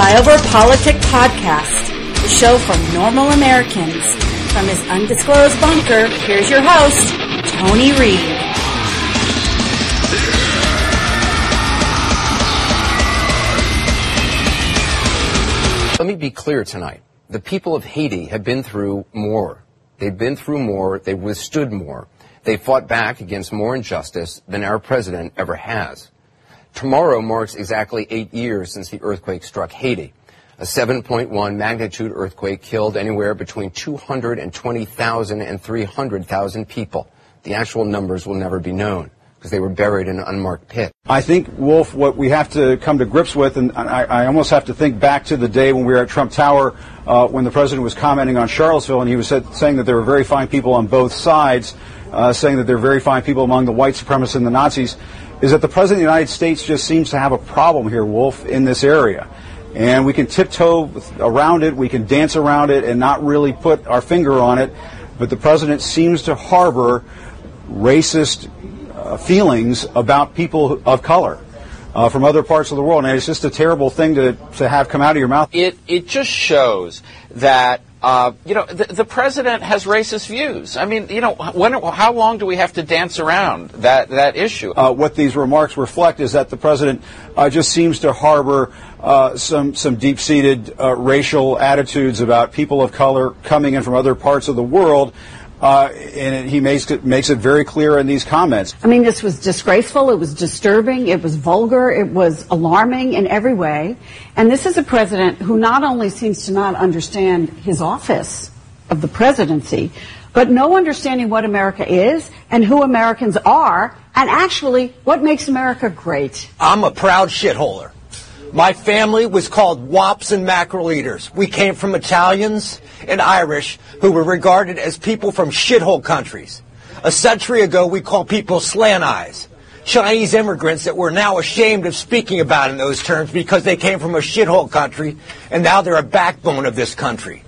Flyover Politic Podcast, the show for normal Americans. From his undisclosed bunker, here's your host, Tony Reed. Let me be clear tonight. The people of Haiti have been through more. They've been through more. They've withstood more. They fought back against more injustice than our president ever has. Tomorrow marks exactly eight years since the earthquake struck Haiti. A 7.1 magnitude earthquake killed anywhere between 220,000 and 300,000 people. The actual numbers will never be known because they were buried in an unmarked pit. I think, Wolf, what we have to come to grips with, and I, I almost have to think back to the day when we were at Trump Tower uh, when the president was commenting on Charlottesville and he was said, saying that there were very fine people on both sides, uh, saying that there are very fine people among the white supremacists and the Nazis is that the President of the United States just seems to have a problem here, Wolf, in this area. And we can tiptoe around it, we can dance around it, and not really put our finger on it. But the President seems to harbor racist uh, feelings about people of color. Uh, from other parts of the world, and it's just a terrible thing to, to have come out of your mouth. It it just shows that uh, you know, the, the, president has racist views. I mean, you know, when, how long do we have to dance around that, that issue? Uh, what these remarks reflect is that the president uh, just seems to harbor uh, some, some deep-seated uh, racial attitudes about people of color coming in from other parts of the world uh, and it, he makes it, makes it very clear in these comments. I mean, this was disgraceful. It was disturbing. It was vulgar. It was alarming in every way. And this is a president who not only seems to not understand his office of the presidency, but no understanding what America is and who Americans are, and actually what makes America great. I'm a proud shitholer. My family was called wops and mackerel eaters. We came from Italians and Irish who were regarded as people from shithole countries. A century ago, we called people slant eyes. Chinese immigrants that we're now ashamed of speaking about in those terms because they came from a shithole country and now they're a backbone of this country.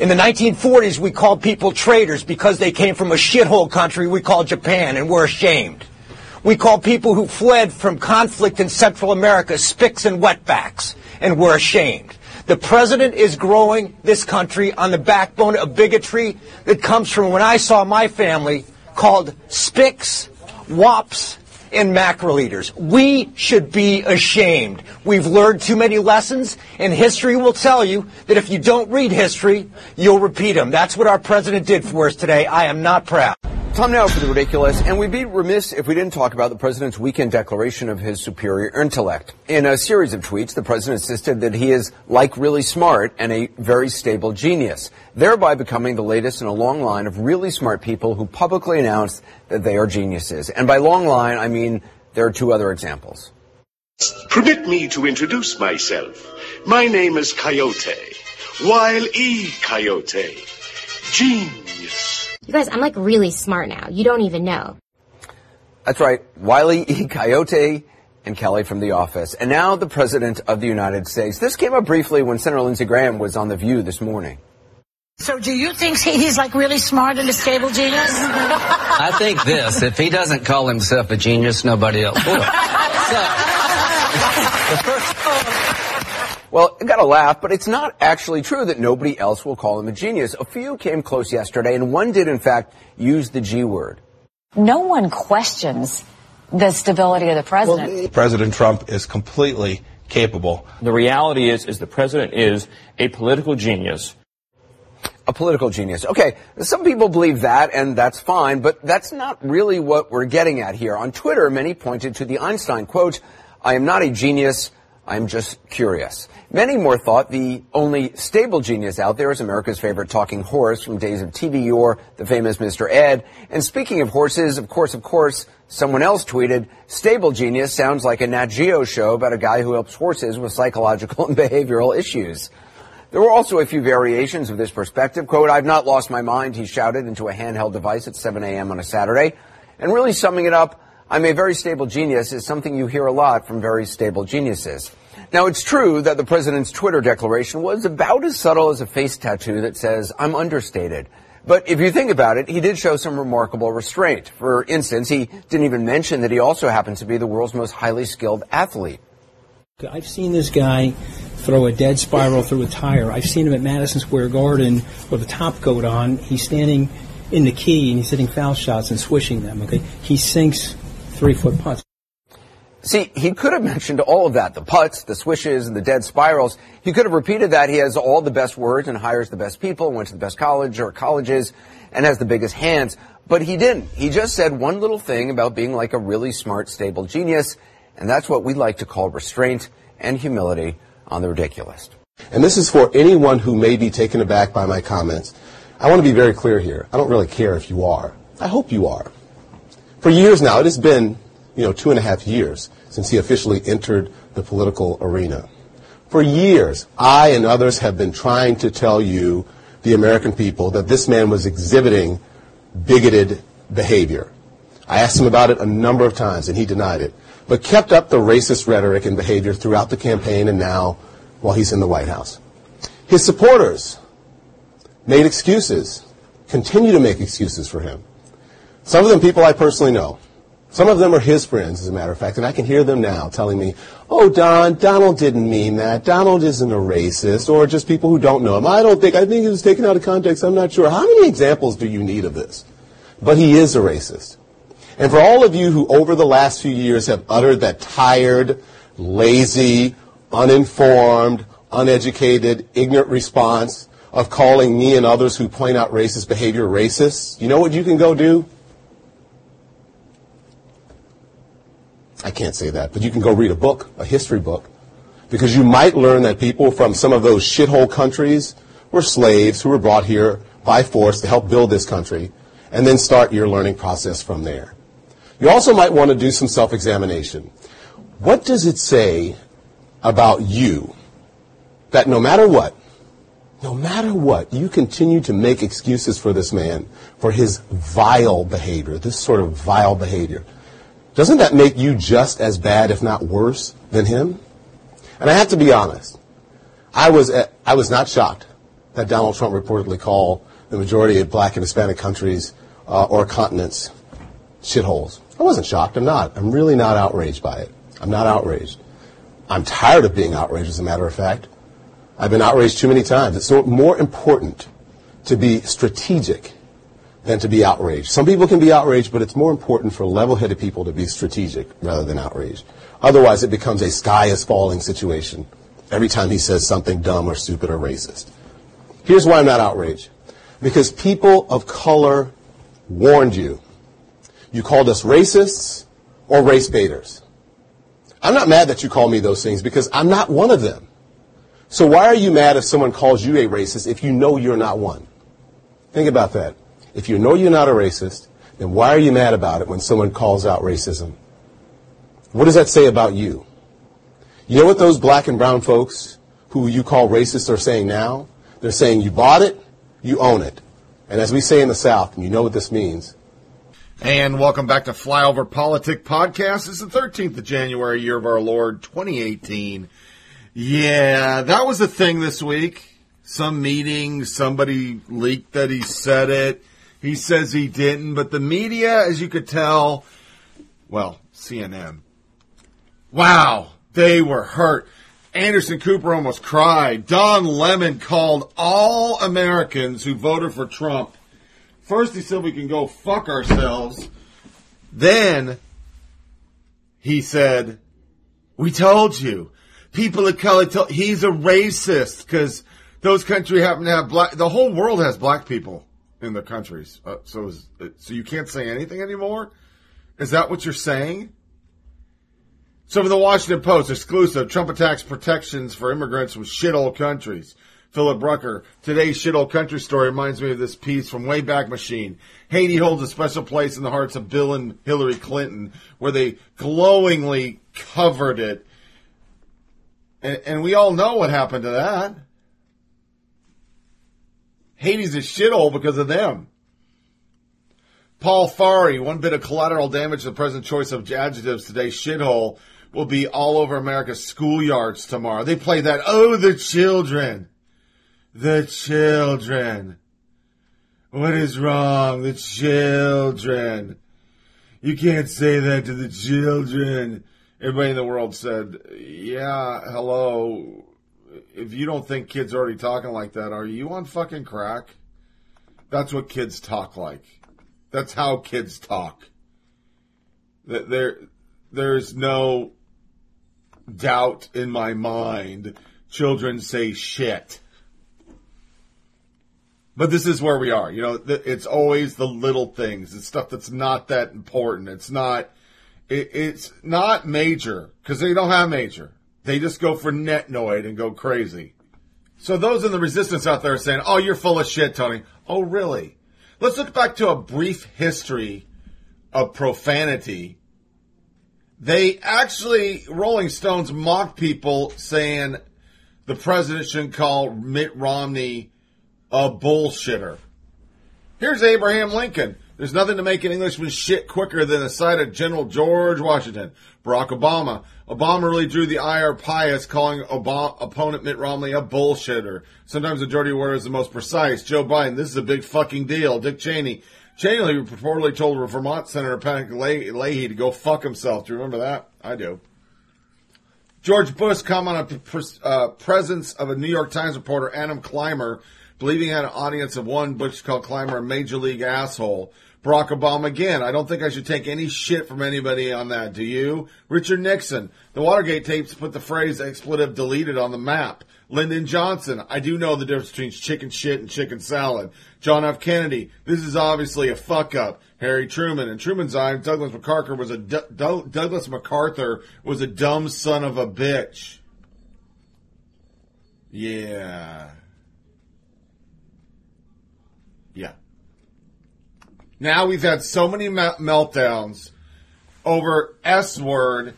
In the 1940s, we called people traitors because they came from a shithole country we called Japan and we're ashamed. We call people who fled from conflict in Central America spics and wetbacks, and we're ashamed. The president is growing this country on the backbone of bigotry that comes from when I saw my family called spics, wops, and mackerel eaters. We should be ashamed. We've learned too many lessons, and history will tell you that if you don't read history, you'll repeat them. That's what our president did for us today. I am not proud. Time now for the ridiculous, and we'd be remiss if we didn't talk about the president's weekend declaration of his superior intellect. In a series of tweets, the president insisted that he is like really smart and a very stable genius, thereby becoming the latest in a long line of really smart people who publicly announced that they are geniuses. And by long line, I mean there are two other examples. Permit me to introduce myself. My name is Coyote. Wile E. Coyote. Genius. You guys, I'm like really smart now. You don't even know. That's right. Wile E. Coyote and Kelly from The Office. And now the President of the United States. This came up briefly when Senator Lindsey Graham was on The View this morning. So do you think he's like really smart and a stable genius? I think this. If he doesn't call himself a genius, nobody else will. so, the first, well, I got a laugh, but it's not actually true that nobody else will call him a genius. A few came close yesterday, and one did, in fact, use the G word. No one questions the stability of the president. Well, president Trump is completely capable. The reality is, is the president is a political genius. A political genius. Okay, some people believe that, and that's fine, but that's not really what we're getting at here. On Twitter, many pointed to the Einstein quote, I am not a genius, I'm just curious. Many more thought the only stable genius out there is America's favorite talking horse from days of TV yore, the famous Mr. Ed. And speaking of horses, of course, of course, someone else tweeted, stable genius sounds like a Nat Geo show about a guy who helps horses with psychological and behavioral issues. There were also a few variations of this perspective. Quote, I've not lost my mind, he shouted into a handheld device at 7 a.m. on a Saturday. And really summing it up, I'm a very stable genius is something you hear a lot from very stable geniuses. Now, it's true that the president's Twitter declaration was about as subtle as a face tattoo that says, I'm understated. But if you think about it, he did show some remarkable restraint. For instance, he didn't even mention that he also happens to be the world's most highly skilled athlete. I've seen this guy throw a dead spiral through a tire. I've seen him at Madison Square Garden with a top coat on. He's standing in the key and he's hitting foul shots and swishing them. Okay, he sinks three foot putts. See, he could have mentioned all of that, the putts, the swishes, and the dead spirals. He could have repeated that he has all the best words and hires the best people, went to the best college or colleges, and has the biggest hands. But he didn't. He just said one little thing about being like a really smart, stable genius, and that's what we like to call restraint and humility on the ridiculous. And this is for anyone who may be taken aback by my comments. I want to be very clear here. I don't really care if you are. I hope you are. For years now, it has been you know, two and a half years since he officially entered the political arena. For years, I and others have been trying to tell you, the American people, that this man was exhibiting bigoted behavior. I asked him about it a number of times, and he denied it, but kept up the racist rhetoric and behavior throughout the campaign and now while he's in the White House. His supporters made excuses, continue to make excuses for him. Some of them people I personally know. Some of them are his friends, as a matter of fact, and I can hear them now telling me, oh, Don, Donald didn't mean that. Donald isn't a racist, or just people who don't know him. I don't think, I think it was taken out of context. I'm not sure. How many examples do you need of this? But he is a racist. And for all of you who over the last few years have uttered that tired, lazy, uninformed, uneducated, ignorant response of calling me and others who point out racist behavior racists, you know what you can go do? I can't say that, but you can go read a book, a history book, because you might learn that people from some of those shithole countries were slaves who were brought here by force to help build this country, and then start your learning process from there. You also might want to do some self-examination. What does it say about you that no matter what, no matter what, you continue to make excuses for this man for his vile behavior, this sort of vile behavior? Doesn't that make you just as bad, if not worse, than him? And I have to be honest. I was, at, I was not shocked that Donald Trump reportedly called the majority of black and Hispanic countries uh, or continents shitholes. I wasn't shocked. I'm not. I'm really not outraged by it. I'm not outraged. I'm tired of being outraged, as a matter of fact. I've been outraged too many times. It's so more important to be strategic than to be outraged. Some people can be outraged, but it's more important for level-headed people to be strategic rather than outraged. Otherwise, it becomes a sky is falling situation every time he says something dumb or stupid or racist. Here's why I'm not outraged. Because people of color warned you. You called us racists or race baiters. I'm not mad that you call me those things because I'm not one of them. So why are you mad if someone calls you a racist if you know you're not one? Think about that. If you know you're not a racist, then why are you mad about it when someone calls out racism? What does that say about you? You know what those black and brown folks who you call racist are saying now? They're saying you bought it, you own it. And as we say in the South, and you know what this means. And welcome back to Flyover Politic Podcast. It's the 13th of January, year of our Lord, 2018. Yeah, that was a thing this week. Some meeting, somebody leaked that he said it. He says he didn't, but the media, as you could tell, well, CNN. Wow, they were hurt. Anderson Cooper almost cried. Don Lemon called all Americans who voted for Trump. First, he said we can go fuck ourselves. Then, he said, we told you. People of color, told, he's a racist because those countries happen to have black, the whole world has black people in the countries. Uh, so, is, so you can't say anything anymore. Is that what you're saying? So, from the Washington Post, exclusive: Trump attacks protections for immigrants from shithole countries. Philip Brucker. Today's shithole country story reminds me of this piece from Wayback Machine. Haiti holds a special place in the hearts of Bill and Hillary Clinton, where they glowingly covered it. And, and we all know what happened to that. Haiti's a shithole because of them. Paul Farhi, one bit of collateral damage to the president's choice of adjectives today, shithole, will be all over America's schoolyards tomorrow. They play that, oh, the children. The children. What is wrong? The children. You can't say that to the children. Everybody in the world said, yeah, hello. If you don't think kids are already talking like that, are you on fucking crack? That's what kids talk like. That's how kids talk. Th- There, there's no doubt in my mind. Children say shit. But this is where we are. You know, it's always the little things. It's stuff that's not that important. It's not, it, it's not major because they don't have major. They just go for netnoid and go crazy. So those in the resistance out there are saying, "Oh, you're full of shit, Tony." Oh, really? Let's look back to a brief history of profanity. They actually, Rolling Stones mocked people saying the president shouldn't call Mitt Romney a bullshitter. Here's Abraham Lincoln. There's nothing to make an Englishman shit quicker than the sight of General George Washington. Barack Obama. Obama really drew the ire pious, calling Obama, opponent Mitt Romney a bullshitter. Sometimes the dirty word is the most precise. Joe Biden, this is a big fucking deal. Dick Cheney. Cheney reportedly told Vermont Senator Patrick Leahy Leahy to go fuck himself. Do you remember that? I do. George Bush commented on the uh, presence of a New York Times reporter, Adam Clymer, believing he had an audience of one. Bush called Clymer a major league asshole. Barack Obama again. I don't think I should take any shit from anybody on that. Do you? Richard Nixon. The Watergate tapes put the phrase expletive deleted on the map. Lyndon Johnson. I do know the difference between chicken shit and chicken salad. John F. Kennedy. This is obviously a fuck up. Harry Truman. In Truman's eye, Douglas MacArthur was a du- Du- Douglas MacArthur was a dumb son of a bitch. Yeah. Now we've had so many meltdowns over S word.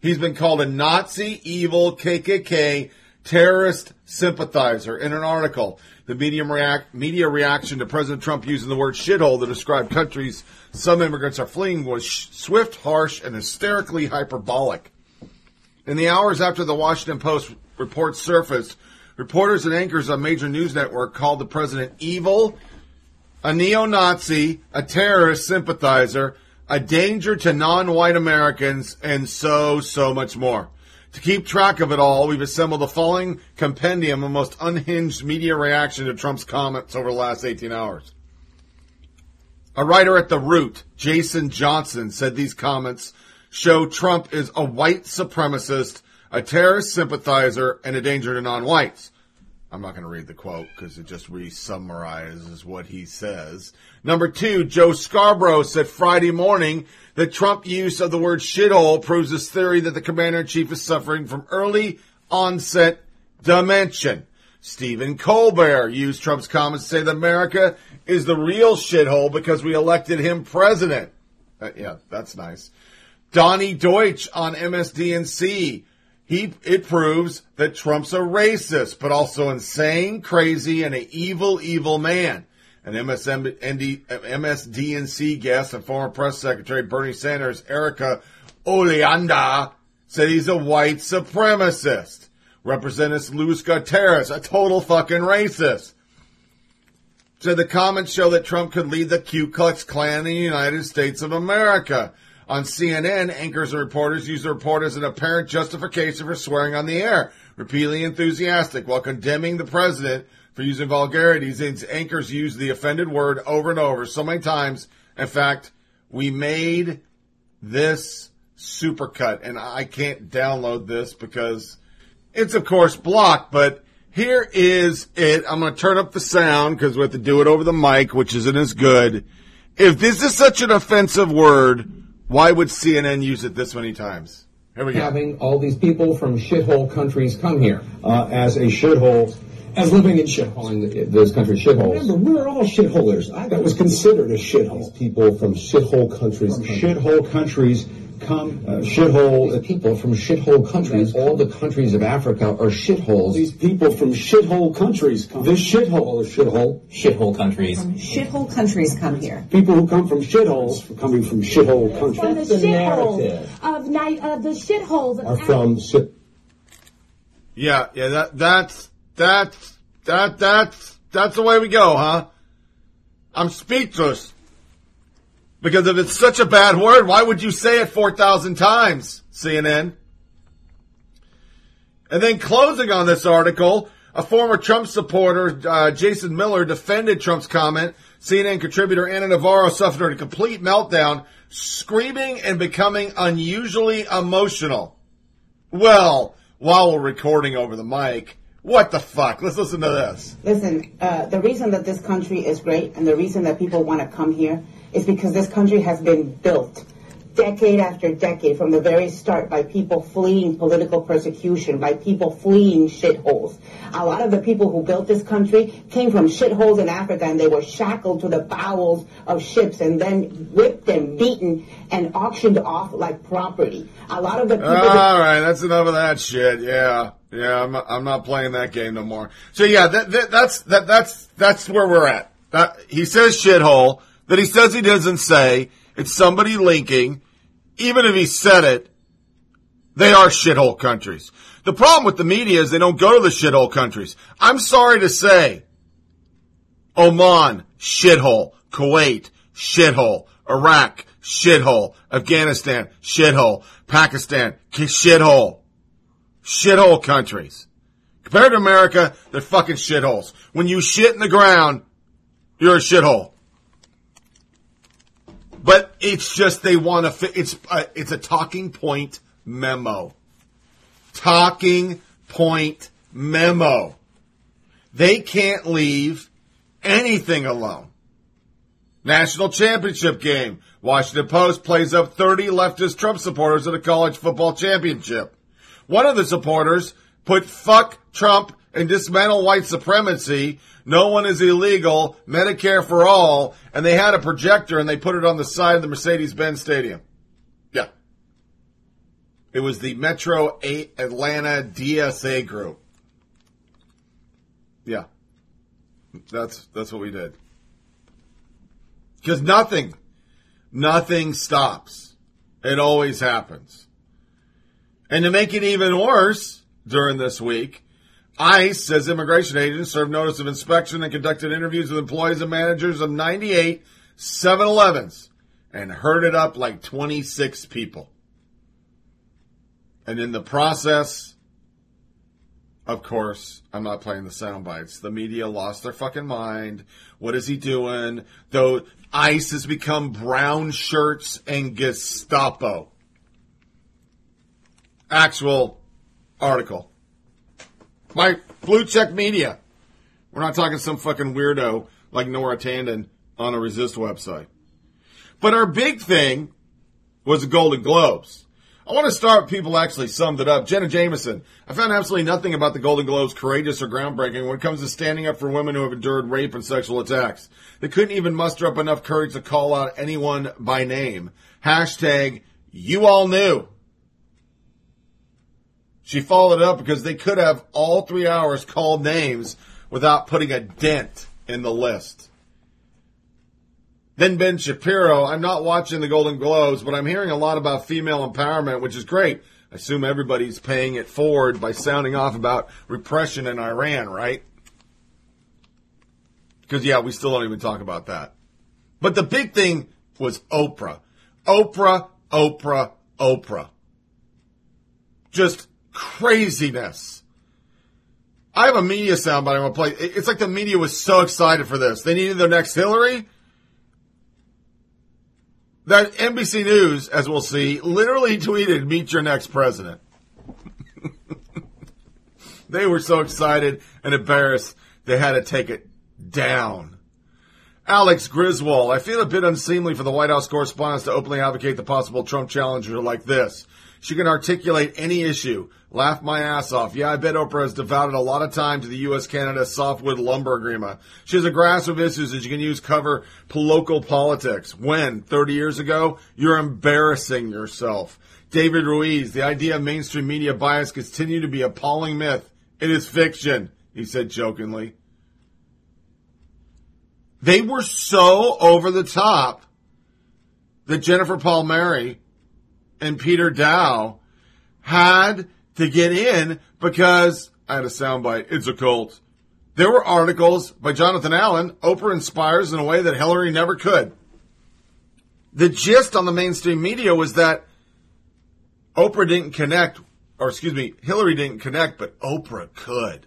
He's been called a Nazi, evil, KKK, terrorist sympathizer in an article. The media, react, media reaction to President Trump using the word shithole to describe countries some immigrants are fleeing was sh- swift, harsh, and hysterically hyperbolic. In the hours after the Washington Post report surfaced, reporters and anchors on major news network called the president evil, a neo-Nazi, a terrorist sympathizer, a danger to non-white Americans, and so, so much more. To keep track of it all, we've assembled the following compendium of most unhinged media reaction to Trump's comments over the last 18 hours. A writer at The Root, Jason Johnson, said these comments show Trump is a white supremacist, a terrorist sympathizer, and a danger to non-whites. I'm not going to read the quote because it just re-summarizes what he says. Number two, Joe Scarborough said Friday morning that Trump use of the word shithole proves his theory that the commander in chief is suffering from early onset dementia. Stephen Colbert used Trump's comments to say that America is the real shithole because we elected him president. Uh, yeah, that's nice. Donny Deutsch on MSDNC. He, it proves that Trump's a racist, but also insane, crazy, and an evil, evil man. An MSDNC guest and former press secretary Bernie Sanders, Erica Oleanda, said he's a white supremacist. Representative Luis Gutierrez, a total fucking racist. Said the comments show that Trump could lead the Ku Klux Klan in the United States of America. On CNN, anchors and reporters use the report as an apparent justification for swearing on the air, repeatedly enthusiastic while condemning the president for using vulgarities. Its anchors use the offended word over and over so many times. In fact, we made this supercut, and I can't download this because it's of course blocked, but here is it. I'm going to turn up the sound because we have to do it over the mic, which isn't as good. If this is such an offensive word, why would CNN use it this many times? Here we go. having all these people from shithole countries come here. Uh, as a shithole, As living in shitholes. Those countries shitholes. remember, we're all shitholers. I, that was considered a shithole. People from shithole countries. From shithole countries come, uh, shithole. These people from shithole countries, all the countries of Africa are shitholes. These people from shithole countries come. This shithole is shithole. Shithole countries. Shithole countries come here. People who come from shitholes are coming from shithole countries. From the shithole of night of the shitholes Are from shit. Yeah, yeah, that that's that's that that's that's the way we go, huh? I'm speechless. Because if it's such a bad word, why would you say it 4,000 times, CNN? And then closing on this article, a former Trump supporter, uh, Jason Miller, defended Trump's comment. CNN contributor Ana Navarro suffered a complete meltdown, screaming and becoming unusually emotional. Well, while we're recording over the mic, what the fuck? Let's listen to this. Listen, uh, the reason that this country is great and the reason that people want to come here is because this country has been built decade after decade from the very start by people fleeing political persecution, by people fleeing shitholes. A lot of the people who built this country came from shitholes in Africa and they were shackled to the bowels of ships and then whipped and beaten and auctioned off like property. A lot of the people. All right, that's enough of that shit. Yeah, yeah, I'm not, I'm not playing that game no more. So yeah, that, that that's that that's that's where we're at. That, he says shithole that he says he doesn't say. It's somebody linking. Even if he said it, they are shithole countries. The problem with the media is they don't go to the shithole countries. I'm sorry to say, Oman, shithole. Kuwait, shithole. Iraq, shithole. Afghanistan, shithole. Pakistan, shithole. Shithole countries. Compared to America, they're fucking shitholes. When you shit in the ground, you're a shithole. But it's just they want to. It's a, it's a talking point memo. Talking point memo. They can't leave anything alone. National championship game. Washington Post plays up 30 leftist Trump supporters at a college football championship. One of the supporters put fuck Trump and dismantle white supremacy. No one is illegal. Medicare for all. And they had a projector and they put it on the side of the Mercedes-Benz Stadium. Yeah. It was the Metro 8 Atlanta DSA group. Yeah. That's, that's what we did. Cause nothing, nothing stops. It always happens. And to make it even worse during this week, ICE says immigration agents served notice of inspection and conducted interviews with employees and managers of 98 7-Elevens and herded up like 26 people. And in the process, of course, I'm not playing the sound bites. The media lost their fucking mind. What is he doing? Though ICE has become brown shirts and Gestapo. Actual article. My blue check media. We're not talking some fucking weirdo like Neera Tanden on a resist website. But our big thing was the Golden Globes. I want to start people actually summed it up. Jenna Jameson. I found absolutely nothing about the Golden Globes courageous or groundbreaking when it comes to standing up for women who have endured rape and sexual attacks. They couldn't even muster up enough courage to call out anyone by name. Hashtag you all knew. She followed up because they could have all three hours called names without putting a dent in the list. Then Ben Shapiro, I'm not watching the Golden Globes, but I'm hearing a lot about female empowerment, which is great. I assume everybody's paying it forward by sounding off about repression in Iran, right? Because, yeah, we still don't even talk about that. But the big thing was Oprah. Oprah, Oprah, Oprah. Just craziness. I have a media soundbite I'm going to play. It's like the media was so excited for this. They needed their next Hillary. That NBC News, as we'll see, literally tweeted, meet your next president. they were so excited and embarrassed they had to take it down. Alex Griswold, I feel a bit unseemly for the White House correspondents to openly advocate the possible Trump challenger like this. She can articulate any issue. Laugh my ass off. Yeah, I bet Oprah has devoted a lot of time to the U.S.-Canada softwood lumber agreement. She has a grasp of issues that you can use cover local politics. When? 30 years ago? You're embarrassing yourself. David Rutz, the idea of mainstream media bias continue to be a appalling myth. It is fiction, he said jokingly. They were so over the top that Jennifer Palmieri and Peter Daou had to get in because I had a soundbite. It's a cult. There were articles by Jonathan Allen. Oprah inspires in a way that Hillary never could. The gist on the mainstream media was that Oprah didn't connect or excuse me, Hillary didn't connect, but Oprah could.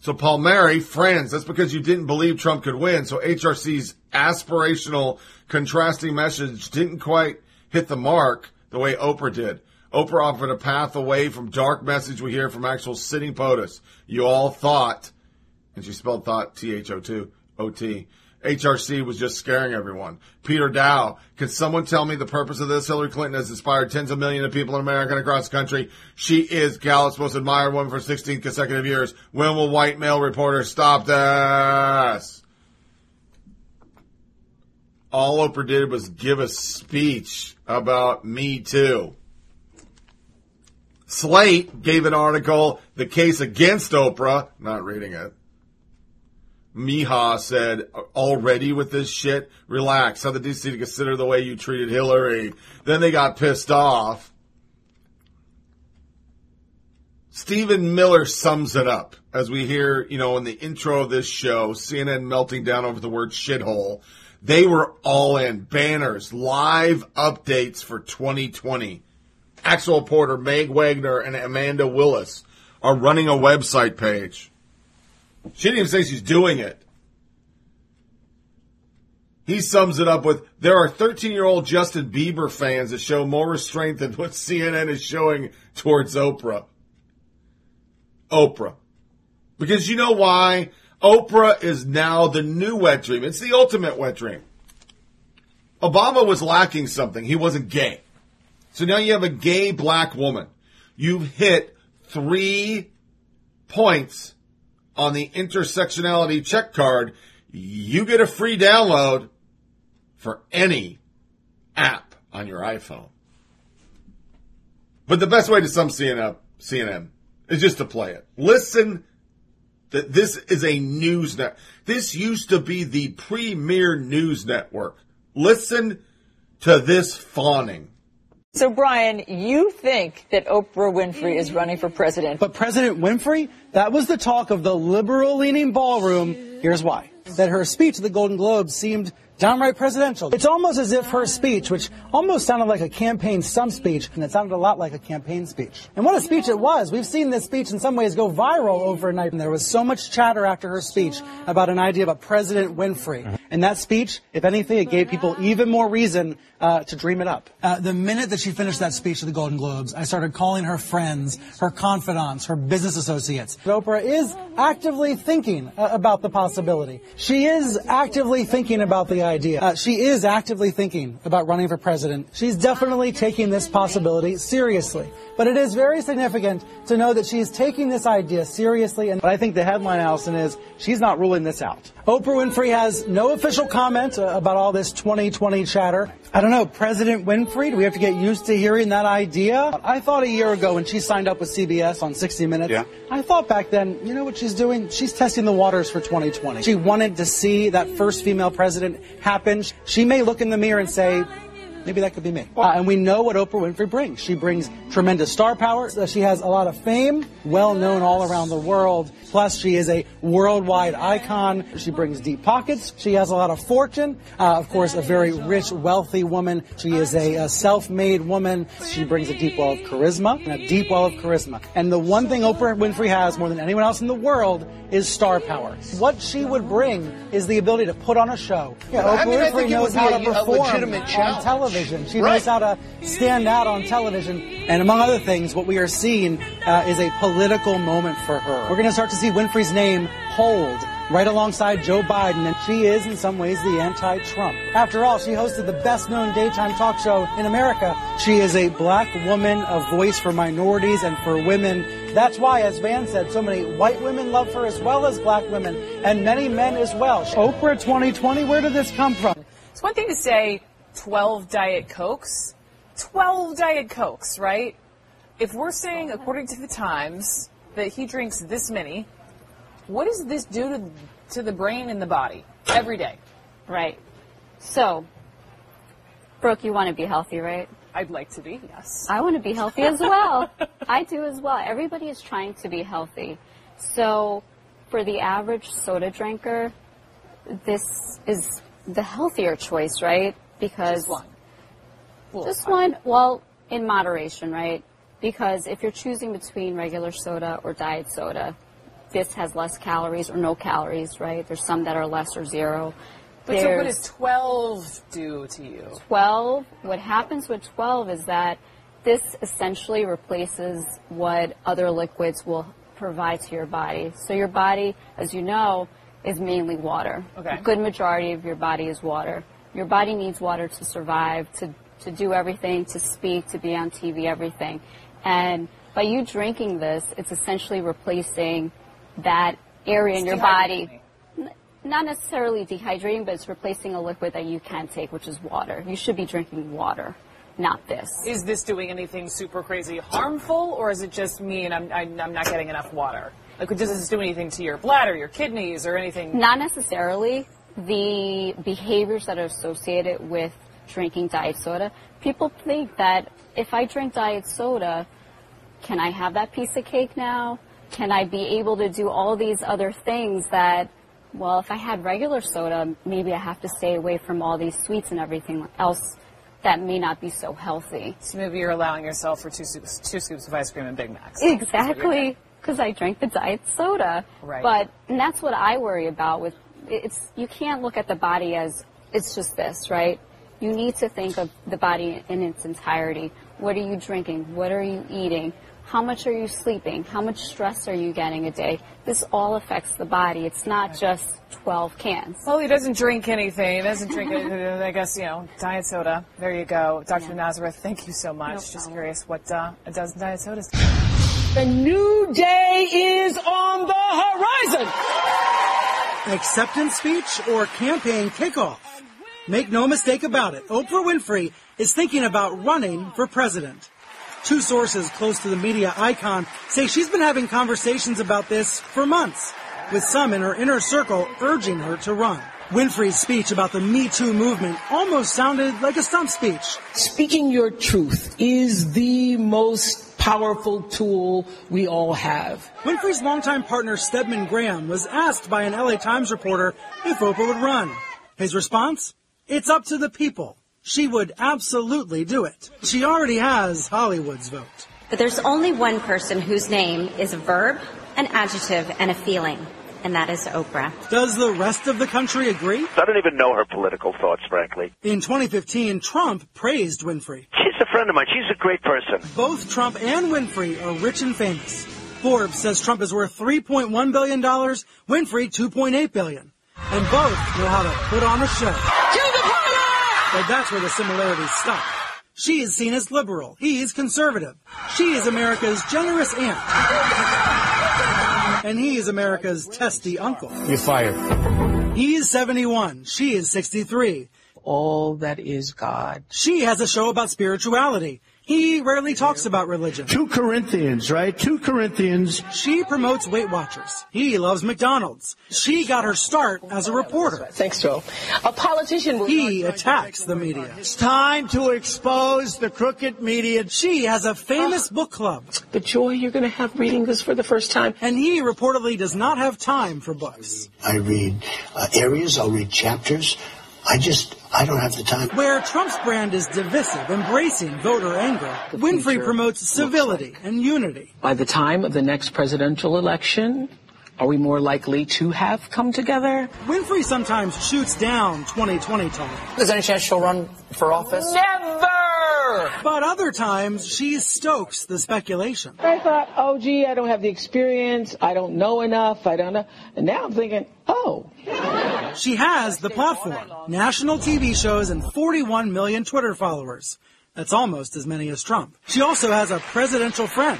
So Palmieri, friends, that's because you didn't believe Trump could win. So HRC's aspirational contrasting message didn't quite hit the mark the way Oprah did. Oprah offered a path away from dark message we hear from actual sitting POTUS. You all thought, and she spelled thought T-H-O-T, O-T. HRC was just scaring everyone. Peter Daou, can someone tell me the purpose of this? Hillary Clinton has inspired tens of millions of people in America and across the country. She is Gallup's most admired woman for 16 consecutive years. When will white male reporters stop this? All Oprah did was give a speech about Me Too. Slate gave an article, The Case Against Oprah, not reading it. Miha said, already with this shit, relax. The DC to consider the way you treated Hillary. Then they got pissed off. Stephen Miller sums it up as we hear, you know, in the intro of this show, CNN melting down over the word shithole. They were all in banners, live updates for 2020. Actual Porter, Meg Wagner and Amanda Willis are running a website page. She didn't even say she's doing it. He sums it up with there are 13 year old Justin Bieber fans that show more restraint than what CNN is showing towards Oprah. Oprah. Because you know why? Oprah is now the new wet dream. It's the ultimate wet dream. Obama was lacking something. He wasn't gay. So now you have a gay black woman. You've hit three points on the intersectionality check card, you get a free download for any app on your iPhone. But the best way to sum CNN, CNN is just to play it. Listen that this is a news net. This used to be the premier news network. Listen to this fawning. So, Brian, you think that Oprah Winfrey is running for president. But President Winfrey, that was the talk of the liberal leaning ballroom. Here's why. That her speech at the Golden Globes seemed downright presidential. It's almost as if her speech, which almost sounded like a campaign stump speech, and it sounded a lot like a campaign speech. And what a speech it was. We've seen this speech in some ways go viral overnight. And there was so much chatter after her speech about an idea about President Winfrey. Mm-hmm. And that speech, if anything, it gave people even more reason uh, to dream it up. Uh, the minute that she finished that speech at the Golden Globes, I started calling her friends, her confidants, her business associates. Oprah is actively thinking uh, about the possibility. She is actively thinking about the idea. Uh, she is actively thinking about running for president. She's definitely taking this possibility seriously. But it is very significant to know that she's taking this idea seriously. And but I think the headline, Allison, is she's not ruling this out. Oprah Winfrey has no official comment uh, about all this 2020 chatter. I don't know, President Winfrey, do we have to get used to hearing that idea? I thought a year ago when she signed up with CBS on 60 Minutes, Yeah. I thought back then, you know what she's doing? She's testing the waters for 2020. She wanted to see that first female president happen. She may look in the mirror and say, Maybe that could be me. Uh, and we know what Oprah Winfrey brings. She brings tremendous star power. She has a lot of fame, well known all around the world. Plus, she is a worldwide icon. She brings deep pockets. She has a lot of fortune. Uh, of course, a very rich, wealthy woman. She is a, a self-made woman. She brings a deep well of charisma, and a deep well of charisma. And the one thing Oprah Winfrey has more than anyone else in the world is star power. What she would bring is the ability to put on a show. Yeah, I Oprah mean, Winfrey knows how a- to a perform legitimate on challenge. Television. She Right. knows how to stand out on television. And among other things, what we are seeing uh, is a political moment for her. We're going to start to see Winfrey's name hold right alongside Joe Biden, and she is in some ways the anti-Trump. After all, she hosted the best-known daytime talk show in America. She is a black woman, a voice for minorities and for women. That's why, as Van said, so many white women love her as well as black women, and many men as well. Oprah 2020, where did this come from? It's one thing to say 12 Diet Cokes. 12 Diet Cokes, right? If we're saying, according to the Times, that he drinks this many, what does this do to, to the brain and the body every day? Right. So, Brooke, you want to be healthy, right? I'd like to be, yes. I want to be healthy as well. I do as well. Everybody is trying to be healthy. So, for the average soda drinker, this is the healthier choice, right? Because Just one. Well, just one. Well, in moderation, right? Because if you're choosing between regular soda or diet soda, this has less calories or no calories, right? There's some that are less or zero. But so what does 12 do to you? 12, what happens with 12 is that this essentially replaces what other liquids will provide to your body. So your body, as you know, is mainly water. Okay. A good majority of your body is water. Your body needs water to survive, to, to do everything, to speak, to be on TV, everything. And by you drinking this, it's essentially replacing that area in your body not necessarily dehydrating, but it's replacing a liquid that you can't take, which is water. You should be drinking water, not this. Is this doing anything super crazy harmful, or is it just me and I'm, I'm, I'm not getting enough water? Like, does this do anything to your bladder, your kidneys, or anything? Not necessarily the behaviors that are associated with drinking diet soda. People think that if I drink diet soda, can I have that piece of cake now? Can I be able to do all these other things that, well, if I had regular soda, maybe I have to stay away from all these sweets and everything else that may not be so healthy. So maybe you're allowing yourself for two scoops, two scoops of ice cream and Big Macs. That's what you're Exactly, because I drank the diet soda. Right. But and that's what I worry about with it's. You can't look at the body as it's just this, right? You need to think of the body in its entirety. What are you drinking? What are you eating? How much are you sleeping? How much stress are you getting a day? This all affects the body. It's not just 12 cans. Well, he doesn't drink anything. He doesn't drink, I guess, you know, diet soda. There you go. Dr. Nazareth, thank you so much. Just curious what uh, a dozen diet sodas do. The new day is on the horizon. Acceptance speech or campaign kickoff? Make no mistake about it, Oprah Winfrey is thinking about running for president. Two sources close to the media icon say she's been having conversations about this for months, with some in her inner circle urging her to run. Winfrey's speech about the Me Too movement almost sounded like a stump speech. Speaking your truth is the most powerful tool we all have. Winfrey's longtime partner Stedman Graham was asked by an LA Times reporter if Oprah would run. His response? It's up to the people. She would absolutely do it. She already has Hollywood's vote. But there's only one person whose name is a verb, an adjective, and a feeling, and that is Oprah. Does the rest of the country agree? I don't even know her political thoughts, frankly. In 2015, Trump praised Winfrey. She's a friend of mine. She's a great person. Both Trump and Winfrey are rich and famous. Forbes says Trump is worth $3.1 billion, Winfrey 2.8 billion. And both know how to put on a show. But that's where the similarities stop. She is seen as liberal. He is conservative. She is America's generous aunt. And he is America's testy uncle. You're fired. He is 71. She is 63. All that is God. She has a show about spirituality. He rarely talks about religion. Two Corinthians, right? Two Corinthians. She promotes Weight Watchers. He loves McDonald's. She got her start as a reporter. Thanks, Joe. A politician He attacks the media. It's time to expose the crooked media. She has a famous book club. The joy you're going to have reading this for the first time. And he reportedly does not have time for books. I read uh, areas, I'll read chapters. I just, I don't have the time. Where Trump's brand is divisive, embracing voter anger, Winfrey promotes civility and unity. By the time of the next presidential election, are we more likely to have come together? Winfrey sometimes shoots down 2020 talk. There's any chance she'll run for office? Never! But other times, she stokes the speculation. I thought, oh, gee, I don't have the experience. I don't know enough. I don't know. And now I'm thinking, oh. She has the platform, national TV shows, and 41 million Twitter followers. That's almost as many as Trump. She also has a presidential friend,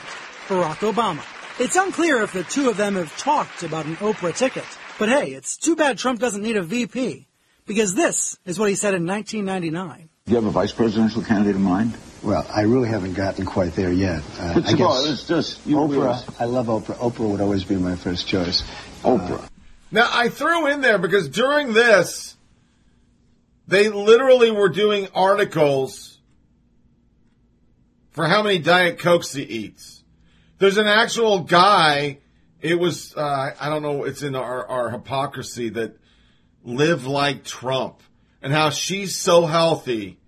Barack Obama. It's unclear if the two of them have talked about an Oprah ticket. But hey, it's too bad Trump doesn't need a VP. Because this is what he said in 1999. Do you have a vice presidential candidate in mind? Well, I really haven't gotten quite there yet. Uh, But I Jamal, guess it's just you Oprah. realize- I love Oprah. Oprah would always be my first choice. Oprah. Now, I threw in there because during this, they literally were doing articles for how many Diet Cokes he eats. There's an actual guy, it was, uh, I don't know, it's in our, our hypocrisy that live like Trump and how she's so healthy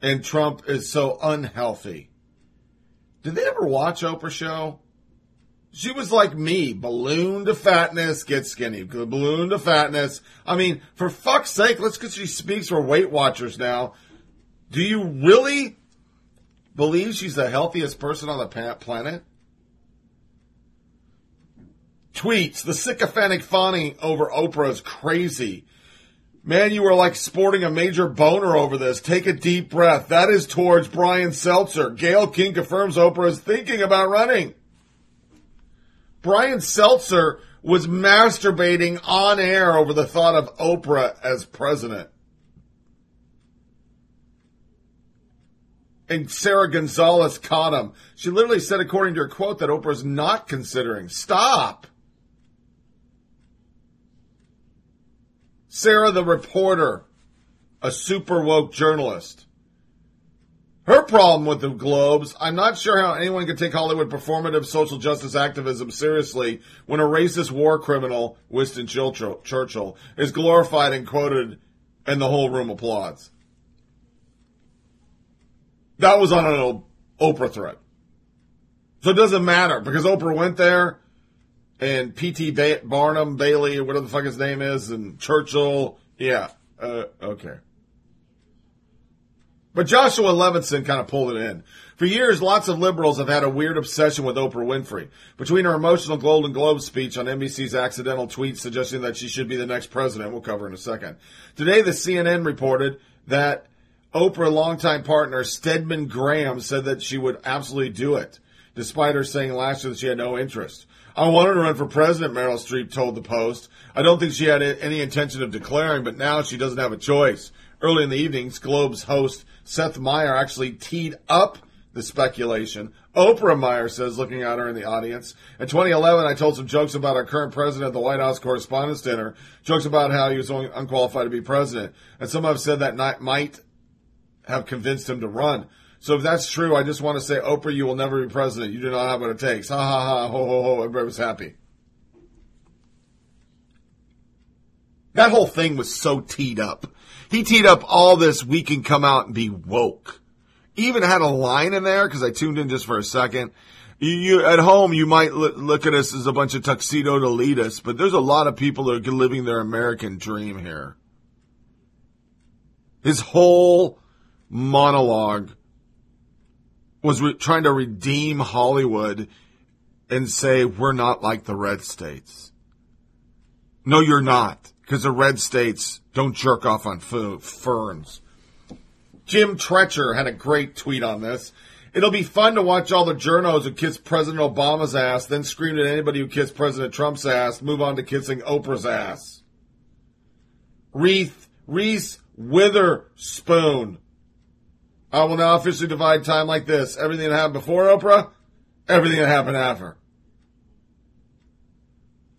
and Trump is so unhealthy. Did they ever watch Oprah show? She was like me, balloon to fatness, get skinny, balloon to fatness. I mean, for fuck's sake, let's because she speaks for Weight Watchers now. Do you really believe she's the healthiest person on the planet? Tweets, the sycophantic fawning over Oprah is crazy. Man, you are like sporting a major boner over this. Take a deep breath. That is towards Brian Stelter. Gayle King confirms Oprah is thinking about running. Brian Stelter was masturbating on air over the thought of Oprah as president. And Sarah Gonzalez caught him. She literally said, according to her quote, that Oprah's not considering. Stop. Sarah the reporter, a super woke journalist. Her problem with the Globes, I'm not sure how anyone could take Hollywood performative social justice activism seriously when a racist war criminal, Winston Churchill, is glorified and quoted and the whole room applauds. That was on an Oprah thread. So it doesn't matter because Oprah went there and P.T. Barnum, Bailey, whatever the fuck his name is, and Churchill. Yeah, uh, okay. But Joshua Levinson kind of pulled it in. For years, lots of liberals have had a weird obsession with Oprah Winfrey. Between her emotional Golden Globe speech on NBC's accidental tweet suggesting that she should be the next president, we'll cover in a second. Today, the CNN reported that Oprah longtime partner Stedman Graham said that she would absolutely do it, despite her saying last year that she had no interest. I wanted to run for president, Meryl Streep told the Post. I don't think she had any intention of declaring, but now she doesn't have a choice. Early in the evenings, Globe's host Seth Meyer actually teed up the speculation. Oprah Meyer says, looking at her in the audience. In 2011, I told some jokes about our current president at the White House Correspondents' Dinner, jokes about how he was unqualified to be president. And some have said that might have convinced him to run. So if that's true, I just want to say, Oprah, you will never be president. You do not have what it takes. Ha ha ha, ho ho ho. Everybody was happy. That whole thing was so teed up. He teed up all this, we can come out and be woke. Even had a line in there, because I tuned in just for a second. You, you at home, you might look, look at us as a bunch of tuxedo elitists, but there's a lot of people that are living their American dream here. His whole monologue was re- trying to redeem Hollywood and say, we're not like the red states. No, you're not, because the red states don't jerk off on ferns. Jim Treacher had a great tweet on this. It'll be fun to watch all the journos who kiss President Obama's ass, then scream at anybody who kissed President Trump's ass, move on to kissing Oprah's ass. Reese, Reese Witherspoon I will now officially divide time like this. Everything that happened before Oprah, everything that happened after.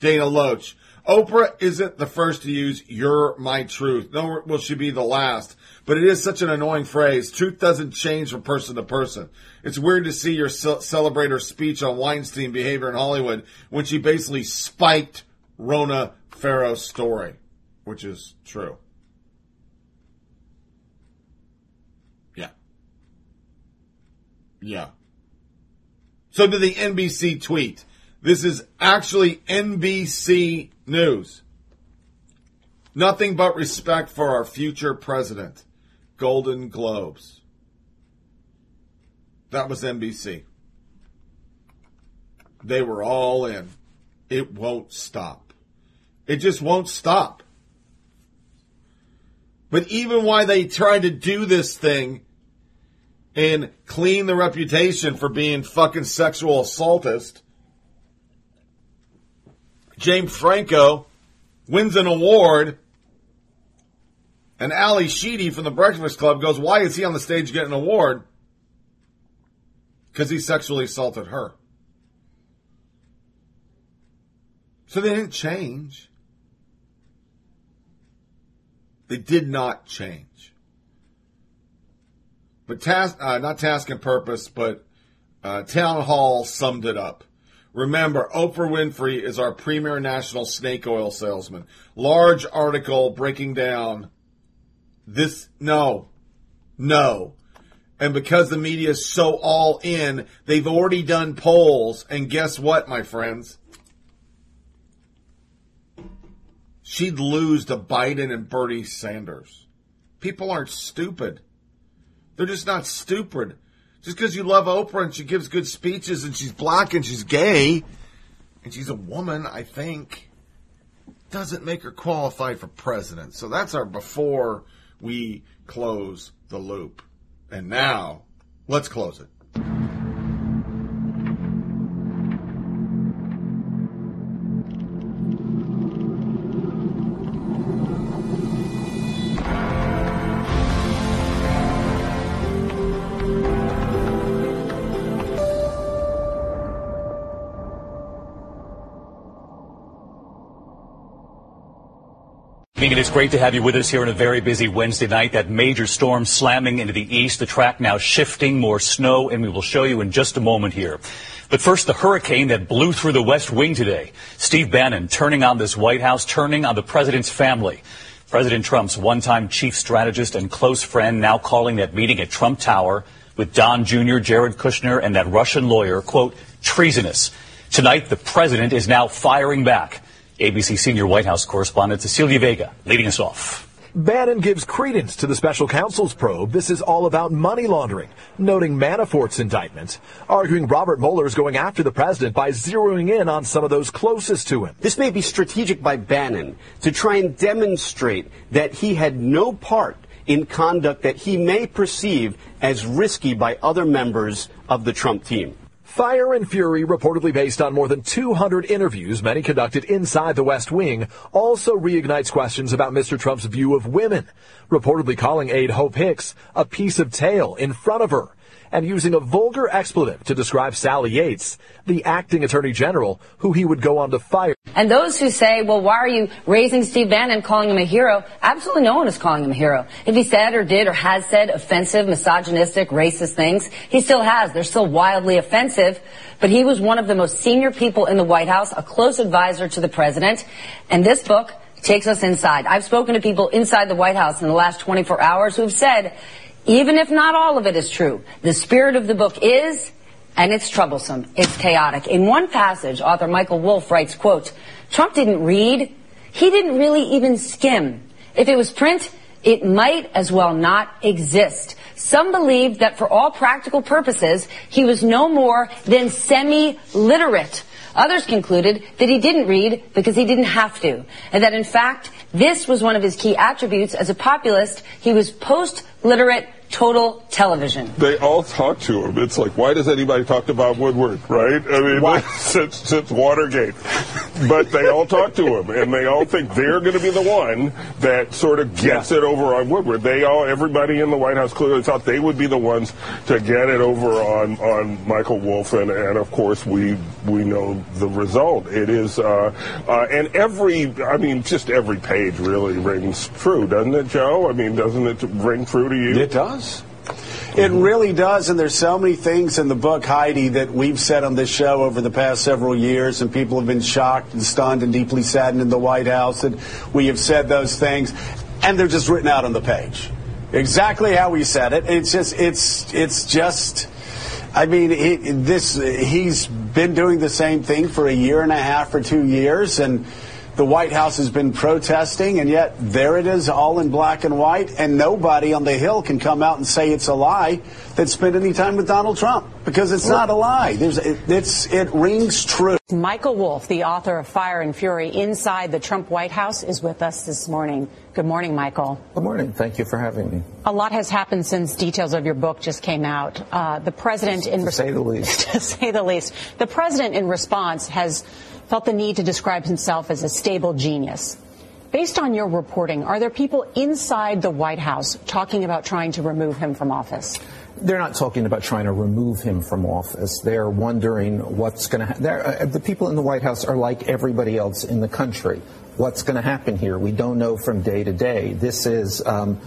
Dana Loesch. Oprah isn't the first to use "You're my truth." Nor will she be the last. But it is such an annoying phrase. Truth doesn't change from person to person. It's weird to see your ce- celebrate her speech on Weinstein behavior in Hollywood when she basically spiked Ronan Farrow's story, which is true. Yeah. Yeah. So did the NBC tweet. This is actually NBC News. Nothing but respect for our future president. Golden Globes. That was NBC. They were all in. It won't stop. It just won't stop. But even while they try to do this thing, and clean the reputation for being fucking sexual assaultist. James Franco wins an award, and Ally Sheedy from the Breakfast Club goes, Why is he on the stage getting an award? Because he sexually assaulted her. So they didn't change. They did not change. But task, uh, not task and purpose, but uh, town hall summed it up. Remember, Oprah Winfrey is our premier national snake oil salesman. Large article breaking down this. No, no. And because the media is so all in, they've already done polls. And guess what, my friends? She'd lose to Biden and Bernie Sanders. People aren't stupid. They're just not stupid. Just because you love Oprah and she gives good speeches and she's black and she's gay and she's a woman, I think, doesn't make her qualified for president. So that's our before we close the loop. And now, let's close it. It is great to have you with us here on a very busy Wednesday night. That major storm slamming into the east, the track now shifting, more snow, and we will show you in just a moment here. But first, the hurricane that blew through the West Wing today. Steve Bannon turning on this White House, turning on the president's family. President Trump's one-time chief strategist and close friend now calling that meeting at Trump Tower with Don Jr., Jared Kushner, and that Russian lawyer, quote, treasonous. Tonight, the president is now firing back. ABC senior White House correspondent Cecilia Vega leading us off. Bannon gives credence to the special counsel's probe. This is all about money laundering, noting Manafort's indictment, arguing Robert Mueller is going after the president by zeroing in on some of those closest to him. This may be strategic by Bannon to try and demonstrate that he had no part in conduct that he may perceive as risky by other members of the Trump team. Fire and Fury, reportedly based on more than 200 interviews, many conducted inside the West Wing, also reignites questions about Mr. Trump's view of women, reportedly calling aide Hope Hicks a piece of tail in front of her and using a vulgar expletive to describe Sally Yates, the acting attorney general, who he would go on to fire. And those who say, well, why are you raising Steve Bannon, calling him a hero? Absolutely no one is calling him a hero. If he said or did or has said offensive, misogynistic, racist things, he still has. They're still wildly offensive. But he was one of the most senior people in the White House, a close advisor to the president. And this book takes us inside. I've spoken to people inside the White House in the last 24 hours who have said even if not all of it is true, the spirit of the book is, and it's troublesome, it's chaotic. In one passage, author Michael Wolff writes, quote, Trump didn't read, he didn't really even skim. If it was print, it might as well not exist. Some believed that for all practical purposes, he was no more than semi-literate. Others concluded that he didn't read because he didn't have to, and that in fact, this was one of his key attributes as a populist. He was post-literate total television. They all talk to him. It's like, why does anybody talk to Bob Woodward, right? I mean, since, since Watergate. But they all talk to him, and they all think they're going to be the one that sort of gets yeah. it over on Woodward. They all, everybody in the White House clearly thought they would be the ones to get it over on, on Michael Wolff, and, and of course we we know the result. It is, uh, uh, and every, I mean, just every page really rings true, doesn't it, Joe? I mean, doesn't it ring true to you? It does. It really does, and there's so many things in the book, Heidi, that we've said on this show over the past several years, and people have been shocked and stunned and deeply saddened in the White House that we have said those things, and they're just written out on the page, exactly how we said it. It's just, it's, it's just. I mean, he, this he's been doing the same thing for a year and a half or two years, and the White House has been protesting, and yet there it is, all in black and white, and nobody on the Hill can come out and say it's a lie that spent any time with Donald Trump because it's not a lie. There's, it, it's, it rings true. Michael Wolff, the author of Fire and Fury Inside the Trump White House, is with us this morning. Good morning, Michael. Good morning. Thank you for having me. A lot has happened since details of your book just came out. Uh, the president, in to say the least, to say the least, the president, in response, has felt the need to describe himself as a stable genius. Based on your reporting, are there people inside the White House talking about trying to remove him from office? They're not talking about trying to remove him from office. They're wondering what's going to happen. Uh, the people in the White House are like everybody else in the country. What's going to happen here? We don't know from day to day. This is. Um,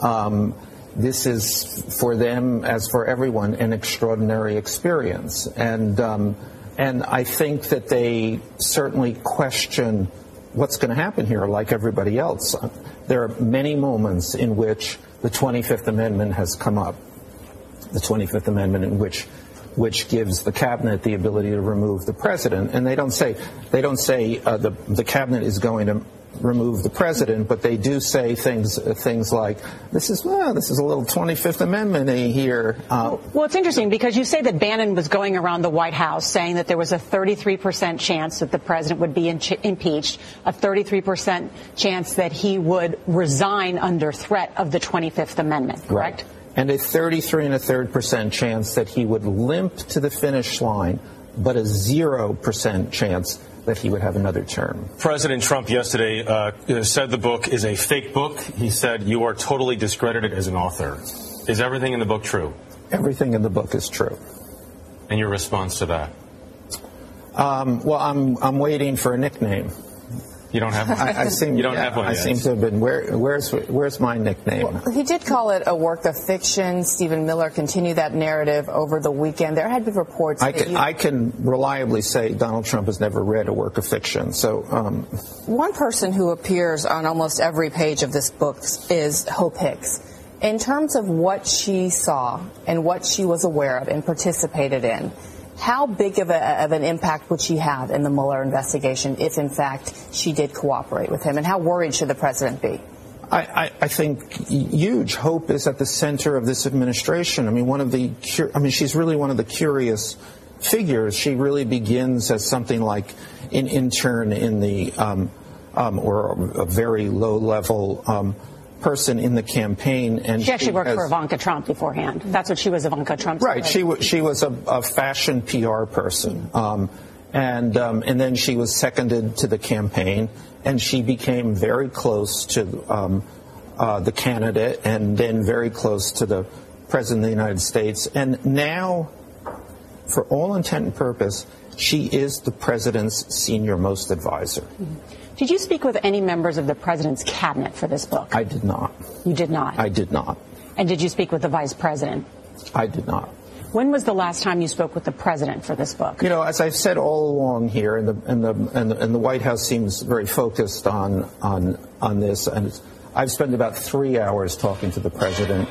um, this is for them, as for everyone, an extraordinary experience. And um, and I think that they certainly question what's going to happen here, like everybody else. There are many moments in which the 25th Amendment has come up. the 25th Amendment, in which which gives the cabinet the ability to remove the president. And they don't say they don't say uh, the the cabinet is going to remove the president, but they do say things things like this is well, this is a little 25th Amendment here. Uh, well, it's interesting because you say that Bannon was going around the White House saying that there was a 33% chance that the president would be impeached, a 33% chance that he would resign under threat of the 25th Amendment. Correct. Right. And a 33 and a third percent chance that he would limp to the finish line, but a zero percent chance that he would have another term. President Trump yesterday uh, said the book is a fake book. He said you are totally discredited as an author. Is everything in the book true? Everything in the book is true. And your response to that? Um, well, I'm I'm waiting for a nickname. You don't have one. I, I seem, you don't yeah, have one. I yet. seem to have been. Where, where's where's my nickname? Well, he did call it a work of fiction. Stephen Miller continued that narrative over the weekend. There had been reports. I that can you, I can reliably say Donald Trump has never read a work of fiction. So um, one person who appears on almost every page of this book is Hope Hicks. In terms of what she saw and what she was aware of and participated in, how big of, a, of, an impact would she have in the Mueller investigation if, in fact, she did cooperate with him? And how worried should the president be? I, I, I, think huge hope is at the center of this administration. I mean, one of the, I mean, she's really one of the curious figures. She really begins as something like an intern in the, um, um, or a very low level. Um, person in the campaign, and she actually she worked has, for Ivanka Trump beforehand. That's what she was, Ivanka Trump. Right. She w- she was a, a fashion PR person, um, and um, and then she was seconded to the campaign, and she became very close to um, uh, the candidate, and then very close to the president of the United States, and now, for all intent and purpose, she is the president's senior most advisor. Mm-hmm. Did you speak with any members of the president's cabinet for this book? I did not. You did not? I did not. And did you speak with the vice president? I did not. When was the last time you spoke with the president for this book? You know, as I've said all along here, and the and the and the, and the White House seems very focused on on on this, and I've spent about three hours talking to the president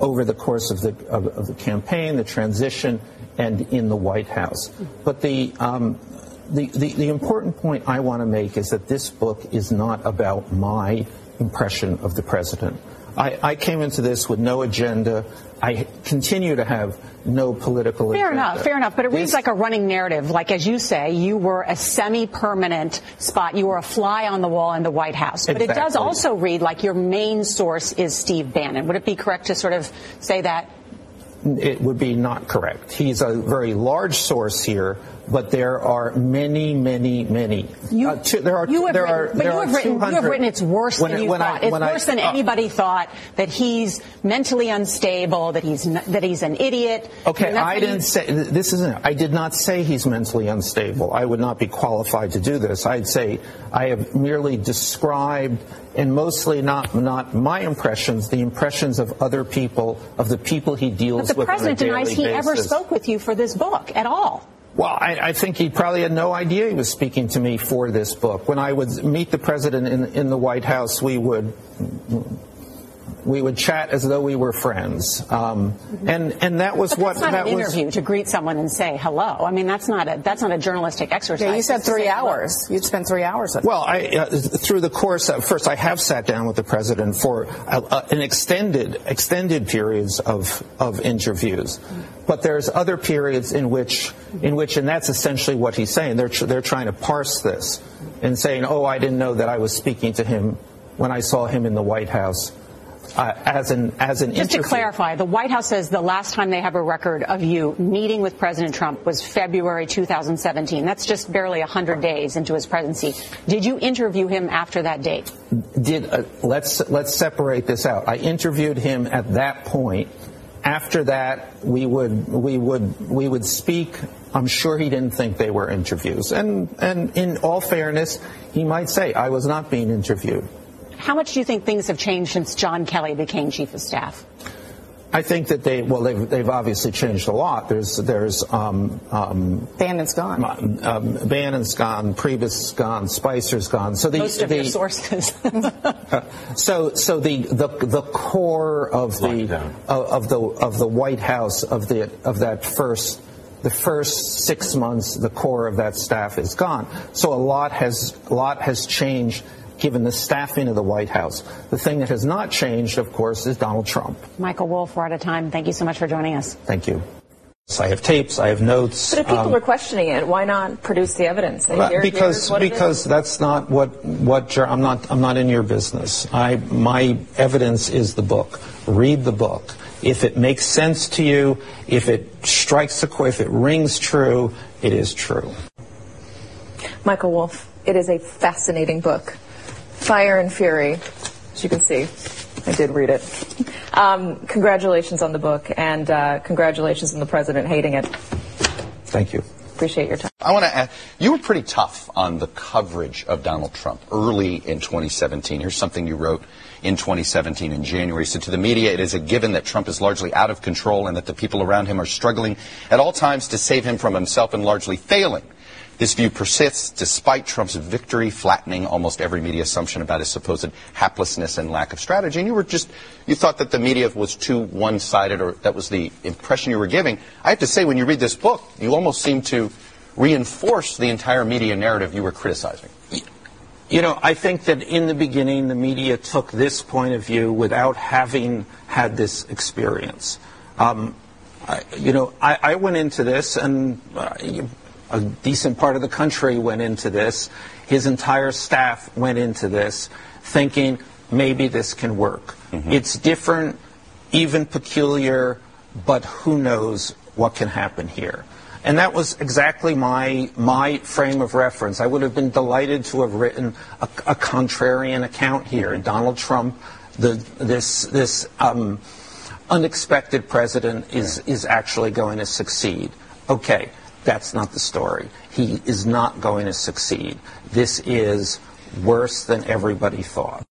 over the course of the of, of the campaign, the transition, and in the White House. But the um, the, the, the, important point I want to make is that this book is not about my impression of the president. I, I came into this with no agenda. I continue to have no political fair agenda. enough, fair enough. But it reads like a running narrative. Like as you say, you were a semi-permanent spot. You were a fly on the wall in the White House. But exactly. it does also read like your main source is Steve Bannon. Would it be correct to sort of say that? It would be not correct. He's a very large source here, but there are many, many, many. You, uh, two, there are. You have there written, are. but there you are have, written, you have written it's worse when than you thought. I, it's worse I, than uh, anybody thought. That he's mentally unstable. That he's that he's an idiot. Okay, I, didn't say this isn't. I did not say he's mentally unstable. I would not be qualified to do this. I'd say I have merely described and mostly not not my impressions, the impressions of other people, of the people he deals with. but the with. president denies he ever spoke with you for this book at all. Well, I, I, think he probably had no idea he was speaking to me for this book. When I would meet the president in, in the White House, we would we would chat as though we were friends, um, and and that was but what that's not that an was. interview to greet someone and say hello. I mean, that's not a that's not a journalistic exercise. Yeah, you said three say hello. hours. You'd spend three hours with Well, I, uh, through the course, of, first I have sat down with the president for a, a, an extended extended periods of of interviews, but there's other periods in which in which, and that's essentially what he's saying. They're tr- they're trying to parse this and saying, oh, I didn't know that I was speaking to him when I saw him in the White House. Uh, as an as an Just interview. to clarify, the White House says the last time they have a record of you meeting with President Trump was February 2017. That's just barely 100 days into his presidency. Did you interview him after that date? did uh, let's let's separate this out. I interviewed him at that point. After that, we would we would we would speak. I'm sure he didn't think they were interviews. And and in all fairness, he might say I was not being interviewed. How much do you think things have changed since John Kelly became chief of staff? I think that they well they've they've obviously changed a lot. There's there's um, um, Bannon's gone. Um, Bannon's gone, Priebus gone, Spicer's gone. So the Most of the, your sources. so so the the, the core of the of, of the of the White House of the of that first the first six months the core of that staff is gone. So a lot has a lot has changed given the staffing of the White House. The thing that has not changed, of course, is Donald Trump. Michael Wolff, we're out of time. Thank you so much for joining us. Thank you. So I have tapes. I have notes. But if people um, are questioning it, why not produce the evidence? Well, here- because here's what it is. because that's not what what I'm not I'm not in your business. I my evidence is the book. Read the book. If it makes sense to you, if it strikes a chord, if it rings true, it is true. Michael Wolff, it is a fascinating book. Fire and Fury, as you can see. I did read it. Um, congratulations on the book, and uh, congratulations on the president hating it. Thank you. Appreciate your time. I want to add, you were pretty tough on the coverage of Donald Trump early in 2017. Here's something you wrote in 2017 in January. So to the media, it is a given that Trump is largely out of control and that the people around him are struggling at all times to save him from himself and largely failing. This view persists despite Trump's victory, flattening almost every media assumption about his supposed haplessness and lack of strategy. And you were just, you thought that the media was too one-sided, or that was the impression you were giving. I have to say, when you read this book, you almost seem to reinforce the entire media narrative you were criticizing. You know, I think that in the beginning, the media took this point of view without having had this experience. Um, I, you know, I, I went into this, and uh, a decent part of the country went into this. His entire staff went into this, thinking maybe this can work. It's different, even peculiar, but who knows what can happen here. And that was exactly my my frame of reference. I would have been delighted to have written a, a contrarian account here. Donald Trump, the, this this um, unexpected president is is actually going to succeed. Okay, that's not the story. He is not going to succeed. This is worse than everybody thought.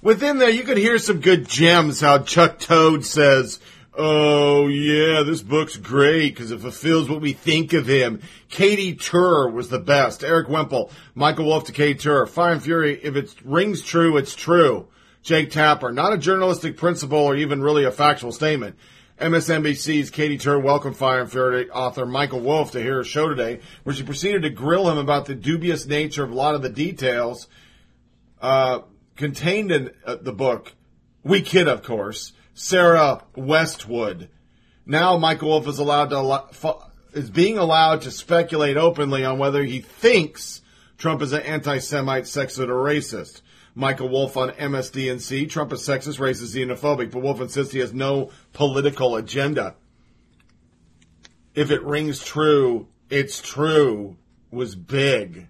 Within there, you could hear some good gems. How Chuck Todd says, "Oh yeah, this book's great because it fulfills what we think of him." Katie Tur was the best. Erik Wemple, Michael Wolff to Katie Tur. Fire and Fury. If it rings true, it's true. Jake Tapper, not a journalistic principle or even really a factual statement. MSNBC's Katie Tur welcomed Fire and Fury author Michael Wolff to hear her show today, where she proceeded to grill him about the dubious nature of a lot of the details uh, contained in uh, the book. We kid, of course. Sarah Westwood. Now Michael Wolff is allowed to is being allowed to speculate openly on whether he thinks Trump is an anti-Semite, sexist, or racist. Michael Wolff on MSDNC. Trump is sexist, racist, xenophobic, but Wolff insists he has no political agenda. If it rings true, it's true was big.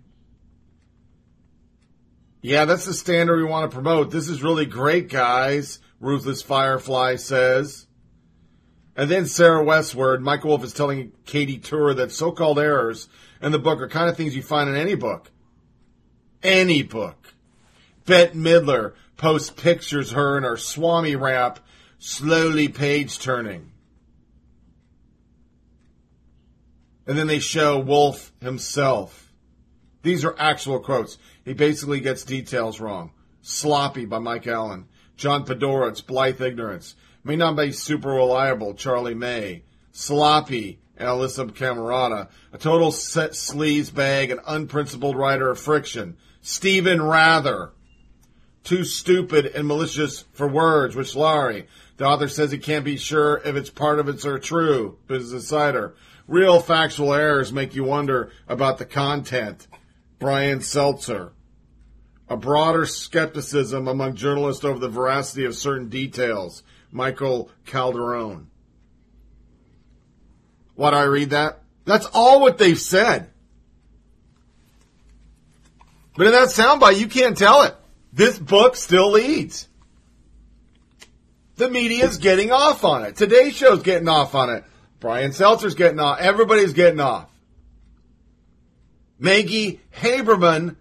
Yeah, that's the standard we want to promote. This is really great, guys, Ruthless Firefly says. And then Sarah Westwood, Michael Wolff is telling Katie Tur that so-called errors in the book are kind of things you find in any book. Any book. Bette Midler posts pictures her in her Swami wrap, slowly page turning. And then they show Wolff himself. These are actual quotes. He basically gets details wrong. Sloppy by Mike Allen. John Pedora, it's blithe ignorance. May not be super reliable, Charlie May. Sloppy, Alisyn Camerota. A total sleaze bag, an unprincipled writer of friction. Stephen Rather. Too stupid and malicious for words, which Laurie. The author says he can't be sure if it's part of it or true. Business Insider. Real factual errors make you wonder about the content. Brian Stelter. A broader skepticism among journalists over the veracity of certain details. Michael Calderone. Why do I read that? That's all what they've said. But in that soundbite, you can't tell it. This book still leads. The media's getting off on it. Today's show's getting off on it. Brian Stelter's getting off. Everybody's getting off. Maggie Haberman,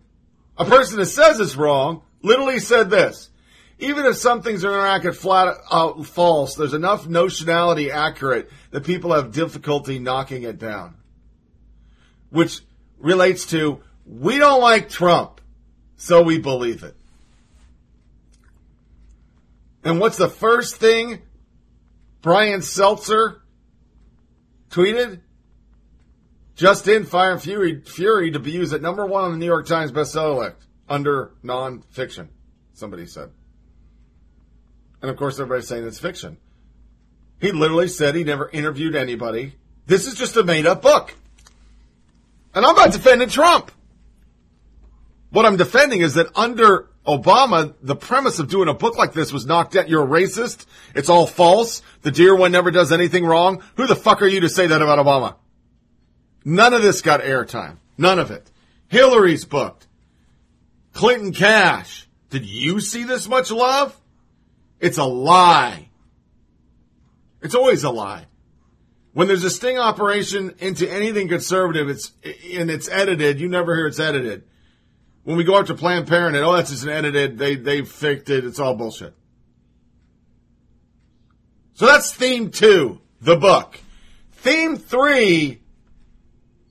a person that says it's wrong, literally said this. even if some things are inaccurate, flat out false, there's enough notionality accurate that people have difficulty knocking it down. Which relates to we don't like Trump, so we believe it. And what's the first thing Brian Stelter tweeted? Just in Fire and Fury, Fury debuts at number one on the New York Times bestseller list under nonfiction, somebody said. And of course, everybody's saying it's fiction. He literally said he never interviewed anybody. This is just a made up book. And I'm not defending Trump. What I'm defending is that under Obama, the premise of doing a book like this was knocked out. You're a racist. It's all false. The dear one never does anything wrong. Who the fuck are you to say that about Obama? None of this got airtime. None of it. Hillary's booked. Clinton Cash. Did you see this much love? It's a lie. It's always a lie. When there's a sting operation into anything conservative, it's and it's edited. You never hear it's edited. When we go up to Planned Parenthood, oh, that's just an edited. They they faked it. It's all bullshit. So that's theme two, the book. Theme three,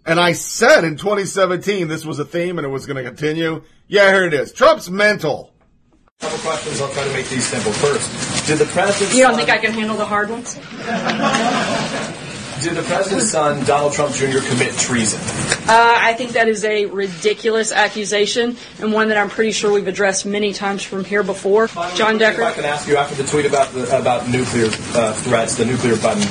and I said in 2017 this was a theme and it was going to continue. Yeah, here it is. Trump's mental. A couple questions. I'll try to make these simple. First, did the president? You don't think I can handle the hard ones? Did the president's son, Donald Trump Jr., commit treason? Uh, I think that is a ridiculous accusation and one that I'm pretty sure we've addressed many times from here before. John Decker. If I can ask you after the tweet about the, about nuclear uh, threats, the nuclear button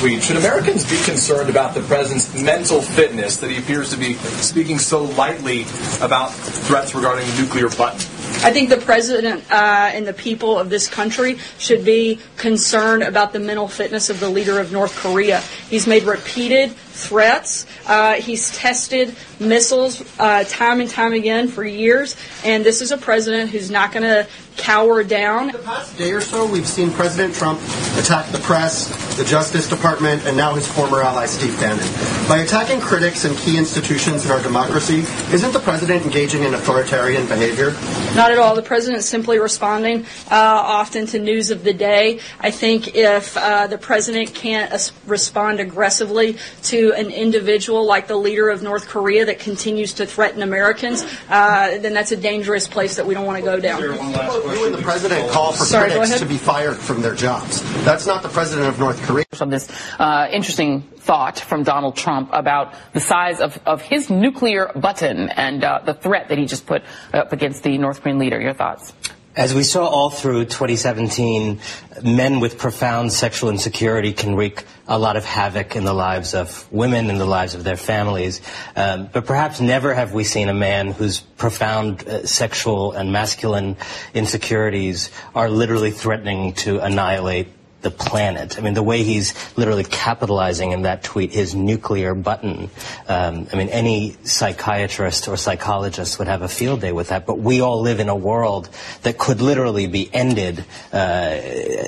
tweet, should Americans be concerned about the president's mental fitness that he appears to be speaking so lightly about threats regarding the nuclear button? I think the president uh, and the people of this country should be concerned about the mental fitness of the leader of North Korea. He's made repeated threats. Uh, he's tested missiles uh, time and time again for years, and this is a president who's not going to cower down. In The past day or so, we've seen President Trump attack the press, the Justice Department, and now his former ally Steve Bannon. By attacking critics and key institutions in our democracy, isn't the president engaging in authoritarian behavior? Not at all. The president's simply responding uh, often to news of the day. I think if uh, the president can't respond aggressively to an individual like the leader of North Korea that continues to threaten Americans, uh, then that's a dangerous place that we don't want to go down. You and the president call for Sorry, critics to be fired from their jobs. That's not the president of North Korea. From this uh, interesting thought from Donald Trump about the size of, of his nuclear button and uh, the threat that he just put up against the North Korean leader. Your thoughts? As we saw all through 2017, men with profound sexual insecurity can wreak a lot of havoc in the lives of women and the lives of their families. Um, but perhaps never have we seen a man whose profound uh, sexual and masculine insecurities are literally threatening to annihilate the planet. I mean, the way he's literally capitalizing in that tweet, his nuclear button. Um, I mean, any psychiatrist or psychologist would have a field day with that. But we all live in a world that could literally be ended uh,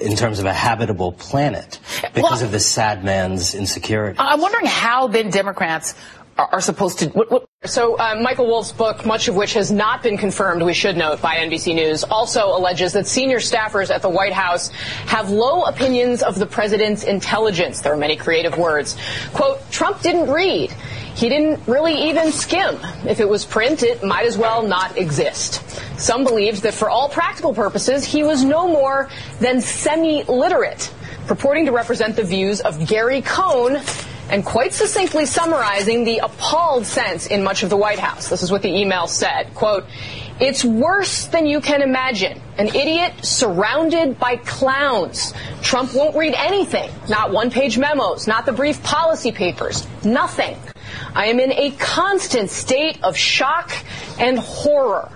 in terms of a habitable planet because of this sad man's insecurity. I'm wondering how then Democrats are, supposed to. What, what, So, uh, Michael Wolff's book, much of which has not been confirmed, we should note, by NBC News, also alleges that senior staffers at the White House have low opinions of the president's intelligence. There are many creative words. Quote, Trump didn't read. He didn't really even skim. If it was print, it might as well not exist. Some believed that for all practical purposes, he was no more than semi-literate, purporting to represent the views of Gary Cohn and quite succinctly summarizing the appalled sense in much of the White House. This is what the email said. Quote, it's worse than you can imagine. An idiot surrounded by clowns. Trump won't read anything. Not one-page memos, not the brief policy papers. Nothing. I am in a constant state of shock and horror.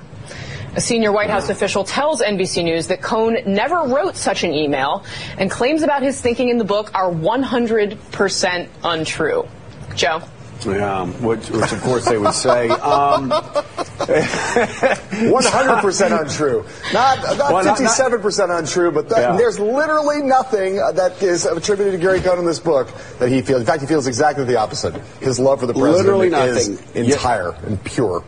A senior White House official tells NBC News that Cohn never wrote such an email and claims about his thinking in the book are 100% untrue. Joe? Yeah, which, which of course they would say. Um, 100% untrue. Not, not Well, not- 57% untrue, but th- Yeah. there's literally nothing uh, that is attributed to Gary Cohn in this book that he feels. In fact, he feels exactly the opposite. His love for the president Literally is nothing. entire and pure.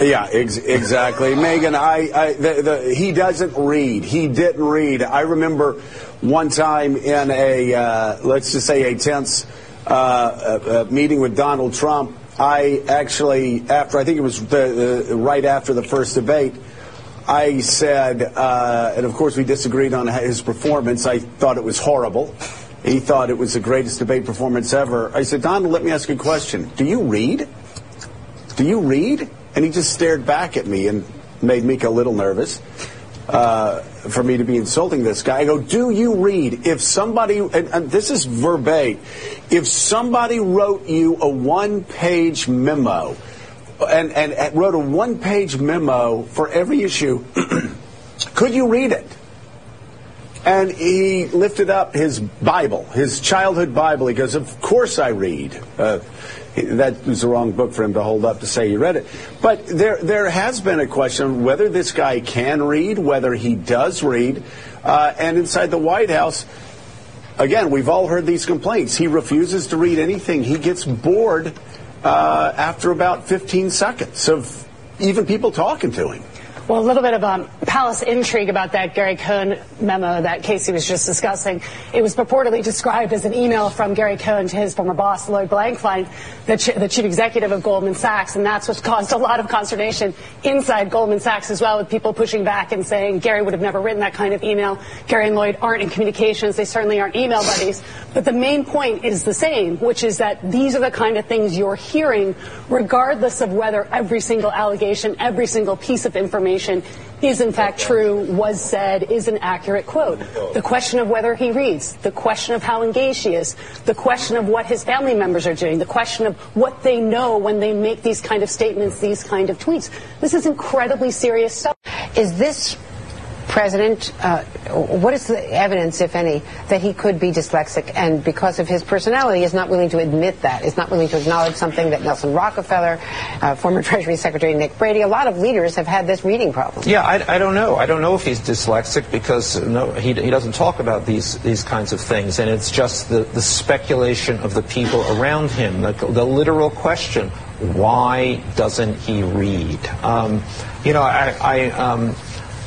Yeah, ex- exactly, Megan. I, I the, the, he doesn't read. He didn't read. I remember one time in a uh, let's just say a tense uh, uh, meeting with Donald Trump. I actually, after I think it was the right after the first debate, I said, uh, and of course we disagreed on his performance. I thought it was horrible. He thought it was the greatest debate performance ever. I said, Donald, let me ask you a question. Do you read? Do you read? And he just stared back at me and made me a little nervous uh, for me to be insulting this guy. I go, do you read? If somebody, and, and this is verbatim, if somebody wrote you a one-page memo and, and, and wrote a one-page memo for every issue, could you read it? And he lifted up his Bible, his childhood Bible. He goes, Of course I read. Uh, that was the wrong book for him to hold up to say he read it. But there, there has been a question whether this guy can read, whether he does read. Uh, and inside the White House, again, we've all heard these complaints. He refuses to read anything. He gets bored uh, after about 15 seconds of even people talking to him. Well, a little bit of um, palace intrigue about that Gary Cohn memo that Kasie was just discussing. It was purportedly described as an email from Gary Cohn to his former boss, Lloyd Blankfein, the, ch- the chief executive of Goldman Sachs, and that's what caused a lot of consternation inside Goldman Sachs as well, with people pushing back and saying Gary would have never written that kind of email. Gary and Lloyd aren't in communications; they certainly aren't email buddies. But the main point is the same, which is that these are the kind of things you're hearing, regardless of whether every single allegation, every single piece of information is in fact true, was said, is an accurate quote. The question of whether he reads, the question of how engaged he is, the question of what his family members are doing, the question of what they know when they make these kind of statements, these kind of tweets. This is incredibly serious stuff. Is this president, uh, what is the evidence, if any, that he could be dyslexic and because of his personality is not willing to admit that, is not willing to acknowledge something that Nelson Rockefeller, uh, former Treasury Secretary Nick Brady, a lot of leaders have had this reading problem. Yeah, I, I don't know. I don't know if he's dyslexic because no, he, he doesn't talk about these, these kinds of things, and it's just the, the speculation of the people around him, the, the literal question, why doesn't he read? Um, you know, I, I um,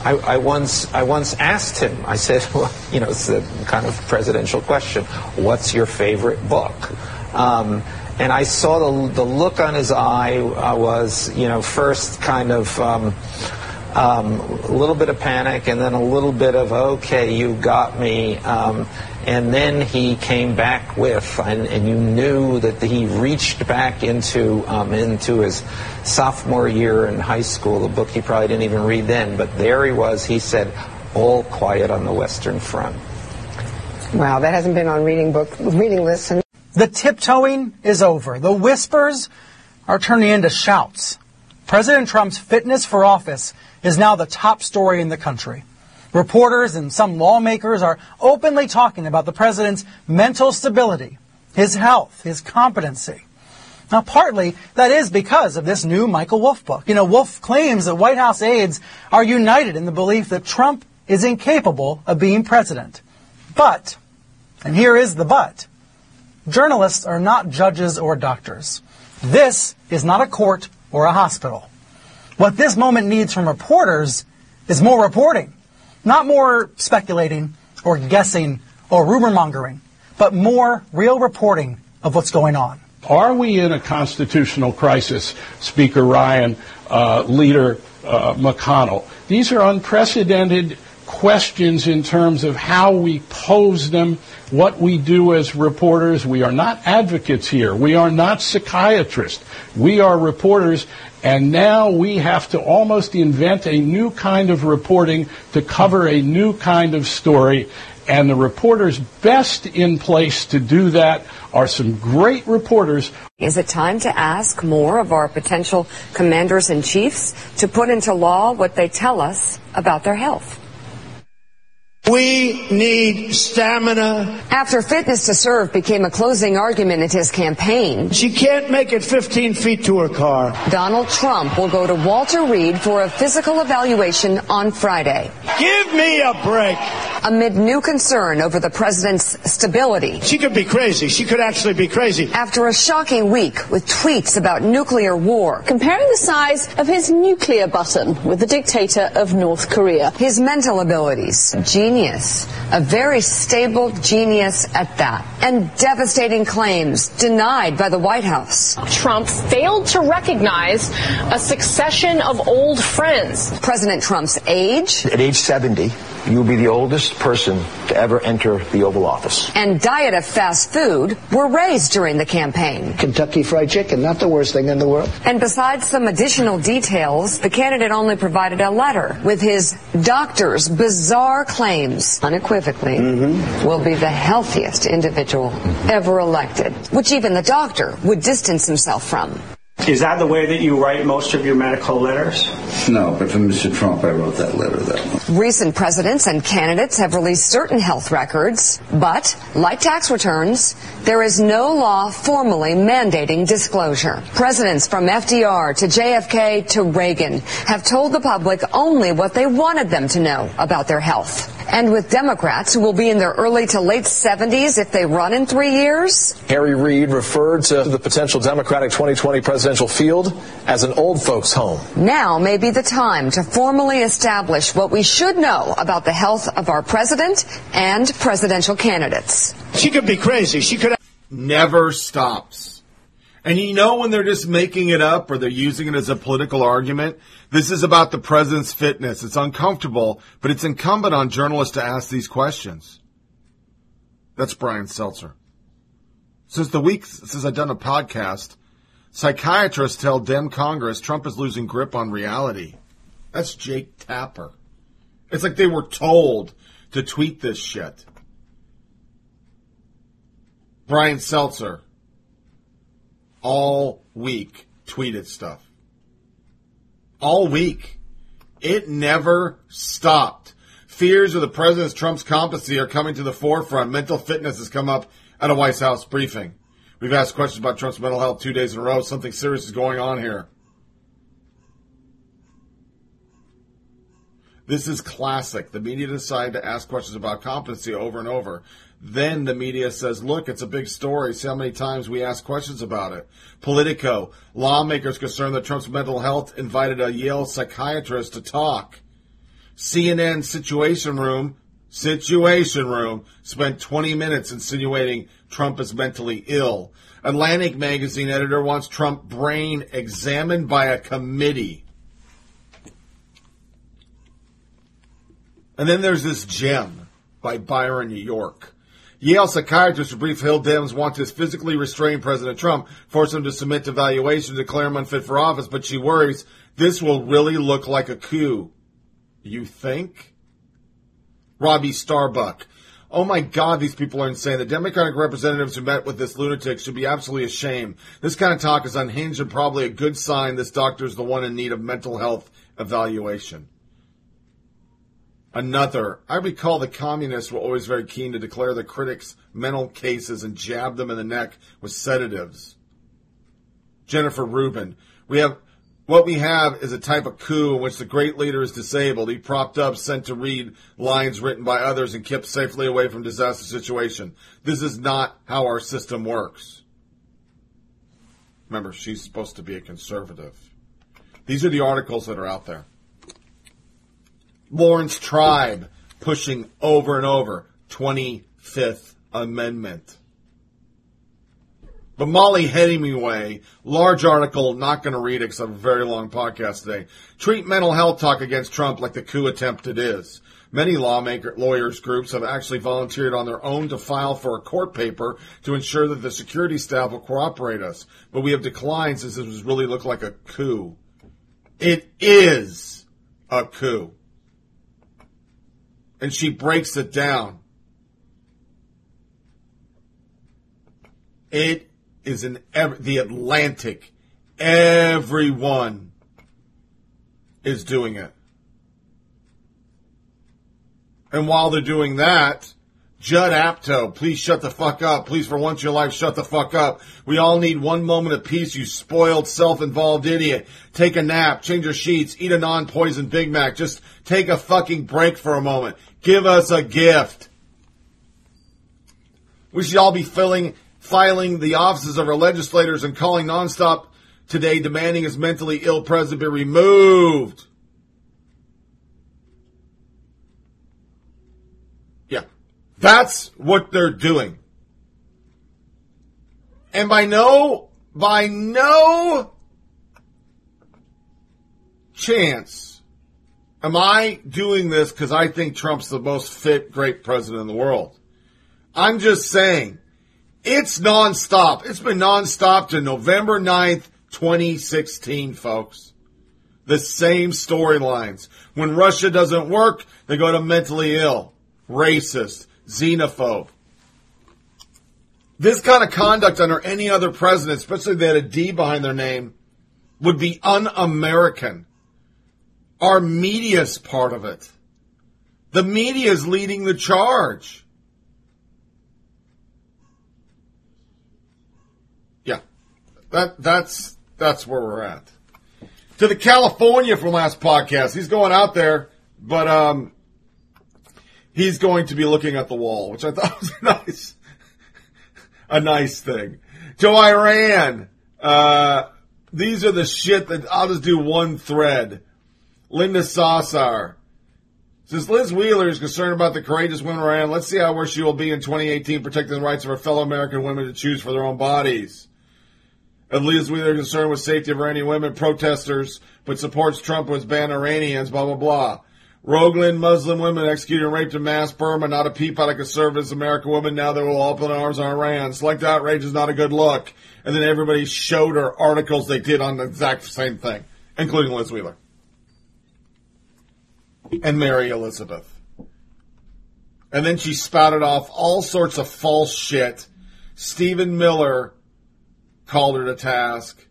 I, I, once I once asked him. I said, well, you know, it's a kind of presidential question. What's your favorite book? Um, and I saw the, the look on his eye uh, was, you know, first kind of um, um, a little bit of panic, and then a little bit of okay, you got me. And then he came back with, and, and, you knew that he reached back into um, into his sophomore year in high school, the book he probably didn't even read then, but there he was. He said, "All quiet on the Western Front." Wow, that hasn't been on reading book reading lists. The tiptoeing is over. The whispers are turning into shouts. President Trump's fitness for office is now the top story in the country. Reporters and some lawmakers are openly talking about the president's mental stability, his health, his competency. Now, partly that is because of this new Michael Wolff book. You know, Wolff claims that White House aides are united in the belief that Trump is incapable of being president. But, and here is the but, journalists are not judges or doctors. This is not a court or a hospital. What this moment needs from reporters is more reporting. Not more speculating or guessing or rumor mongering, but more real reporting of what's going on. Are we in a constitutional crisis, Speaker Ryan, uh, Leader uh, McConnell? These are unprecedented questions in terms of how we pose them, what we do as reporters. We are not advocates here. We are not psychiatrists. We are reporters, and now we have to almost invent a new kind of reporting to cover a new kind of story. And the reporters best in place to do that are some great reporters. Is it time to ask more of our potential commanders in chiefs to put into law what they tell us about their health? We need stamina. After fitness to serve became a closing argument in his campaign, She can't make it 15 feet to her car. Donald Trump will go to Walter Reed for a physical evaluation on Friday. Give me a break. Amid new concern over the president's stability. She could be crazy. She could actually be crazy. After a shocking week with tweets about nuclear war. Comparing the size of his nuclear button with the dictator of North Korea. His mental abilities, genius, a very stable genius at that, and devastating claims denied by the White House. Trump failed to recognize a succession of old friends. President Trump's age At age 70, you will be the oldest person to ever enter the Oval Office. and diet of fast food were raised during the campaign. Kentucky Fried Chicken, not the worst thing in the world. And besides some additional details, the candidate only provided a letter with his doctor's bizarre claims, unequivocally, mm-hmm. will be the healthiest individual ever elected, which even the doctor would distance himself from. Is that the way that you write most of your medical letters? No, but for Mr. Trump, I wrote that letter that one. Recent presidents and candidates have released certain health records, but, like tax returns, there is no law formally mandating disclosure. Presidents from FDR to JFK to Reagan have told the public only what they wanted them to know about their health. And with Democrats who will be in their early to late 70s if they run in three years, Harry Reid referred to the potential Democratic 2020 presidential field as an old folks' home. now may be the time to formally establish what we should know about the health of our president and presidential candidates. She could be crazy. She could. never stops. And you know when they're just making it up or they're using it as a political argument? This is about the president's fitness. It's uncomfortable, but it's incumbent on journalists to ask these questions. That's Brian Stelter. Since the week since I've done a podcast, psychiatrists tell Dem Congress Trump is losing grip on reality. That's Jake Tapper. It's like they were told to tweet this shit. Brian Stelter all week tweeted stuff. All week. It never stopped. Fears of the President Trump's competency are coming to the forefront. Mental fitness has come up at a White House briefing. We've asked questions about Trump's mental health two days in a row. Something serious is going on here. This is classic. The media decide to ask questions about competency over and over. Then the media says, look, it's a big story. See how many times we ask questions about it. Politico, lawmakers concerned that Trump's mental health invited a Yale psychiatrist to talk. CNN Situation Room, Situation Room, spent 20 minutes insinuating Trump is mentally ill. Atlantic magazine editor wants Trump brain examined by a committee. And then there's this gem by Byron New York. Yale psychiatrist brief Hill Dems want to physically restrain President Trump, force him to submit to evaluation, declare him unfit for office, but she worries this will really look like a coup. You think? Robbie Starbuck. Oh my God, these people are insane. The Democratic representatives who met with this lunatic should be absolutely ashamed. This kind of talk is unhinged and probably a good sign this doctor is the one in need of mental health evaluation. Another, I recall the communists were always very keen to declare the critics mental cases and jab them in the neck with sedatives. Jennifer Rubin, we have what we have is a type of coup in which the great leader is disabled. He propped up, sent to read lines written by others, and kept safely away from disaster situation. This is not how our system works. Remember, she's supposed to be a conservative. These are the articles that are out there. Laurence Tribe pushing over and over 25th Amendment. But Mollie Hemingway, large article, not going to read it because I have a very long podcast today. Treat mental health talk against Trump like the coup attempt it is. Many lawmaker lawyers groups have actually volunteered on their own to file for a court paper to ensure that the security staff will cooperate us. But we have declined since this really looked like a coup. It is a coup. And she breaks it down. It is in ev- the Atlantic. Everyone is doing it. And while they're doing that, Judd Apatow, please shut the fuck up. Please, for once in your life, shut the fuck up. We all need one moment of peace, you spoiled, self-involved idiot. Take a nap, change your sheets, eat a non-poison Big Mac. Just take a fucking break for a moment. Give us a gift. We should all be filling, filing the offices of our legislators and calling nonstop today demanding his mentally ill president be removed. Yeah. That's what they're doing. And by no, by no chance am I doing this because I think Trump's the most fit, great president in the world. I'm just saying, it's nonstop. It's been nonstop to November 9th, 2016, folks. The same storylines. When Russia doesn't work, they go to mentally ill, racist, xenophobe. This kind of conduct under any other president, especially if they had a D behind their name, would be un-American. Our media's part of it. The media is leading the charge. Yeah. That that's that's where we're at. To the California from last podcast. He's going out there, but um he's going to be looking at the wall, which I thought was nice. a nice thing. To Iran, uh these are the shit that I'll just do one thread. Linda Sarsour. Since Liz Wheeler is concerned about the courageous women around, let's see how where she will be in 2018 protecting the rights of her fellow American women to choose for their own bodies. And Liz Wheeler is concerned with safety of Iranian women protesters, but supports Trump with ban Iranians, blah, blah, blah. Rohingya Muslim women executed and raped in mass Burma, not a peep out of conservative American women. Now they will open arms on Iran. Select outrage is not a good look. And then everybody showed her articles they did on the exact same thing, including Liz Wheeler and Mary Elizabeth. And then she spouted off all sorts of false shit. Stephen Miller called her to task.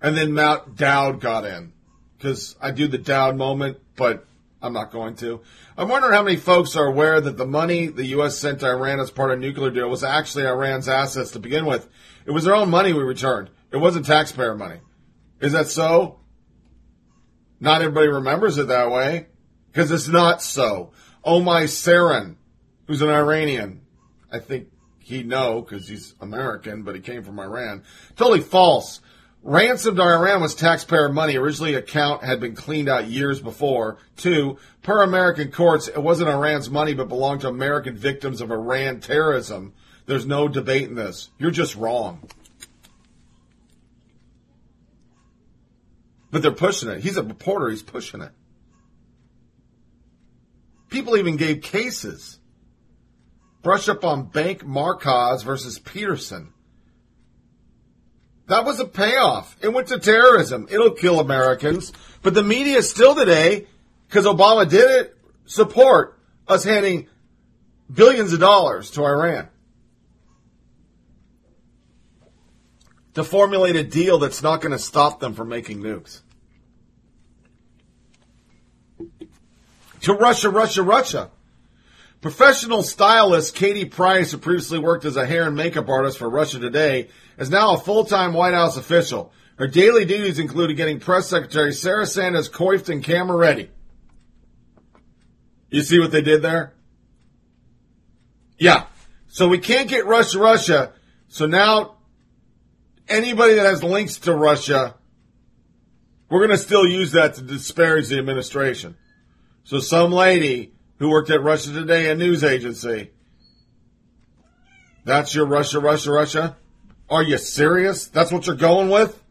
And then Matt Dowd got in. Because I do the Dowd moment, but I'm not going to. I'm wondering how many folks are aware that the money the U.S. sent to Iran as part of nuclear deal was actually Iran's assets to begin with. It was their own money we returned. It wasn't taxpayer money. Is that so? Not everybody remembers it that way. Because it's not so. Omri Ceren, who's an Iranian, I think he'd know because he's American, but he came from Iran. Totally false. Ransom Iran was taxpayer money. Originally, account had been cleaned out years before. Two, per American courts, it wasn't Iran's money, but belonged to American victims of Iran terrorism. There's no debate in this. You're just wrong. But they're pushing it. He's a reporter. He's pushing it. People even gave cases. Brush up on Bank Markazi versus Peterson. That was a payoff. It went to terrorism. It'll kill Americans. But the media still today, because Obama did it, support us handing billions of dollars to Iran. To formulate a deal that's not going to stop them from making nukes. To Russia, Russia, Russia. Professional stylist Katie Price, who previously worked as a hair and makeup artist for Russia Today, is now a full-time White House official. Her daily duties included getting press secretary Sarah Sanders coiffed and camera ready. You see what they did there? Yeah. So we can't get Russia, Russia. So now anybody that has links to Russia, we're going to still use that to disparage the administration. So some lady who worked at Russia Today, a news agency. That's your Russia, Russia, Russia? Are you serious? That's what you're going with?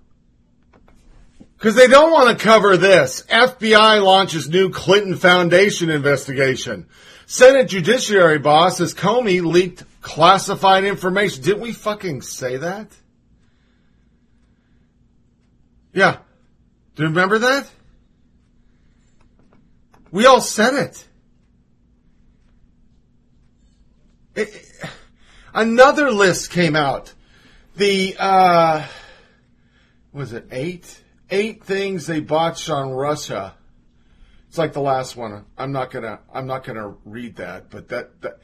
Because they don't want to cover this. FBI launches new Clinton Foundation investigation. Senate Judiciary boss says Comey leaked classified information. Didn't we fucking say that? Yeah. Do you remember that? We all said it. Another list came out. The uh, was it eight? Eight things they botched on Russia. It's like the last one. I'm not gonna. I'm not gonna read that. But that, that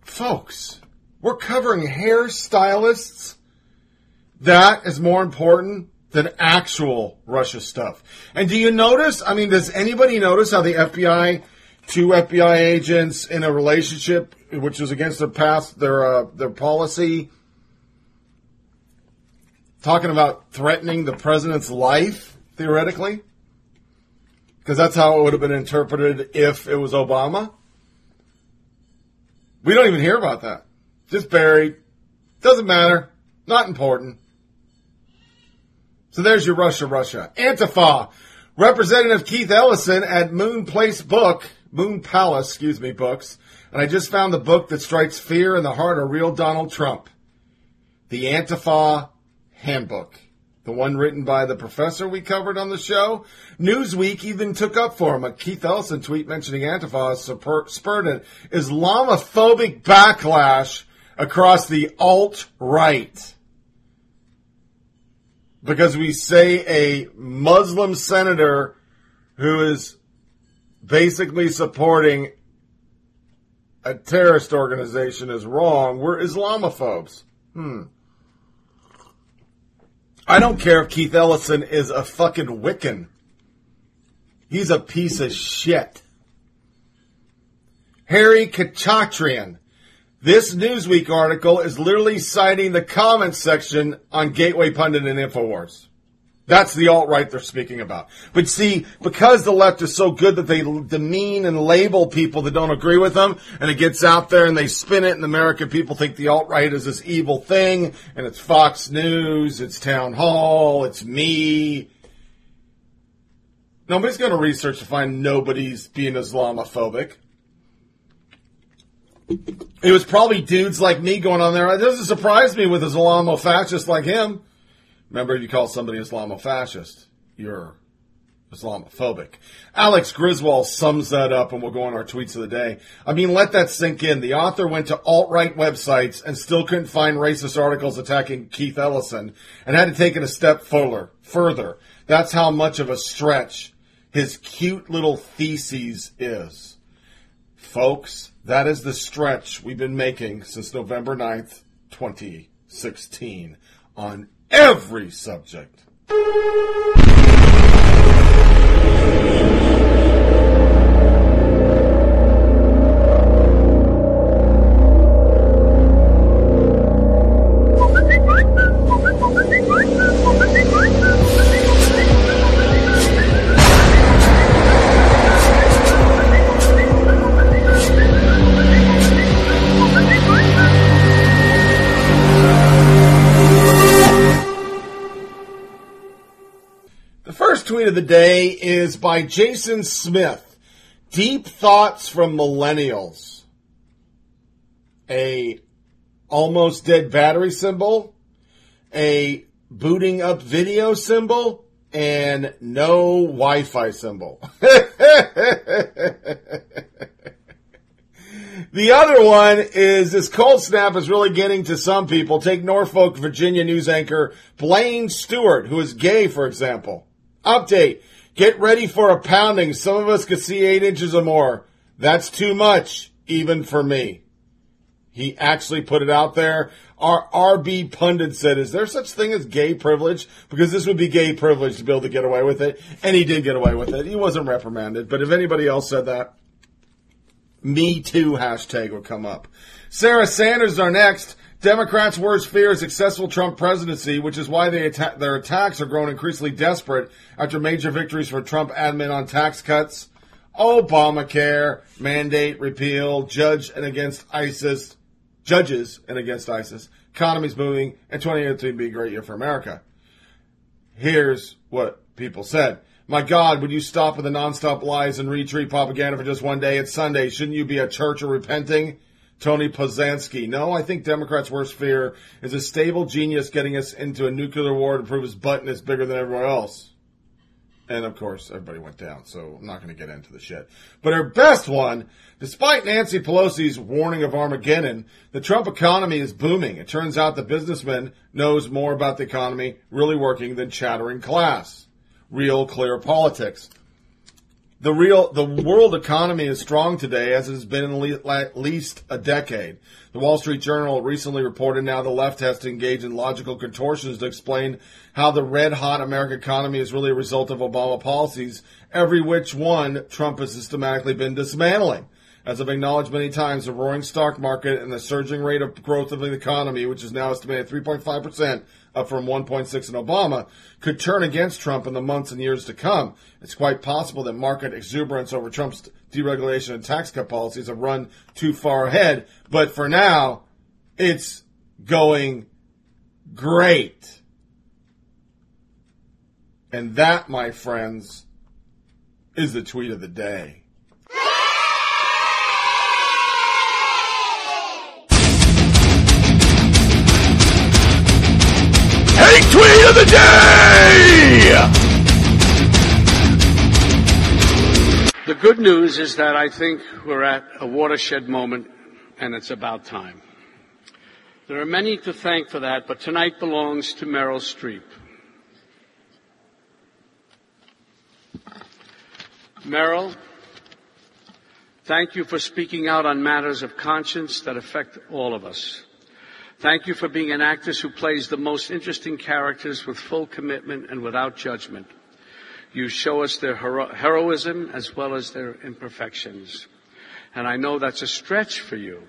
folks, we're covering hairstylists. That is more important than actual Russia stuff. And do you notice? I mean, does anybody notice how the FBI, two FBI agents in a relationship, which was against their past, their uh, their policy, talking about threatening the president's life theoretically? Because that's how it would have been interpreted if it was Obama. We don't even hear about that. Just buried. Doesn't matter. Not important. So there's your Russia, Russia. Antifa. Representative Keith Ellison at Moon Place Book, Moon Palace, excuse me, books. And I just found the book that strikes fear in the heart of real Donald Trump. The Antifa Handbook. The one written by the professor we covered on the show. Newsweek even took up for him a Keith Ellison tweet mentioning Antifa spurred an Islamophobic backlash across the alt-right. Because we say a Muslim senator who is basically supporting a terrorist organization is wrong, we're Islamophobes. Hmm. I don't care if Keith Ellison is a fucking Wiccan. He's a piece of shit. Harry Khachatrian. This Newsweek article is literally citing the comments section on Gateway Pundit and InfoWars. That's the alt-right they're speaking about. But see, because the left is so good that they demean and label people that don't agree with them, and it gets out there and they spin it, and American people think the alt-right is this evil thing, and it's Fox News, it's Town Hall, it's me. Nobody's going to research to find nobody's being Islamophobic. It was probably dudes like me going on there. It doesn't surprise me with Islamofascists like him. Remember, if you call somebody Islamofascist, you're Islamophobic. Alex Griswold sums that up, and we'll go on our tweets of the day. I mean, let that sink in. The author went to alt-right websites and still couldn't find racist articles attacking Keith Ellison, and had to take it a step further. Further, that's how much of a stretch his cute little theses is. Folks, that is the stretch we've been making since November 9th, 2016 on every subject. Of the day is by Jason Smith. Deep thoughts from millennials. A almost dead battery symbol, a booting up video symbol, and no Wi-Fi symbol. The other one is this cold snap is really getting to some people. Take Norfolk, Virginia news anchor Blaine Stewart, who is gay, for example. Update. Get ready for a pounding. Some of us could see eight inches or more. That's too much, even for me. He actually put it out there. Our RB pundit said, is there such thing as gay privilege? Because this would be gay privilege to be able to get away with it. And he did get away with it. He wasn't reprimanded. But if anybody else said that, me too hashtag would come up. Sarah Sanders are next. Democrats' worst fear is successful Trump presidency, which is why atta- their attacks are growing increasingly desperate after major victories for Trump admin on tax cuts, Obamacare, mandate repeal, judge and against ISIS, judges and against ISIS, economy's moving, and 2018 be a great year for America. Here's what people said. My God, would you stop with the nonstop lies and retreat propaganda for just one day? It's Sunday. Shouldn't you be a church or repenting? Tony Posnanski. No, I think Democrats' worst fear is a stable genius getting us into a nuclear war to prove his button is bigger than everyone else. And of course, everybody went down, so I'm not going to get into the shit. But her best one, despite Nancy Pelosi's warning of Armageddon, the Trump economy is booming. It turns out the businessman knows more about the economy really working than chattering class. Real clear politics. The real, the world economy is strong today as it has been in at least a decade. The Wall Street Journal recently reported now the left has to engage in logical contortions to explain how the red hot American economy is really a result of Obama policies, every which one Trump has systematically been dismantling. As I've acknowledged many times, the roaring stock market and the surging rate of growth of the economy, which is now estimated at 3.5%, up from 1.6 in Obama, could turn against Trump in the months and years to come. It's quite possible that market exuberance over Trump's deregulation and tax cut policies have run too far ahead. But for now, it's going great. And that, my friends, is the tweet of the day. Of the day! The good news is that I think we're at a watershed moment and it's about time. There are many to thank for that, but tonight belongs to Meryl Streep. Meryl, thank you for speaking out on matters of conscience that affect all of us. Thank you for being an actress who plays the most interesting characters with full commitment and without judgment. You show us their hero- heroism as well as their imperfections. And I know that's a stretch for you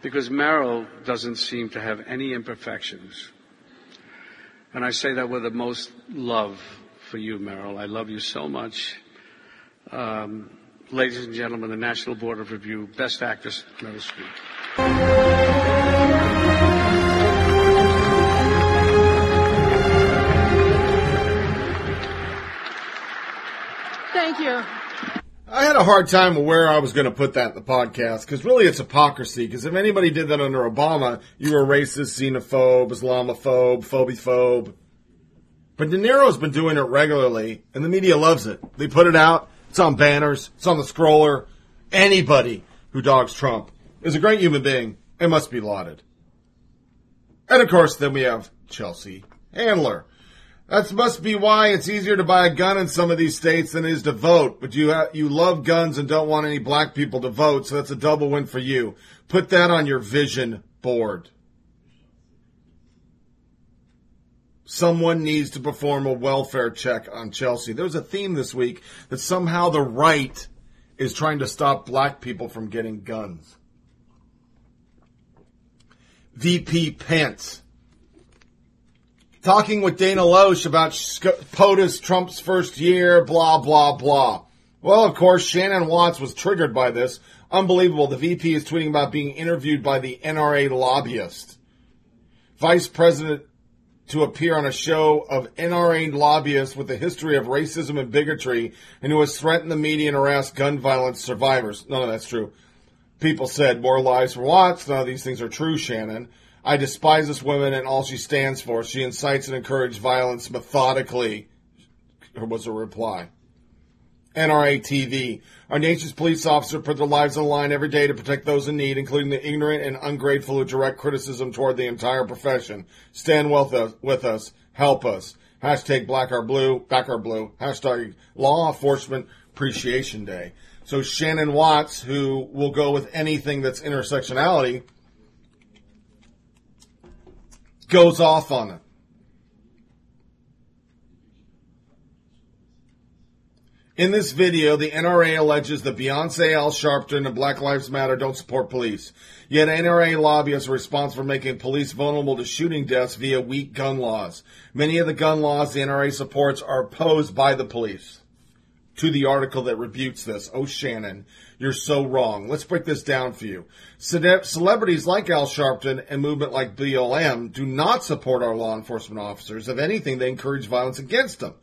because Meryl doesn't seem to have any imperfections. And I say that with the most love for you, Meryl. I love you so much. Um, ladies and gentlemen, the National Board of Review, Best Actress, Meryl Streep. Thank you. I had a hard time where I was going to put that in the podcast because really it's hypocrisy. Because if anybody did that under Obama, you were racist, xenophobe, Islamophobe, phobophobe. But De Niro's been doing it regularly, and the media loves it. They put it out. It's on banners. It's on the scroller. Anybody who dogs Trump is a great human being and must be lauded. And of course, then we have Chelsea Handler. That must be why it's easier to buy a gun in some of these states than it is to vote. But you you love guns and don't want any black people to vote, so that's a double win for you. Put that on your vision board. Someone needs to perform a welfare check on Chelsea. There's a theme this week that somehow the right is trying to stop black people from getting guns. VP Pence talking with Dana Loesch about POTUS Trump's first year, blah, blah, blah. Well, of course, Shannon Watts was triggered by this. Unbelievable. The VP is tweeting about being interviewed by the NRA lobbyist. Vice President to appear on a show of NRA lobbyists with a history of racism and bigotry and who has threatened the media and harassed gun violence survivors. None of that's true. People said more lies for Watts. None of these things are true, Shannon. I despise this woman and all she stands for. She incites and encourages violence methodically, was a reply. NRA TV. Our nation's police officers put their lives on the line every day to protect those in need, including the ignorant and ungrateful who direct criticism toward the entire profession. Stand with us. With us. Help us. Hashtag Black Our Blue. Back Our Blue. Hashtag Law Enforcement Appreciation Day. So Shannon Watts, who will go with anything that's intersectionality, goes off on it. In this video, the NRA alleges that Beyonce, Al Sharpton, and Black Lives Matter don't support police. Yet NRA lobbyists are responsible for making police vulnerable to shooting deaths via weak gun laws. Many of the gun laws the NRA supports are opposed by the police. To the article that rebutes this, oh Shannon, you're so wrong. Let's break this down for you. Celebrities like Al Sharpton and movement like BLM do not support our law enforcement officers. If anything, they encourage violence against them.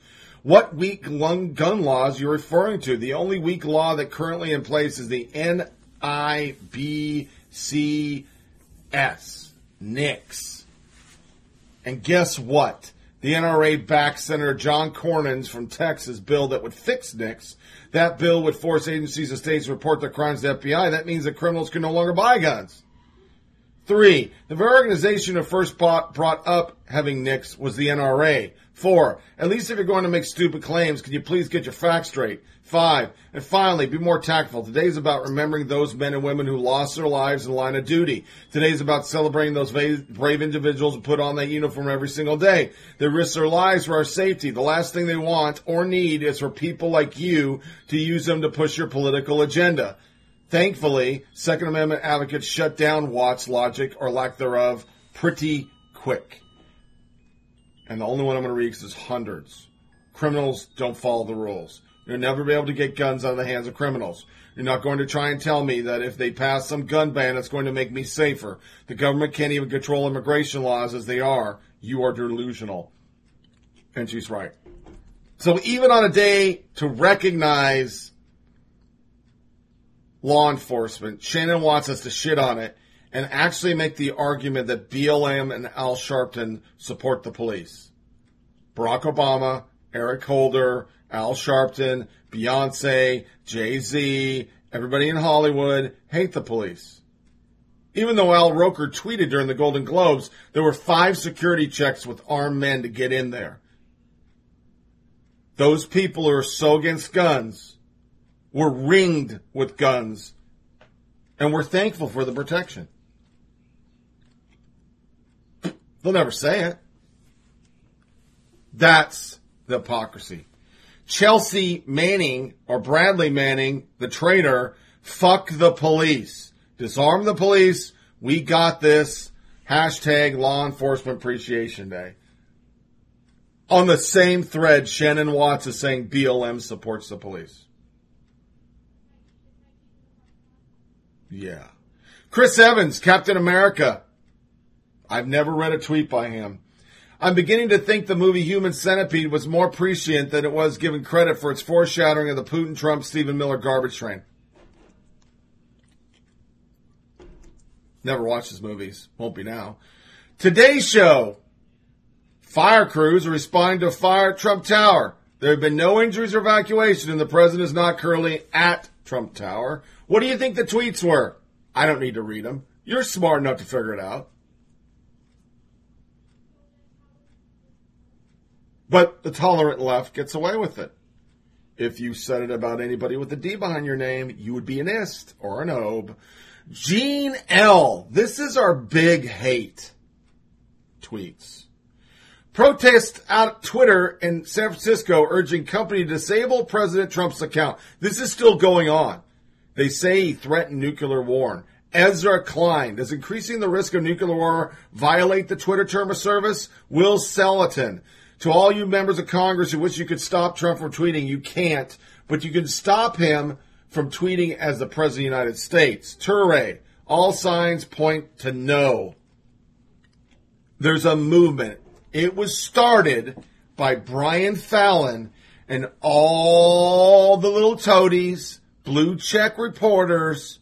What weak gun laws you're referring to? The only weak law that currently in place is the NIBCS, NICS. And guess what? The NRA backed Senator John Cornyn's from Texas bill that would fix NICS. That bill would force agencies and states to report their crimes to the FBI. That means that criminals can no longer buy guns. Three, the very organization who first bought, brought up having NICS was the NRA. Four, at least if you're going to make stupid claims, can you please get your facts straight? Five, and finally, be more tactful. Today's about remembering those men and women who lost their lives in the line of duty. Today's about celebrating those brave individuals who put on that uniform every single day. They risk their lives for our safety. The last thing they want or need is for people like you to use them to push your political agenda. Thankfully, Second Amendment advocates shut down Watt's logic or lack thereof pretty quick. And the only one I'm going to read is hundreds. Criminals don't follow the rules. You'll never be able to get guns out of the hands of criminals. You're not going to try and tell me that if they pass some gun ban, it's going to make me safer. The government can't even control immigration laws as they are. You are delusional. And she's right. So even on a day to recognize law enforcement, Shannon wants us to shit on it and actually make the argument that BLM and Al Sharpton support the police. Barack Obama, Eric Holder, Al Sharpton, Beyonce, Jay Z, everybody in Hollywood hate the police. Even though Al Roker tweeted during the Golden Globes, there were five security checks with armed men to get in there. Those people who are so against guns were ringed with guns and we're thankful for the protection. They'll never say it. That's the hypocrisy. Chelsea Manning or Bradley Manning, the traitor, fuck the police. Disarm the police. We got this. Hashtag Law Enforcement Appreciation Day. On the same thread, Shannon Watts is saying BLM supports the police. Yeah. Chris Evans, Captain America. I've never read a tweet by him. I'm beginning to think the movie Human Centipede was more prescient than it was given credit for its foreshadowing of the Putin Trump Stephen Miller garbage train. Never watched his movies. Won't be now. Today's show. Fire crews are responding to a fire at Trump Tower. There have been no injuries or evacuation, and the president is not currently at Trump Tower. What do you think the tweets were? I don't need to read them. You're smart enough to figure it out. But the tolerant left gets away with it. If you said it about anybody with a D behind your name, you would be an ist or an ob. Gene L. This is our big hate. Tweets. Protest out Twitter in San Francisco urging company to disable President Trump's account. This is still going on. They say he threatened nuclear war. Ezra Klein, does increasing the risk of nuclear war violate the Twitter term of service? Will Saletan, to all you members of Congress who wish you could stop Trump from tweeting, you can't, but you can stop him from tweeting as the President of the United States. Touré, all signs point to no. There's a movement. It was started by Brian Fallon and all the little toadies blue check reporters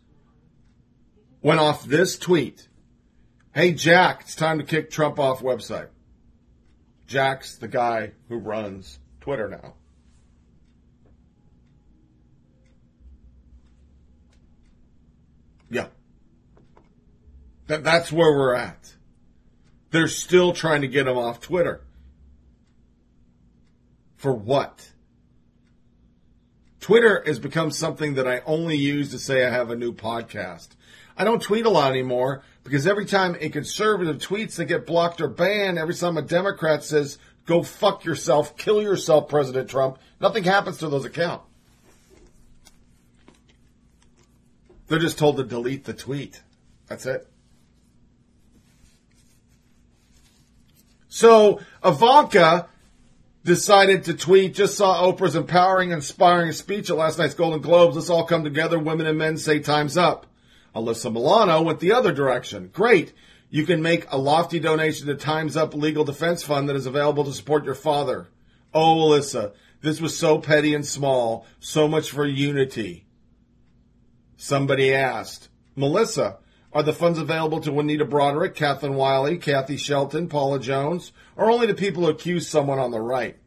went off this tweet. Hey, Jack, it's time to kick Trump off website. Jack's the guy who runs Twitter now. Yeah. That, that's where we're at. They're still trying to get him off Twitter. For what? Twitter has become something that I only use to say I have a new podcast. I don't tweet a lot anymore because every time a conservative tweets, they get blocked or banned. Every time a Democrat says, go fuck yourself, kill yourself, President Trump, nothing happens to those accounts. They're just told to delete the tweet. That's it. So Ivanka decided to tweet, just saw Oprah's empowering, inspiring speech at last night's Golden Globes. Let's all come together. Women and men say time's up. Alyssa Milano went the other direction. Great. You can make a lofty donation to Time's Up Legal Defense Fund that is available to support your father. Oh, Alyssa, this was so petty and small. So much for unity. Somebody asked, Melissa, are the funds available to Juanita Broaddrick, Kathleen Willey, Kathy Shelton, Paula Jones, or only to people who accuse someone on the right?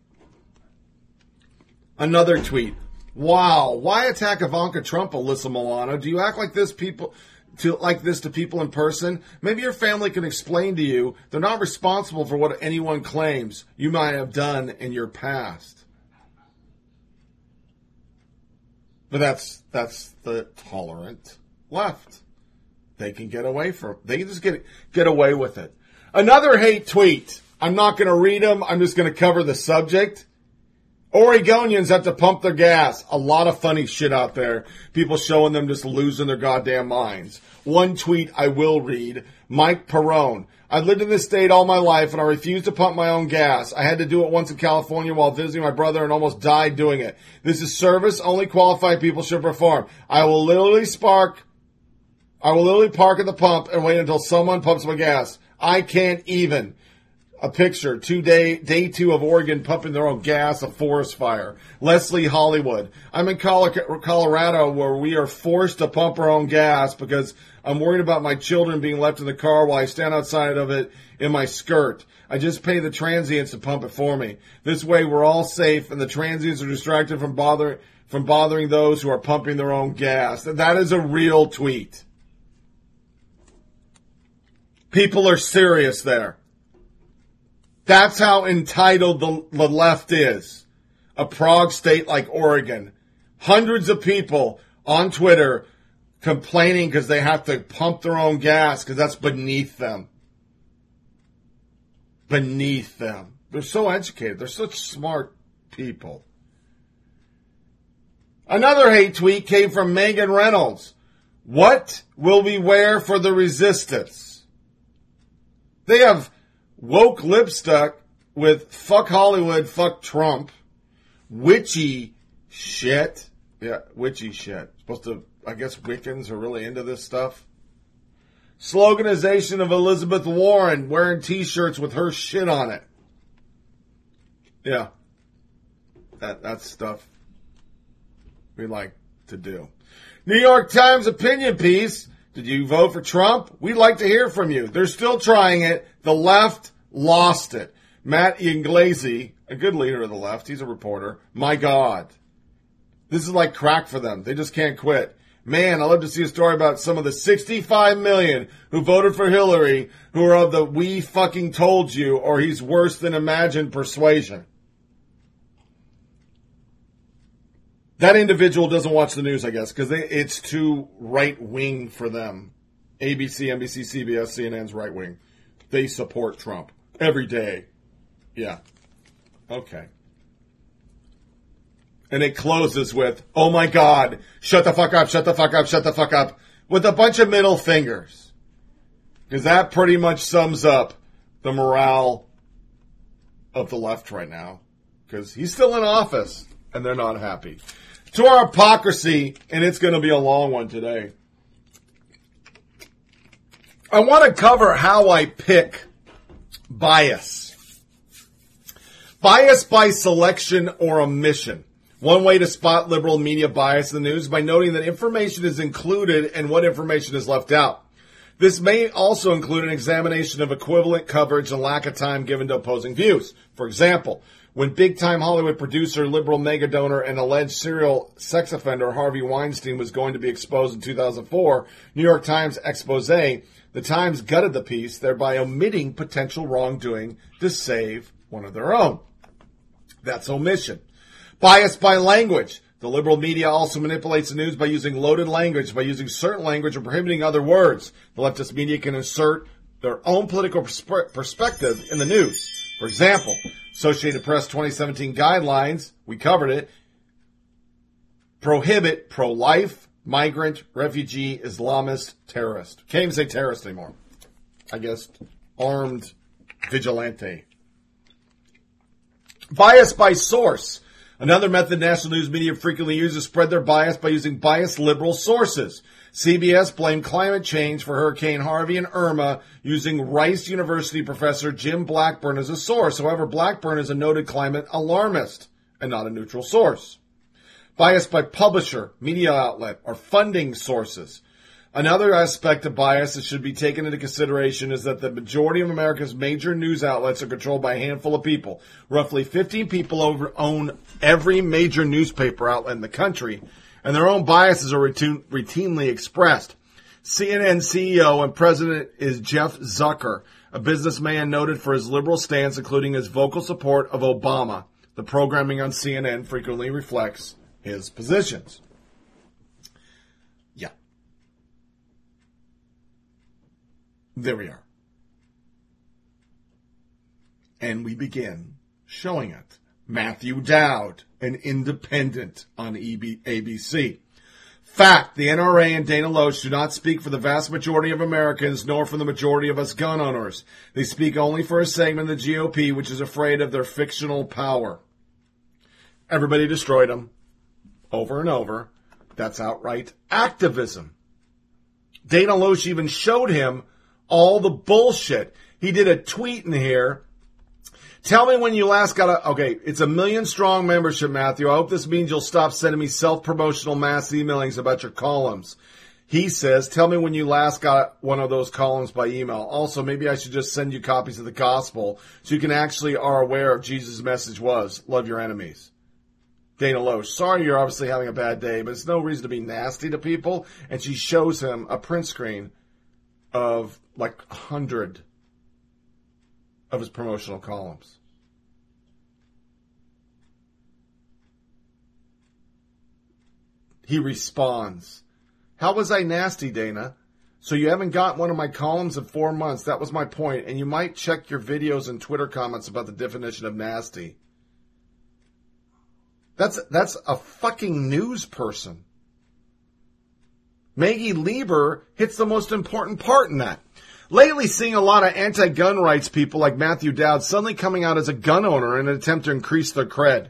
Another tweet. Wow, why attack Ivanka Trump, Alyssa Milano? Do you act like this people to like this to people in person, maybe your family can explain to you they're not responsible for what anyone claims you might have done in your past. But that's that's the tolerant left. They can get away from they can just get get away with it. Another hate tweet. I'm not going to read them. I'm just going to cover the subject. Oregonians have to pump their gas. A lot of funny shit out there. People showing them just losing their goddamn minds. One tweet I will read. Mike Perone. I've lived in this state all my life and I refuse to pump my own gas. I had to do it once in California while visiting my brother and almost died doing it. This is service only qualified people should perform. I will literally spark, I will literally park at the pump and wait until someone pumps my gas. I can't even a picture two day day two of Oregon pumping their own gas, a forest fire. Leslie Hollywood. I'm in Colorado where we are forced to pump our own gas because I'm worried about my children being left in the car while I stand outside of it in my skirt. I just pay the transients to pump it for me. This way we're all safe and the transients are distracted from bother from bothering those who are pumping their own gas. That is a real tweet. People are serious there. That's how entitled the, the left is. A Prague state like Oregon. Hundreds of people on Twitter complaining because they have to pump their own gas because that's beneath them. Beneath them. They're so educated. They're such smart people. Another hate tweet came from Megan Reynolds. What will we wear for the resistance? They have woke lipstick with fuck Hollywood, fuck Trump, witchy shit. Yeah, witchy shit. Supposed to, I guess Wiccans are really into this stuff. Sloganization of Elizabeth Warren wearing t-shirts with her shit on it. Yeah. That, that's stuff we like to do. New York Times opinion piece. Did you vote for Trump? We'd like to hear from you. They're still trying it. The left lost it. Matt Yglesias, a good leader of the left, he's a reporter. My God. This is like crack for them. They just can't quit. Man, I love to see a story about some of the 65 million who voted for Hillary who are of the we fucking told you or he's worse than imagined persuasion. That individual doesn't watch the news, I guess, because it's too right wing for them. ABC, NBC, CBS, CNN's right wing. They support Trump every day. Yeah. Okay. And it closes with, oh my God, shut the fuck up, shut the fuck up, shut the fuck up, with a bunch of middle fingers. Because that pretty much sums up the morale of the left right now. Because he's still in office and they're not happy. To our hypocrisy, and it's going to be a long one today. I want to cover how I pick bias. Bias by selection or omission. One way to spot liberal media bias in the news by noting that information is included and what information is left out. This may also include an examination of equivalent coverage and lack of time given to opposing views. For example, when big time Hollywood producer, liberal mega donor, and alleged serial sex offender Harvey Weinstein was going to be exposed in 2004, New York Times expose the Times gutted the piece, thereby omitting potential wrongdoing to save one of their own. That's omission. Bias by language. The liberal media also manipulates the news by using loaded language, by using certain language or prohibiting other words. The leftist media can insert their own political perspective in the news. For example, Associated Press 2017 guidelines, we covered it, prohibit pro-life, migrant, refugee, Islamist, terrorist. Can't even say terrorist anymore. I guess armed vigilante. Bias by source. Another method national news media frequently uses to spread their bias by using biased liberal sources. CBS blamed climate change for Hurricane Harvey and Irma using Rice University professor Jim Blackburn as a source. However, Blackburn is a noted climate alarmist and not a neutral source bias by publisher, media outlet, or funding sources. Another aspect of bias that should be taken into consideration is that the majority of America's major news outlets are controlled by a handful of people. Roughly 15 people own every major newspaper outlet in the country, and their own biases are routine, routinely expressed. CNN CEO and president is Jeff Zucker, a businessman noted for his liberal stance, including his vocal support of Obama. The programming on CNN frequently reflects his positions. Yeah. There we are. And we begin showing it. Matthew Dowd, an independent on EB- ABC. Fact, the NRA and Dana Loesch do not speak for the vast majority of Americans, nor for the majority of us gun owners. They speak only for a segment of the GOP, which is afraid of their fictional power. Everybody destroyed them over and over. That's outright activism. Dana Loesch even showed him all the bullshit. He did a tweet in here Tell me when you last got a, okay, it's a million strong membership, Matthew. I hope this means you'll stop sending me self-promotional mass emailings about your columns. He says, tell me when you last got one of those columns by email. Also, maybe I should just send you copies of the gospel so you can actually are aware of Jesus' message was, love your enemies. Dana Loesch, sorry you're obviously having a bad day, but it's no reason to be nasty to people. And she shows him a print screen of like a hundred of his promotional columns. He responds, How was I nasty, Dana? So you haven't got one of my columns in four months. That was my point. And you might check your videos and Twitter comments about the definition of nasty. That's, that's a fucking news person. Maggie Lieber hits the most important part in that. Lately, seeing a lot of anti-gun rights people like Matthew Dowd suddenly coming out as a gun owner in an attempt to increase their cred.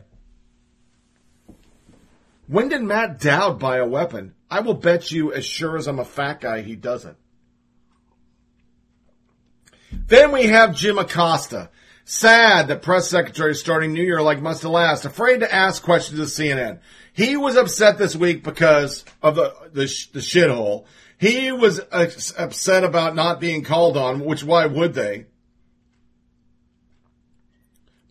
When did Matt Dowd buy a weapon? I will bet you, as sure as I'm a fat guy, he doesn't. Then we have Jim Acosta. Sad that press secretary starting New Year like must have last, afraid to ask questions to CNN. He was upset this week because of the, the, the shithole. He was uh, upset about not being called on, which why would they?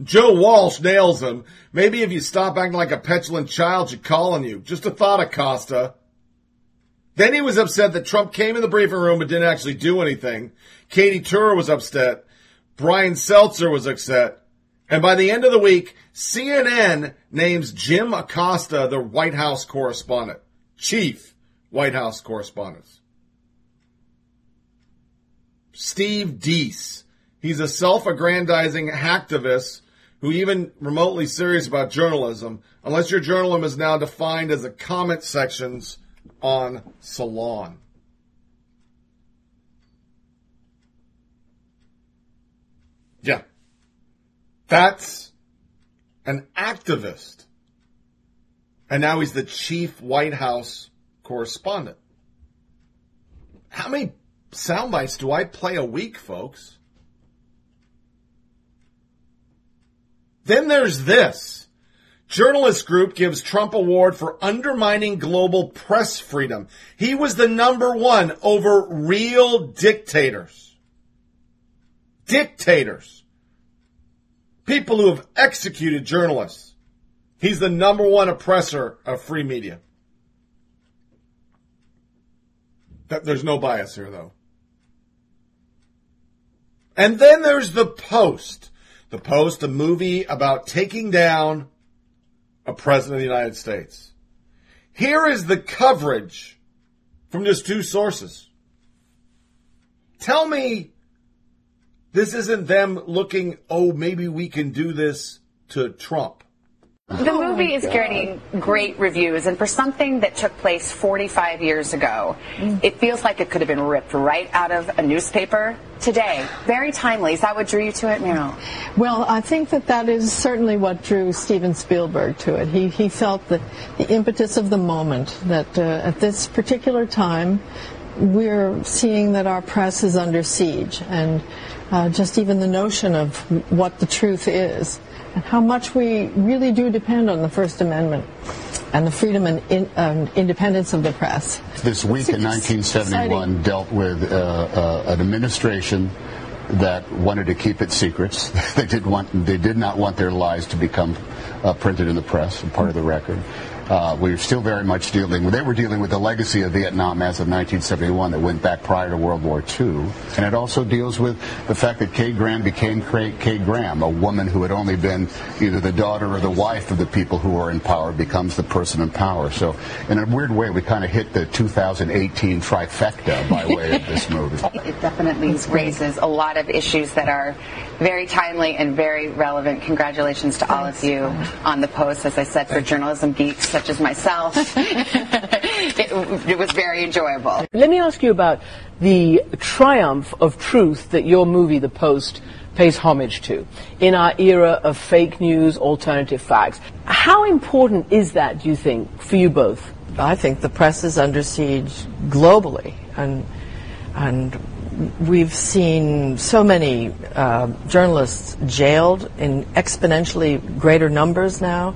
Joe Walsh nails him. Maybe if you stop acting like a petulant child, she'd call on you. Just a thought, Acosta. Then he was upset that Trump came in the briefing room and didn't actually do anything. Katie Tur was upset. Brian Stelter was upset. And by the end of the week, CNN names Jim Acosta the White House correspondent. Chief White House correspondent. Steve Deace. He's a self-aggrandizing hacktivist who even remotely serious about journalism, unless your journalism is now defined as the comment sections on Salon. Yeah. That's an activist. And now he's the chief White House correspondent. How many sound bites do I play a week, folks? Then there's this. Journalist group gives Trump award for undermining global press freedom. He was the number one over real dictators. Dictators. People who have executed journalists. He's the number one oppressor of free media. There's no bias here, though. And then there's the Post. The Post, a movie about taking down a president of the United States. Here is the coverage from just two sources. Tell me this isn't them looking, oh, maybe we can do this to Trump. The movie is getting great reviews, and for something that took place 45 years ago, it feels like it could have been ripped right out of a newspaper today. Very timely. Is that what drew you to it, Meryl? Well, I think that that is certainly what drew Steven Spielberg to it. He, he felt that the impetus of the moment, that uh, at this particular time, we're seeing that our press is under siege, and uh, just even the notion of what the truth is and how much we really do depend on the First Amendment and the freedom and in, um, independence of the press. This week in 1971 exciting. dealt with uh, uh, an administration that wanted to keep its secrets. they did want they did not want their lies to become uh, printed in the press, and part of the record. Uh, we're still very much dealing with, they were dealing with the legacy of Vietnam as of 1971 that went back prior to World War II. And it also deals with the fact that Kay Graham became Kay Graham, a woman who had only been either the daughter or the wife of the people who are in power, becomes the person in power. So in a weird way, we kind of hit the 2018 trifecta by way of this movie. It definitely raises a lot of issues that are very timely and very relevant. Congratulations to all of you on the post. As I said, for journalism geeks such as myself, it, it was very enjoyable. Let me ask you about the triumph of truth that your movie, The Post, pays homage to in our era of fake news, alternative facts. How important is that, do you think, for you both? I think the press is under siege globally, and and we've seen so many uh, journalists jailed in exponentially greater numbers now.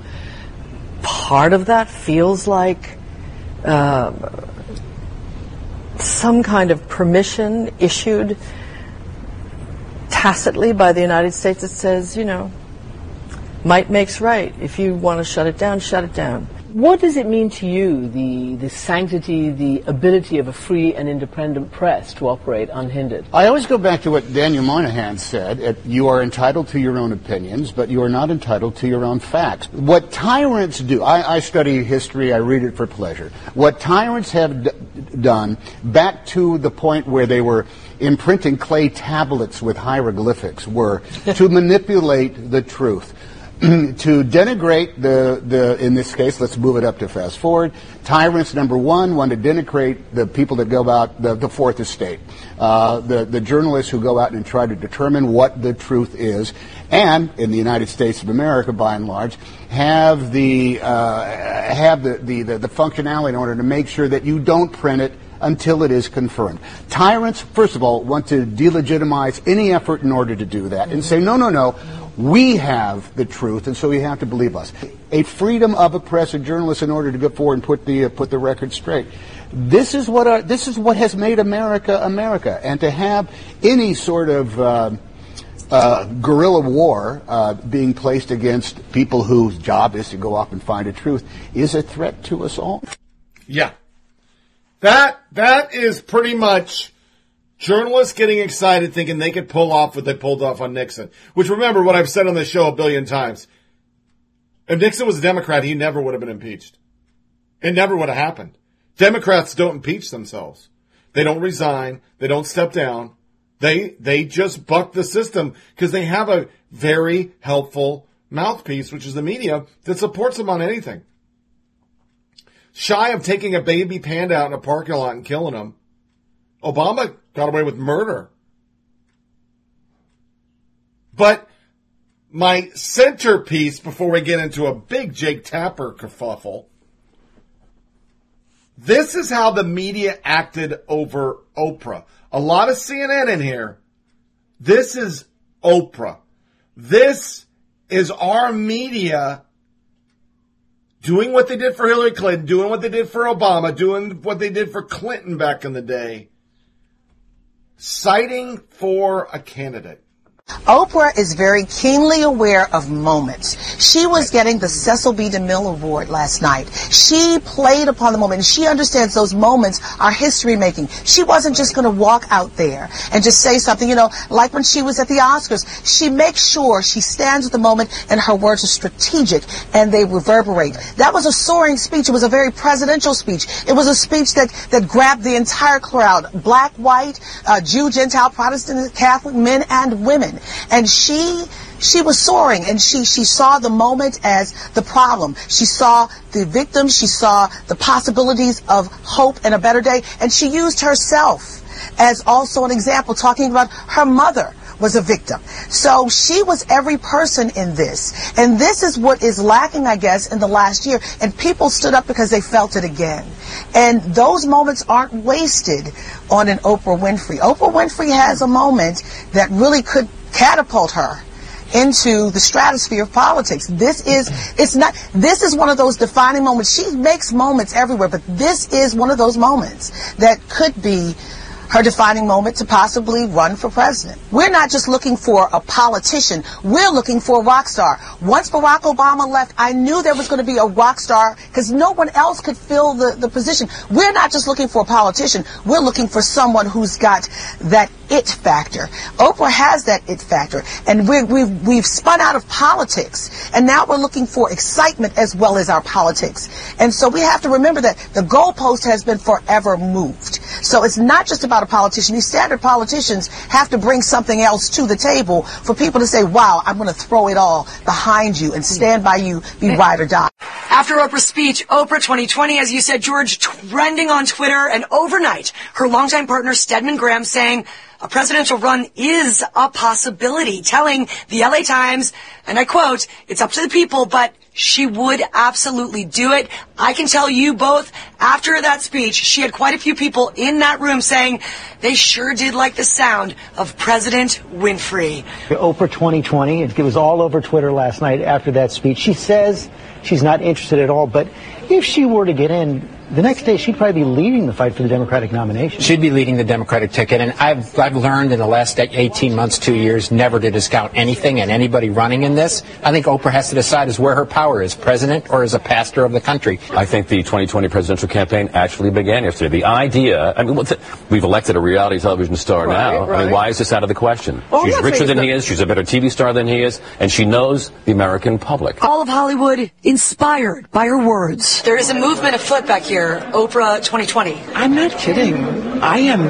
Part of that feels like uh, some kind of permission issued tacitly by the United States that says, you know, might makes right. If you want to shut it down, shut it down. What does it mean to you, the, the sanctity, the ability of a free and independent press to operate unhindered? I always go back to what Daniel Moynihan said. You are entitled to your own opinions, but you are not entitled to your own facts. What tyrants do, I, I study history, I read it for pleasure. What tyrants have d- done, back to the point where they were imprinting clay tablets with hieroglyphics, were to manipulate the truth. to denigrate the, the, in this case, let's move it up to fast forward. Tyrants, number one, want to denigrate the people that go out, the, the fourth estate, uh, the, the journalists who go out and try to determine what the truth is, and in the United States of America, by and large, have the, uh, have the, the, the, the functionality in order to make sure that you don't print it until it is confirmed. Tyrants, first of all, want to delegitimize any effort in order to do that and say, no, no, no, we have the truth, and so you have to believe us. A freedom of a press and journalists in order to go forward and put the uh, put the record straight. This is what our, this is what has made America America, and to have any sort of uh, uh, guerrilla war uh, being placed against people whose job is to go off and find a truth is a threat to us all. Yeah, that that is pretty much Journalists getting excited thinking they could pull off what they pulled off on Nixon. Which remember what I've said on this show a billion times. If Nixon was a Democrat, he never would have been impeached. It never would have happened. Democrats don't impeach themselves. They don't resign. They don't step down. They, they just buck the system because they have a very helpful mouthpiece, which is the media, that supports them on anything. Shy of taking a baby panda out in a parking lot and killing him, Obama got away with murder. But my centerpiece before we get into a big Jake Tapper kerfuffle. This is how the media acted over Oprah. A lot of CNN in here. This is Oprah. This is our media doing what they did for Hillary Clinton, doing what they did for Obama, doing what they did for Clinton back in the day citing for a candidate. Oprah is very keenly aware of moments. She was getting the Cecil B. DeMille Award last night. She played upon the moment, she understands those moments are history making. She wasn't just going to walk out there and just say something, you know, like when she was at the Oscars. She makes sure she stands at the moment, and her words are strategic and they reverberate. That was a soaring speech. It was a very presidential speech. It was a speech that, that grabbed the entire crowd, black, white, uh, Jew, Gentile, Protestant, Catholic, men and women. And she she was soaring and she, she saw the moment as the problem. She saw the victim. She saw the possibilities of hope and a better day. And she used herself as also an example, talking about her mother was a victim. So she was every person in this. And this is what is lacking, I guess, in the last year. And people stood up because they felt it again. And those moments aren't wasted on an Oprah Winfrey. Oprah Winfrey has a moment that really could catapult her into the stratosphere of politics. This is, it's not, this is one of those defining moments. She makes moments everywhere, but this is one of those moments that could be her defining moment to possibly run for president. We're not just looking for a politician. We're looking for a rock star. Once Barack Obama left, I knew there was going to be a rock star because no one else could fill the, the position. We're not just looking for a politician. We're looking for someone who's got that it factor. Oprah has that it factor. And we we've, we've spun out of politics. And now we're looking for excitement as well as our politics. And so we have to remember that the goalpost has been forever moved. So it's not just about a politician. These standard politicians have to bring something else to the table for people to say, wow, I'm going to throw it all behind you and stand by you, be ride or die. After Oprah's speech, Oprah 2020, as you said, George, trending on Twitter, and overnight, her longtime partner Stedman Graham saying a presidential run is a possibility, telling the LA Times, and I quote, it's up to the people, but she would absolutely do it. I can tell you both, after that speech, she had quite a few people in that room saying they sure did like the sound of President Winfrey. Oprah 2020, it was all over Twitter last night after that speech. She says she's not interested at all, but if she were to get in, the next day she'd probably be leading the fight for the Democratic nomination. She'd be leading the Democratic ticket, and I've I've learned in the last 18 months, two years, never to discount anything and anybody running in this. I think Oprah has to decide is where her power is, president or as a pastor of the country. I think the 2020 presidential campaign actually began yesterday. The idea, I mean, we've elected a reality television star right, now. Right. I mean, why is this out of the question? Oh, well, she's richer than he is. She's a better TV star than he is, and she knows the American public. All of Hollywood inspired by her words. There is a movement afoot back here. Oprah 2020. I'm not kidding. I am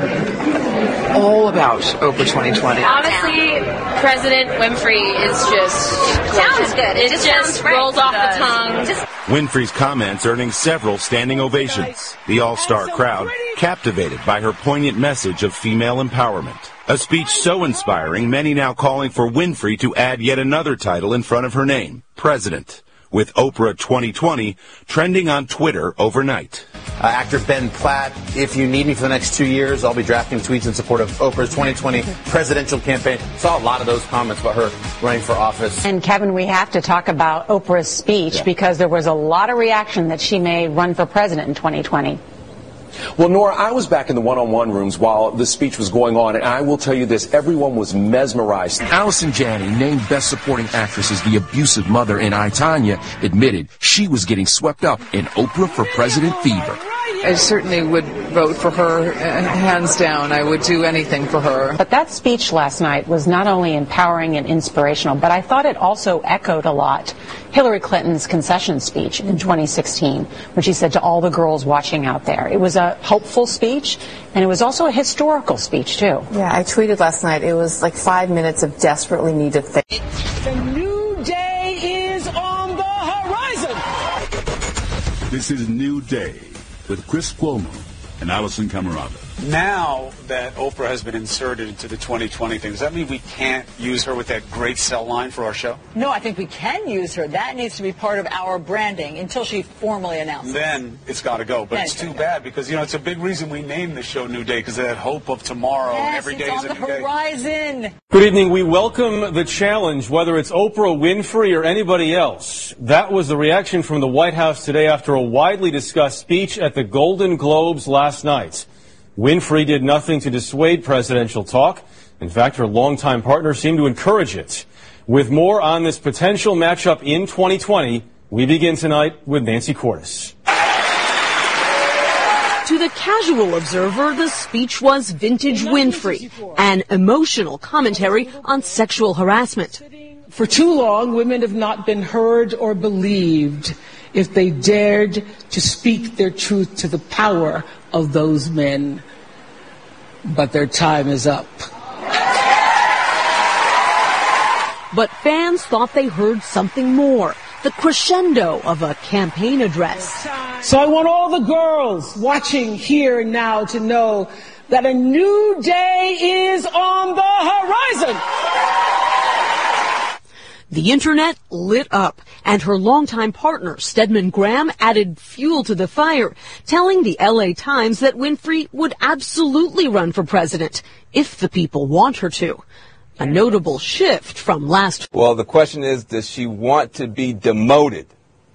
all about Oprah 2020. Honestly, President Winfrey is just sounds good. It, It just, just right. rolls off the tongue. Just Winfrey's comments earning several standing ovations. The all-star crowd captivated by her poignant message of female empowerment. A speech so inspiring, many now calling for Winfrey to add yet another title in front of her name, President. With Oprah 2020 trending on Twitter overnight. Uh, actor Ben Platt, if you need me for the next two years, I'll be drafting tweets in support of Oprah's 2020 presidential campaign. Saw a lot of those comments about her running for office. And Kevin, we have to talk about Oprah's speech because there was a lot of reaction that she may run for president in 2020. Well, Nora, I was back in the one-on-one rooms while the speech was going on, and I will tell you this, everyone was mesmerized. Allison Janney, named Best Supporting Actress as the abusive mother in I, Tanya, admitted she was getting swept up in Oprah for President fever. I certainly would vote for her, uh, hands down. I would do anything for her. But that speech last night was not only empowering and inspirational, but I thought it also echoed a lot Hillary Clinton's concession speech in 2016 when she said to all the girls watching out there. It was a hopeful speech, and it was also a historical speech, too. Yeah, I tweeted last night. It was like five minutes of desperately needed things. The new day is on the horizon. This is New Day with Chris Cuomo and Alisyn Camerota. Now that Oprah has been inserted into the 2020 thing, does that mean we can't use her with that great cell line for our show? No, I think we can use her. That needs to be part of our branding until she formally announces. Then it's got to go. But Then it's it's too gotta bad because, you know, it's a big reason we named the show New Day because of that hope of tomorrow. Yes, Every day it's is on a the new day. horizon. Good evening. We welcome the challenge, whether it's Oprah Winfrey or anybody else. That was the reaction from the White House today after a widely discussed speech at the Golden Globes last night. Winfrey did nothing to dissuade presidential talk. In fact, her longtime partner seemed to encourage it. With more on this potential matchup in 2020, we begin tonight with Nancy Cordes. To the casual observer, the speech was vintage Winfrey, an emotional commentary on sexual harassment. For too long, women have not been heard or believed if they dared to speak their truth to the power of those men. But their time is up. But fans thought they heard something more, the crescendo of a campaign address. So I want all the girls watching here and now to know that a new day is on the horizon. The internet lit up, and her longtime partner, Stedman Graham, added fuel to the fire, telling the LA Times that Winfrey would absolutely run for president if the people want her to. A notable shift from last Well, the question is, does she want to be demoted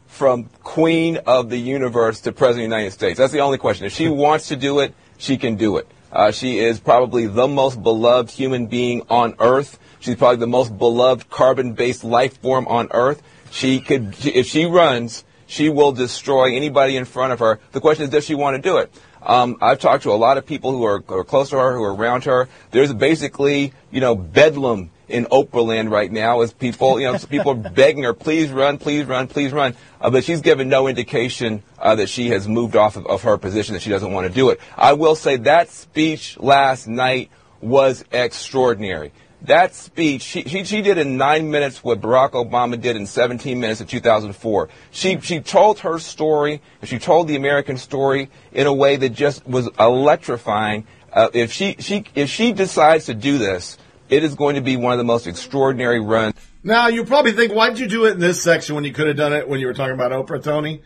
from Queen of the Universe to President of the United States? That's the only question. If she wants to do it, she can do it. Uh, she is probably the most beloved human being on Earth. She's probably the most beloved carbon-based life form on Earth. She could, if she runs, she will destroy anybody in front of her. The question is, does she want to do it? Um, I've talked to a lot of people who are, who are close to her, who are around her. There's basically, you know, bedlam in Oprah land right now as people, you know, people are begging her, please run, please run, please run. Uh, but she's given no indication uh, that she has moved off of, of her position, that she doesn't want to do it. I will say that speech last night was extraordinary. That speech, she, she, she did in nine minutes what Barack Obama did in 17 minutes in 2004. She, she told her story, and she told the American story in a way that just was electrifying. Uh, if she, she, if she decides to do this, it is going to be one of the most extraordinary runs. Now, you probably think, why'd you do it in this section when you could have done it when you were talking about Oprah, Tony?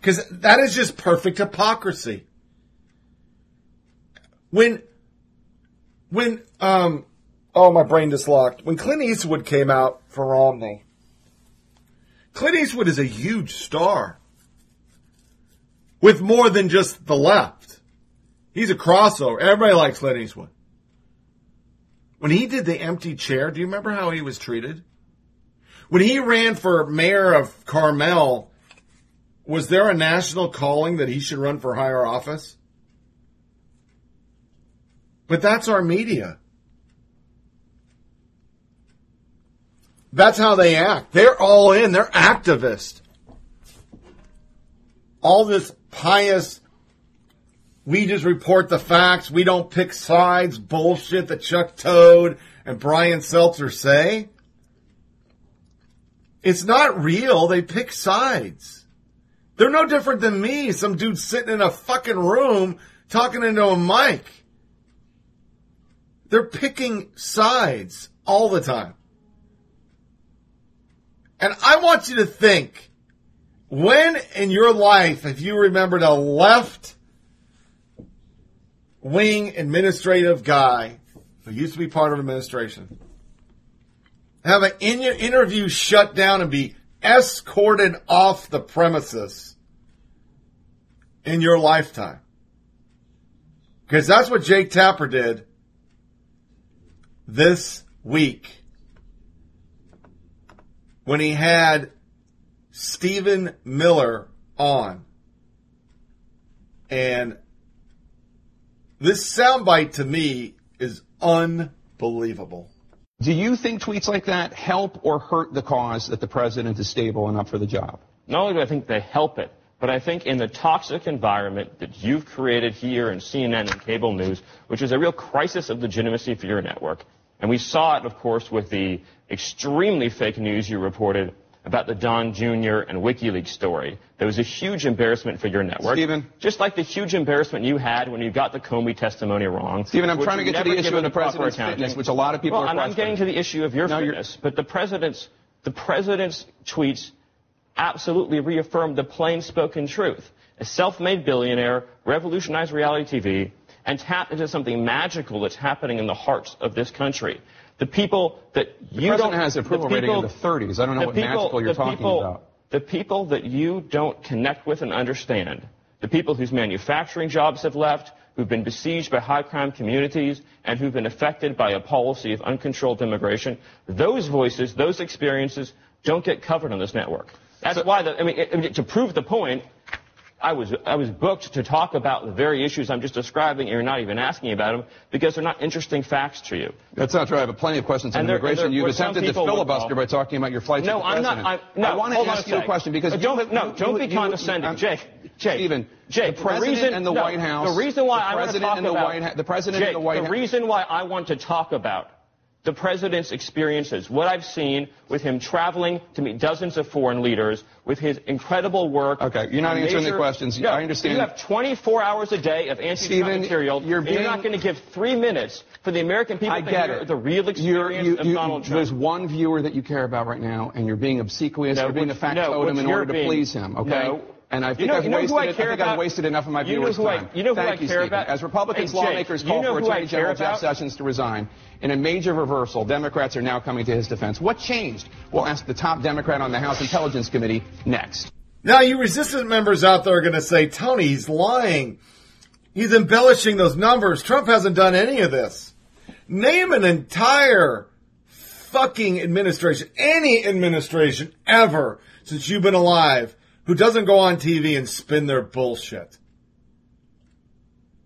Because that is just perfect hypocrisy. When, when, um, oh, my brain just locked. When Clint Eastwood came out for Romney, Clint Eastwood is a huge star with more than just the left. He's a crossover. Everybody likes Clint Eastwood. When he did the empty chair, do you remember how he was treated? When he ran for mayor of Carmel, was there a national calling that he should run for higher office? But that's our media. That's how they act. They're all in. They're activists. All this pious, we just report the facts, we don't pick sides bullshit that Chuck Todd and Brian Stelter say. It's not real. They pick sides. They're no different than me, some dude sitting in a fucking room talking into a mic. They're picking sides all the time. And I want you to think when in your life, if you remembered a left wing administrative guy who used to be part of administration, have an in- interview shut down and be escorted off the premises in your lifetime. Because that's what Jake Tapper did this week when he had Stephen Miller on. And this soundbite to me is unbelievable. Do you think tweets like that help or hurt the cause that the president is stable and up for the job? Not only do I think they help it, but I think in the toxic environment that you've created here in CNN and cable news, which is a real crisis of legitimacy for your network, and we saw it, of course, with the extremely fake news you reported about the Don Jr. and WikiLeaks story. That was a huge embarrassment for your network. Stephen. Just like the huge embarrassment you had when you got the Comey testimony wrong. Stephen, I'm trying to get to the issue of the president's fitness, which a lot of people well, are and I'm getting to the issue of your No, fitness, but the president's, the president's tweets absolutely reaffirmed the plain spoken truth. A self-made billionaire revolutionized reality TV and tapped into something magical that's happening in the hearts of this country. The people that The you president don't has approval the rating in the 30s. I don't know what people- magical you're talking people- about. The people that you don't connect with and understand, the people whose manufacturing jobs have left, who've been besieged by high crime communities, and who've been affected by a policy of uncontrolled immigration, those voices, those experiences don't get covered on this network. That's why, the, I, mean, I mean, to prove the point, I was, I was booked to talk about the very issues I'm just describing, and you're not even asking about them because they're not interesting facts to you. That's not true. I have plenty of questions on And immigration. there You've attempted to filibuster by talking about your flights No, with the I'm not. president. I, no, I want to ask a you a question because Uh, you don't, no, you- don't you- be you- condescending, I'm- Jake. Jake, Stephen, Jake, the president reason, and the no, White House. The reason why the I want to president talk and the about White House. The president Jake, and the White House. the reason why I want to talk about the president's experiences, what I've seen with him traveling to meet dozens of foreign leaders, with his incredible work. Okay, you're not answering the questions. No, I understand. You have 24 hours a day of anti-Trump material. you're and you're not going to give three minutes for the American people I to get hear it. the real experience you- of you- Donald Trump. There's one viewer that you care about right now, and you're being obsequious. No, you're being a which- no, factotum which in order to please him. Okay. No. And I You think know- I've you know wasted. I I think I've wasted enough of my You know viewers' who I- time. you know who Thank I you, care Stephen. about? As Republicans, Hey, Jake, lawmakers you call know for Attorney General care Jeff? Sessions to resign, in a major reversal, Democrats are now coming to his defense. What changed? We'll ask the top Democrat on the House Intelligence Committee next. Now, you resistant members out there are going to say, Tony, he's lying. He's embellishing those numbers. Trump hasn't done any of this. Name an entire fucking administration, any administration ever since you've been alive who doesn't go on TV and spin their bullshit.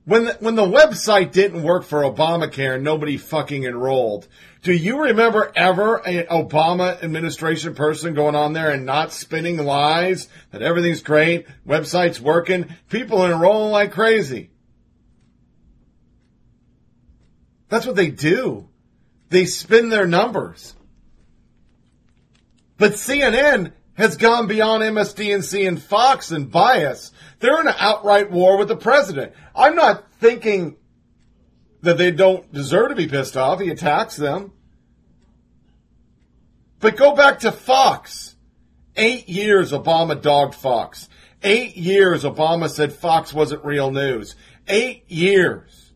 When the, when the website didn't work for Obamacare and nobody fucking enrolled, do you remember ever an Obama administration person going on there and not spinning lies that everything's great, website's working, people enrolling like crazy? That's what they do. They spin their numbers. But CNN has gone beyond MSDNC and Fox and bias. They're in an outright war with the president. I'm not thinking that they don't deserve to be pissed off. He attacks them. But go back to Fox. Eight years Obama dogged Fox. Eight years Obama said Fox wasn't real news. Eight years.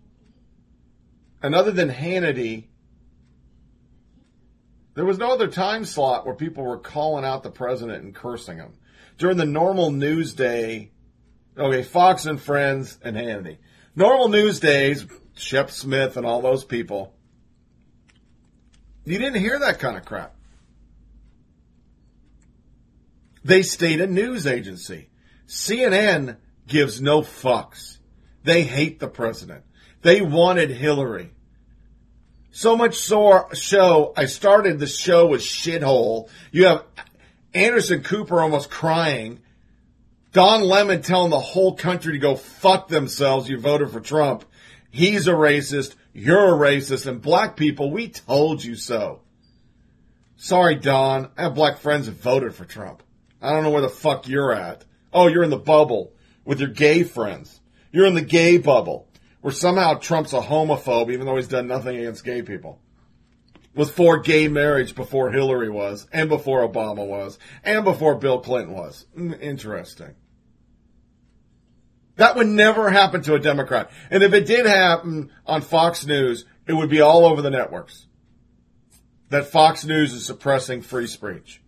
And other than Hannity, there was no other time slot where people were calling out the president and cursing him. During the normal news day, okay, Fox and Friends and Hannity. Normal news days, Shep Smith and all those people, you didn't hear that kind of crap. They stayed a news agency. CNN gives no fucks. They hate the president. They wanted Hillary. So much so, show, I started the show with shithole. You have Anderson Cooper almost crying. Don Lemon telling the whole country to go fuck themselves. You voted for Trump. He's a racist. You're a racist. And black people, we told you so. Sorry, Don. I have black friends that voted for Trump. I don't know where the fuck you're at. Oh, you're in the bubble with your gay friends. You're in the gay bubble where somehow Trump's a homophobe even though he's done nothing against gay people. Was for gay marriage before Hillary was, and before Obama was, and before Bill Clinton was. Mm, Interesting. That would never happen to a Democrat. And if it did happen on Fox News, it would be all over the networks. That Fox News is suppressing free speech.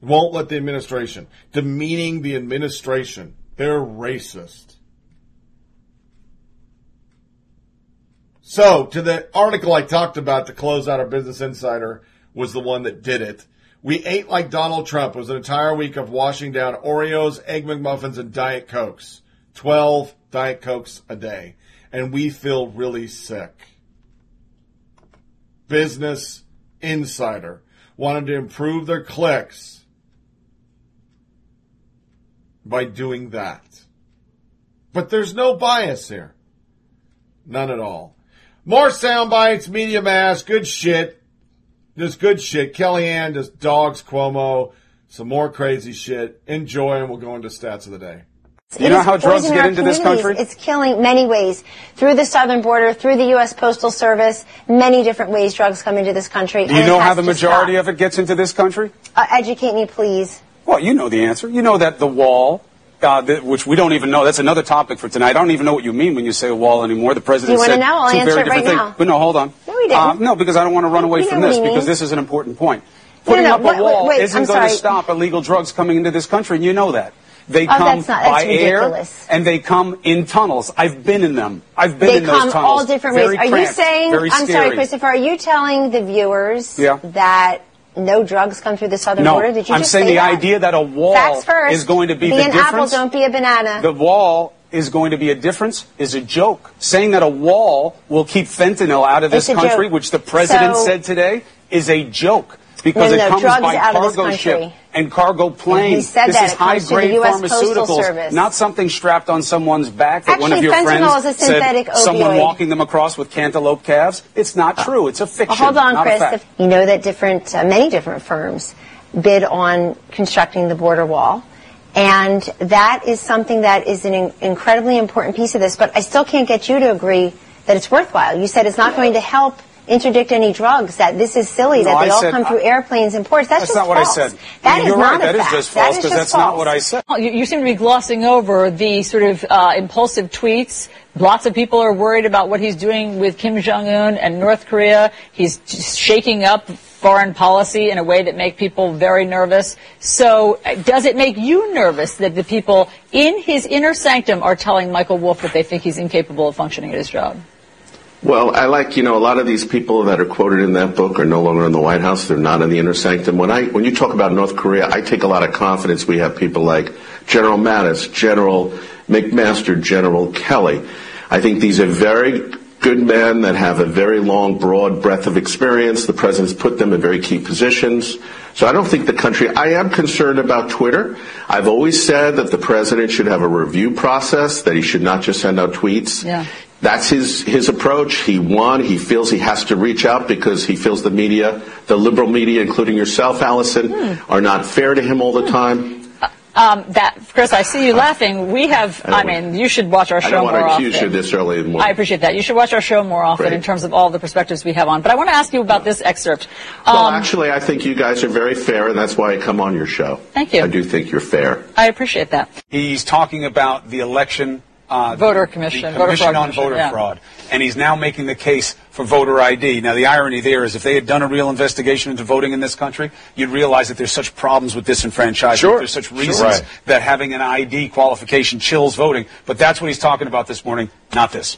Won't let the administration, demeaning the administration. They're racist. So, to the article I talked about to close out our Business Insider was the one that did it. We ate like Donald Trump. It was an entire week of washing down Oreos, Egg McMuffins, and Diet Cokes. 12 Diet Cokes a day. And we feel really sick. Business Insider wanted to improve their clicks by doing that. But there's no bias here. None at all. More sound bites, media mass, good shit. Just good shit. Kellyanne, just dogs, Cuomo, some more crazy shit. Enjoy, and we'll go into stats of the day. You know how drugs get into this country? It's killing many ways. Through the southern border, through the U.S. Postal Service, many different ways drugs come into this country. Do you know how the majority of it gets into this country? Uh, educate me, please. Well, you know the answer. You know that the wall, uh, which we don't even know, that's another topic for tonight. I don't even know what you mean when you say a wall anymore. The president you said know? I'll two answer very it right different now. But no, hold on. No, he didn't. Uh, no, because I don't want to run away You from this because this is an important point. Putting no, up a wait, wait, wall wait, isn't I'm going to stop illegal drugs coming into this country, and you know that. They Oh, come that's not- that's by air and they come in tunnels. I've been in them. I've been They in those tunnels. They come all different Very ways. Are you saying, I'm sorry. Christopher, are you telling the viewers Yeah. that no drugs come through the southern No, border? Did you I'm just saying say the that? idea that a wall first. is going to be be the an difference. apple, don't be a banana. The wall is going to be a difference is a joke. Saying that a wall will keep fentanyl out of this country, joke. which the president So- said today, is a joke. Because No, no, it comes by out of this cargo ship country. And cargo plane. he said this that. is It comes through the high-grade US Postal pharmaceuticals, Service. not something strapped on someone's back that one of your friends is a synthetic said someone walking them across with cantaloupe calves. It's not true. It's a fiction. Well, hold on, Chris. You know that different, uh, many different firms bid on constructing the border wall. And that is something that is an in- incredibly important piece of this. But I still can't get you to agree that it's worthwhile. You said it's not going to help interdict any drugs, that this is silly, No, that they I all said- come through airplanes and ports. That's, That's just not what I said. That is You're not right. a That is fact. just false because just that's not what I said. Well, You, you seem to be glossing over the sort of uh, impulsive tweets. Lots of people are worried about what he's doing with Kim Jong Un and North Korea. He's just shaking up foreign policy in a way that make people very nervous. So uh, does it make you nervous that the people in his inner sanctum are telling Michael Wolff that they think he's incapable of functioning at his job? Well, I like, you know, a lot of these people that are quoted in that book are no longer in the White House. They're not in the inner sanctum. When I, when you talk about North Korea, I take a lot of confidence. We have people like General Mattis, General McMaster, General Kelly. I think these are very good men that have a very long, broad breadth of experience. The president's put them in very key positions. So I don't think the country, I am concerned about Twitter. I've always said that the president should have a review process, that he should not just send out tweets. Yeah. That's his, his approach. He won. He feels he has to reach out because he feels the media, the liberal media, including yourself, Alisyn, Hmm. are not fair to him all the time. Um, that, Chris, I see you laughing. We have, I mean, you should watch our show. I show don't want to accuse often. you this early in the morning. I appreciate that. You should watch our show more often Great. in terms of all the perspectives we have on. But I want to ask you about this excerpt. well, Um, actually, I think you guys are very fair, and that's why I come on your show. Thank you. I do think you're fair. I appreciate that. He's talking about the election. Uh, Voter commission, the voter commission fraud on commission, voter yeah. fraud, and he's now making the case for voter ID. Now, the irony there is, if they had done a real investigation into voting in this country, you'd realize that there's such problems with disenfranchisement. Sure. There's such Sure. reasons Right. that having an ID qualification chills voting. But that's what he's talking about this morning, not this.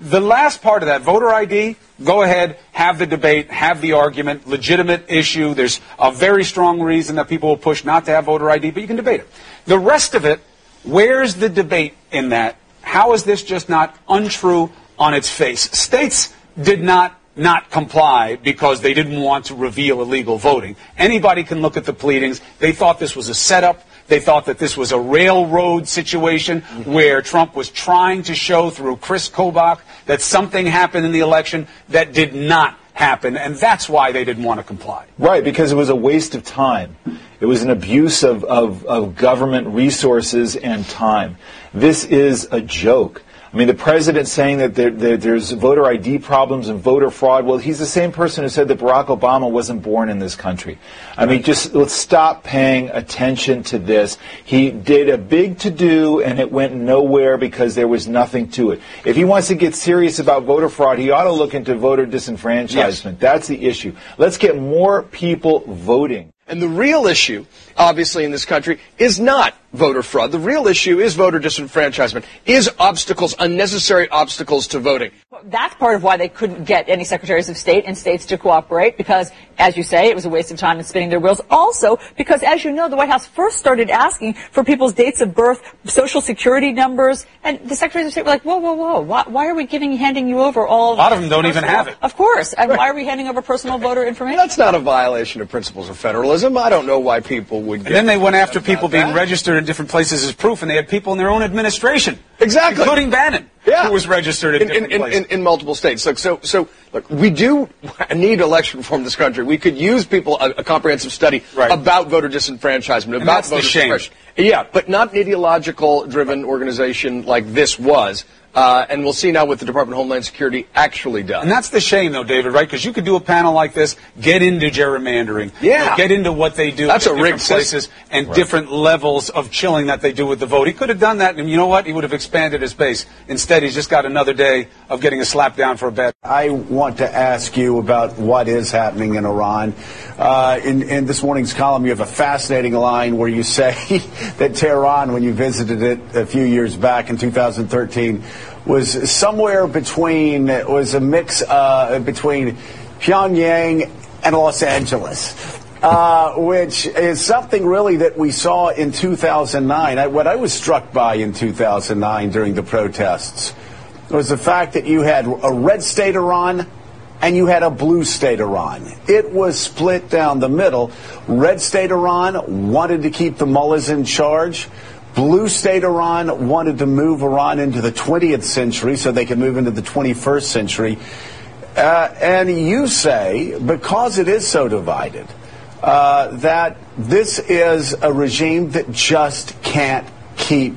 The last part of that, voter ID, go ahead, have the debate, have the argument, legitimate issue. There's a very strong reason that people will push not to have voter ID, but you can debate it. The rest of it, where's the debate in that? How is this just not untrue on its face? States did not not comply because they didn't want to reveal illegal voting. Anybody can look at the pleadings. They thought this was a setup. They thought that this was a railroad situation where Trump was trying to show through Chris Kobach that something happened in the election that did not happen, and that's why they didn't want to comply. Right, because it was a waste of time. It was an abuse of, of, of government resources and time. This is a joke. I mean, the president saying that there, there, there's voter ID problems and voter fraud. Well, he's the same person who said that Barack Obama wasn't born in this country. I mean, just let's stop paying attention to this. He did a big to do and it went nowhere because there was nothing to it. If he wants to get serious about voter fraud, he ought to look into voter disenfranchisement. That's the issue. Let's get more people voting. And the real issue, obviously, in this country is not voter fraud. The real issue is voter disenfranchisement, is obstacles, unnecessary obstacles to voting. That's part of why they couldn't get any secretaries of state and states to cooperate because, as you say, it was a waste of time and spinning their wheels. Also, because as you know, the White House first started asking for people's dates of birth, social security numbers, and the secretaries of state were like, whoa, whoa, whoa, why, why are we giving, handing you over all A lot of them don't even have it. Of course. And why are we handing over personal voter information? That's not a violation of principles of federalism. I don't know why people would get. And then they went after about people being that. registered in different places as proof, and they had people in their own administration. Exactly. Including Bannon, Yeah. who was registered in, in, in, in, in multiple states. Look, so, so look, we do need election reform in this country. We could use people a, a comprehensive study about voter disenfranchisement, about voter suppression. Yeah, but not an ideological-driven organization like this was. Uh, and we'll see now what the Department of Homeland Security actually does. And that's the shame, though, David, right? Because you could do a panel like this, get into gerrymandering, Yeah. get into what they do That's a different rigged places system. and Right. different levels of chilling that they do with the vote. He could have done that, and you know what? He would have expanded his base. Instead, he's just got another day of getting a slap down for a bad. I want to ask you about what is happening in Iran. Uh, in, in this morning's column, you have a fascinating line where you say that Tehran, when you visited it a few years back in 2013, was somewhere between, was a mix uh, between Pyongyang and Los Angeles. Uh, which is something really that we saw in 2009. I, what I was struck by in 2009 during the protests was the fact that you had a red state Iran and you had a blue state Iran. It was split down the middle. Red state Iran wanted to keep the mullahs in charge. Blue state Iran wanted to move Iran into the 20th century so they could move into the 21st century. Uh, and you say, because it is so divided, uh, that this is a regime that just can't keep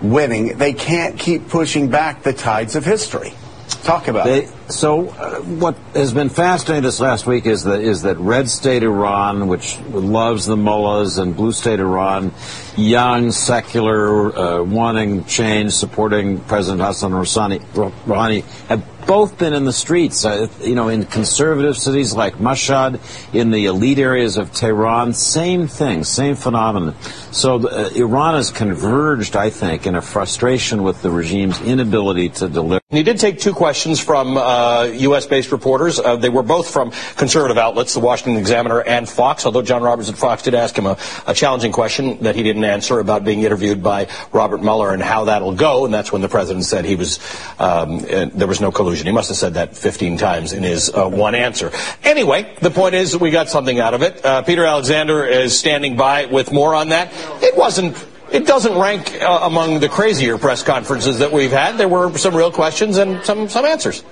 winning. They can't keep pushing back the tides of history. Talk about They, it. so, uh, what has been fascinating this last week is that is that red state Iran, which loves the mullahs, and blue state Iran, young, secular, uh, wanting change, supporting President Hassan Rouhani, have both been in the streets. Uh, you know, in conservative cities like Mashhad, in the elite areas of Tehran, same thing, same phenomenon. So uh, Iran has converged, I think, in a frustration with the regime's inability to deliver. He did take two questions from uh, U.S.-based reporters. Uh, they were both from conservative outlets, the Washington Examiner and Fox, although John Roberts at Fox did ask him a, a challenging question that he didn't answer about being interviewed by Robert Mueller and how that'll go, and that's when the president said he was um, there was no collusion. He must have said that 15 times in his uh, one answer. Anyway, the point is we got something out of it. Uh, Peter Alexander is standing by with more on that. It wasn't it doesn't rank uh, among the crazier press conferences that we've had. There were some real questions and some, some answers.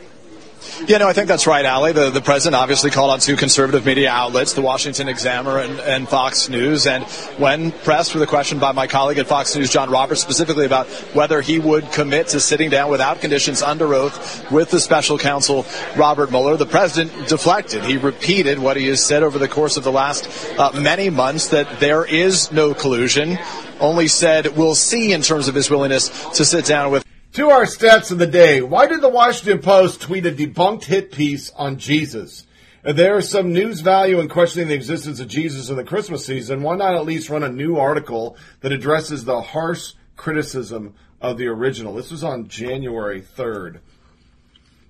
Yeah, no, I think that's right, Ali. The, the president obviously called on two conservative media outlets, the Washington Examiner and, and Fox News. And when pressed with a question by my colleague at Fox News, John Roberts, specifically about whether he would commit to sitting down without conditions under oath with the special counsel, Robert Mueller, the president deflected. He repeated what he has said over the course of the last uh, many months that there is no collusion only said we'll see in terms of his willingness to sit down with. To our stats of the day, why did the Washington Post tweet a debunked hit piece on Jesus? If there is some news value in questioning the existence of Jesus in the Christmas season, why not at least run a new article that addresses the harsh criticism of the original? This was on January 3rd.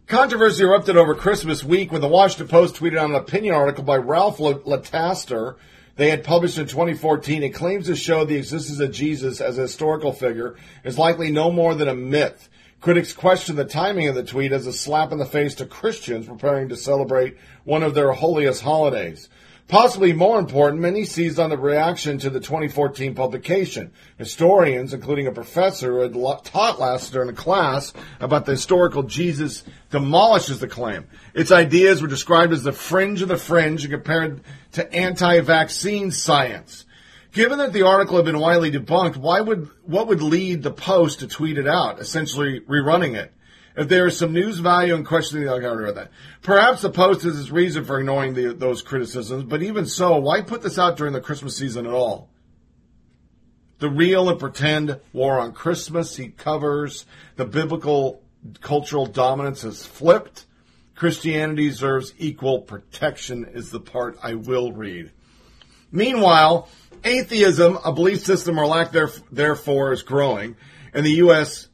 Controversy erupted over Christmas week when the Washington Post tweeted an opinion article by Ralph Lataster they had published in 2014. It claims to show the existence of Jesus as a historical figure is likely no more than a myth. Critics question the timing of the tweet as a slap in the face to Christians preparing to celebrate one of their holiest holidays. Possibly more important, many seized on the reaction to the 2014 publication. Historians, including a professor who had taught last during a class about the historical Jesus, demolishes the claim. Its ideas were described as the fringe of the fringe and compared to anti-vaccine science. Given that the article had been widely debunked, why would what would lead the Post to tweet it out, essentially rerunning it? If there is some news value in questioning the algorithm, that perhaps the Post is its reason for ignoring the, those criticisms. But even so, why put this out during the Christmas season at all? The real and pretend war on Christmas he covers. The biblical cultural dominance is flipped. Christianity deserves equal protection is the part I will read. Meanwhile, atheism, a belief system or lack therefore, is growing, and the U.S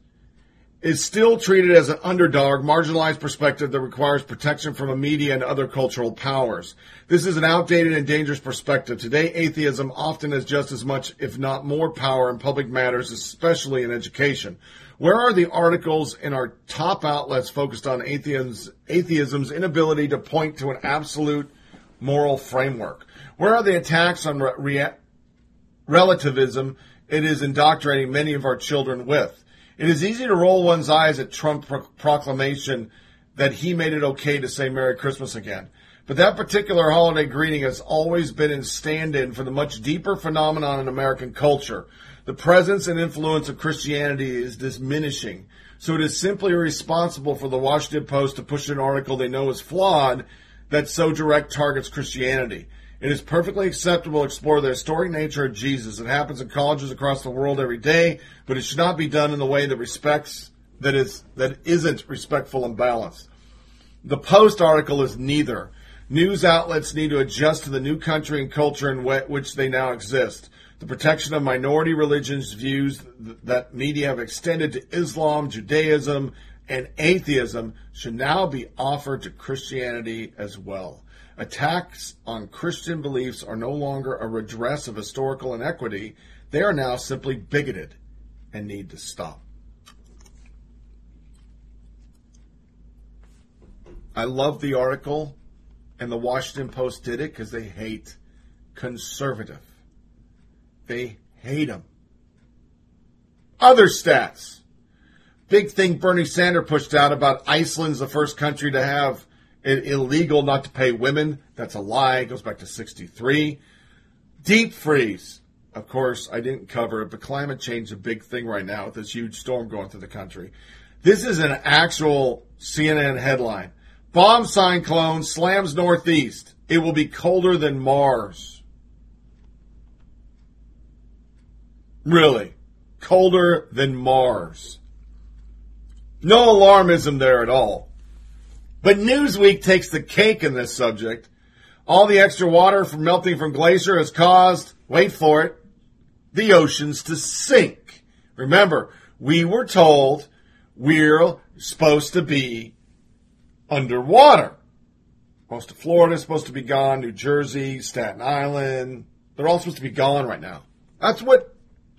is still treated as an underdog, marginalized perspective that requires protection from a media and other cultural powers. This is an outdated and dangerous perspective. Today, atheism often has just as much, if not more, power in public matters, especially in education. Where are the articles in our top outlets focused on atheism's, atheism's inability to point to an absolute moral framework? Where are the attacks on re- relativism it is indoctrinating many of our children with? It is easy to roll one's eyes at Trump's pro- proclamation that he made it okay to say Merry Christmas again. But that particular holiday greeting has always been in stand-in for the much deeper phenomenon in American culture. The presence and influence of Christianity is diminishing. So it is simply responsible for the Washington Post to push an article they know is flawed that so direct targets Christianity. It is perfectly acceptable to explore the historic nature of Jesus. It happens in colleges across the world every day, but it should not be done in the way that respects that is that isn't respectful and balanced. The Post article is neither. News outlets need to adjust to the new country and culture in which they now exist. The protection of minority religions views that media have extended to Islam, Judaism, and atheism should now be offered to Christianity as well. Attacks on Christian beliefs are no longer a redress of historical inequity. They are now simply bigoted and need to stop. I love the article, and the Washington Post did it because they hate conservative. They hate them. Other stats. Big thing Bernie Sanders pushed out about Iceland's the first country to have illegal not to pay women. That's a lie. It goes back to 63. Deep freeze. Of course, I didn't cover it, but climate change is a big thing right now with this huge storm going through the country. This is an actual CNN headline. Bomb cyclone slams northeast. It will be colder than Mars. Really. Colder than Mars. No alarmism there at all. But Newsweek takes the cake in this subject. All the extra water from melting from glacier has caused, wait for it, the oceans to sink. Remember, we were told we're supposed to be underwater. Most of Florida is supposed to be gone, New Jersey, Staten Island. They're all supposed to be gone right now. That's what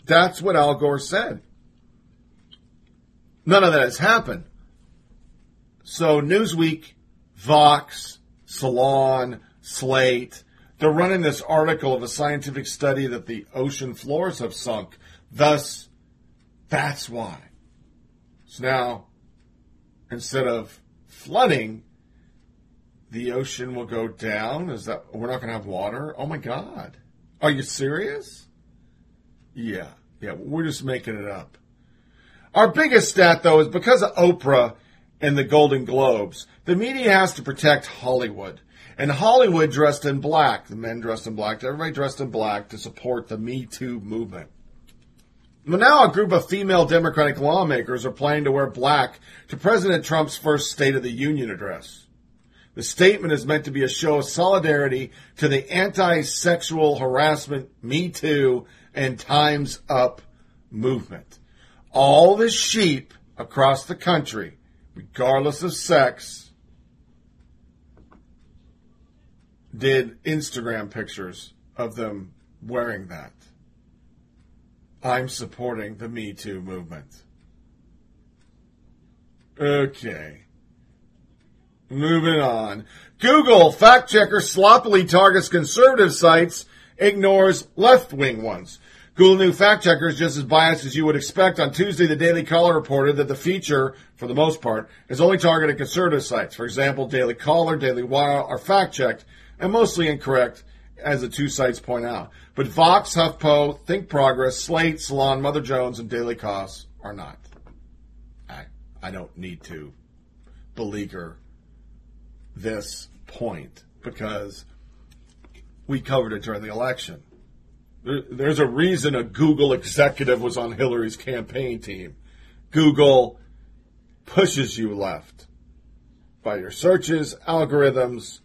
that's what Al Gore said. None of that has happened. So Newsweek, Vox, Salon, Slate, they're running this article of a scientific study that the ocean floors have sunk. Thus, that's why. So now, instead of flooding, the ocean will go down. Is that we're not going to have water? Oh my God! Are you serious? Yeah, yeah. We're just making it up. Our biggest stat, though, is because of Oprah and the Golden Globes. The media has to protect Hollywood. And Hollywood dressed in black, the men dressed in black, everybody dressed in black to support the Me Too movement. Well, now a group of female Democratic lawmakers are planning to wear black to President Trump's first State of the Union address. The statement is meant to be a show of solidarity to the anti-sexual harassment, Me Too, and Time's Up movement. All the sheep across the country, regardless of sex, did Instagram pictures of them wearing that. I'm supporting the Me Too movement. Okay. Moving on. Google fact checker sloppily targets conservative sites, ignores left wing ones. Google new fact checker is just as biased as you would expect. On Tuesday, the Daily Caller reported that the feature, for the most part, is only targeted conservative sites. For example, Daily Caller, Daily Wire are fact checked and mostly incorrect, as the two sites point out. But Vox, HuffPo, Think Progress, Slate, Salon, Mother Jones, and Daily Kos are not. I, I don't need to beleaguer this point because we covered it during the election. There, there's a reason a Google executive was on Hillary's campaign team. Google pushes you left by your searches, algorithms.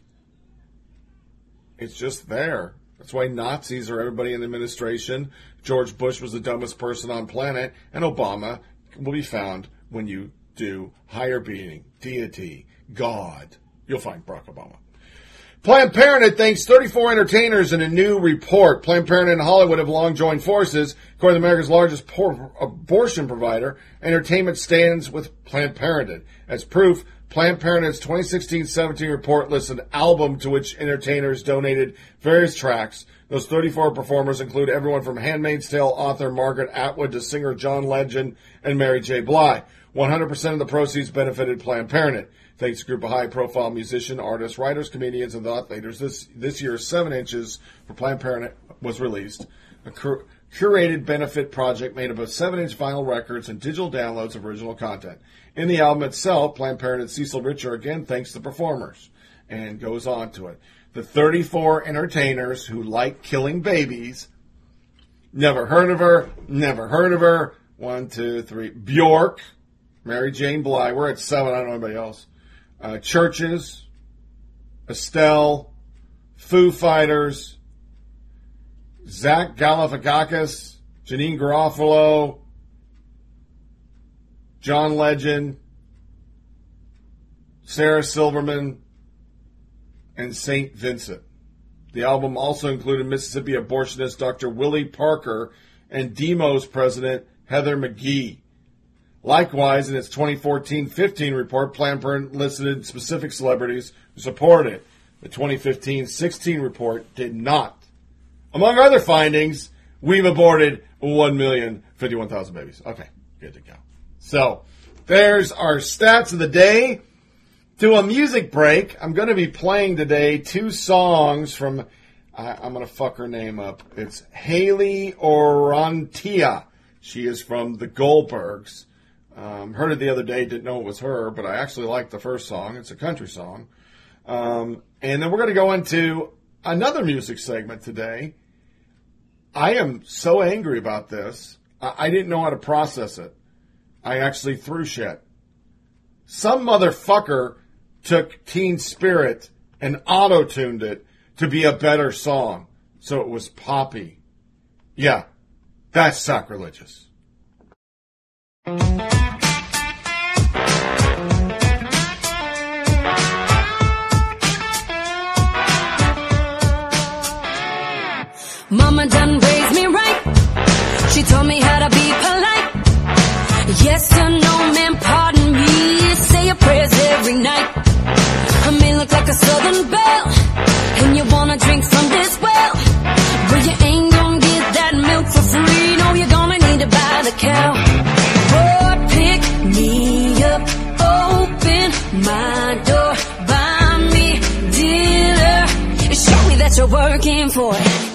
It's just there. That's why Nazis are everybody in the administration. George Bush was the dumbest person on planet, and Obama will be found when you do higher being, deity, God. You'll find Barack Obama. Planned Parenthood thanks 34 entertainers in a new report. Planned Parenthood and Hollywood have long joined forces. According to America's largest abortion provider, entertainment stands with Planned Parenthood. As proof, Planned Parenthood's 2016-17 report lists an album to which entertainers donated various tracks. Those 34 performers include everyone from Handmaid's Tale author Margaret Atwood to singer John Legend and Mary J. Blige. 100% of the proceeds benefited Planned Parenthood. Thanks to a group of high-profile musicians, artists, writers, comedians, and thought leaders, this this year's Seven Inches for Planned Parenthood was released. A cur- curated benefit project made up of seven-inch vinyl records and digital downloads of original content. In the album itself, Planned Parenthood Cecile Richards again thanks the performers and goes on to it. The 34 entertainers who like killing babies. Never heard of her. Never heard of her. One, two, three. Bjork. Mary Jane Blige. We're at seven. I don't know anybody else. Uh, CHVRCHES. Estelle. Foo Fighters. Zach Galifianakis. Janeane Garofalo. John Legend. Sarah Silverman and St. Vincent. The album also included Mississippi abortionist Dr. Willie Parker and Demos president Heather McGhee. Likewise, in its 2014-15 report, Planned Parenthood listed specific celebrities who supported it. The 2015-16 report did not. Among other findings, we've aborted 1,051,000 babies. Okay, good to go. So, there's our stats of the day to a music break. I'm going to be playing today two songs from, I, I'm going to fuck her name up. It's Hayley Orrantia. She is from the Goldbergs. Um, heard it the other day, didn't know it was her, but I actually liked the first song. It's a country song. Um, and then we're going to go into another music segment today. I am so angry about this. I, I didn't know how to process it. I actually threw shit. Some motherfucker took Teen Spirit and auto tuned it to be a better song. So it was poppy. Yeah, that's sacrilegious. confession, oh man, pardon me. Say your prayers every night. I may look like a southern belle, and you wanna drink from this well. But you ain't gonna get that milk for free. No, you're gonna need to buy the cow. Boy, pick me up, open my door, buy me dealer. Show me that you're working for it.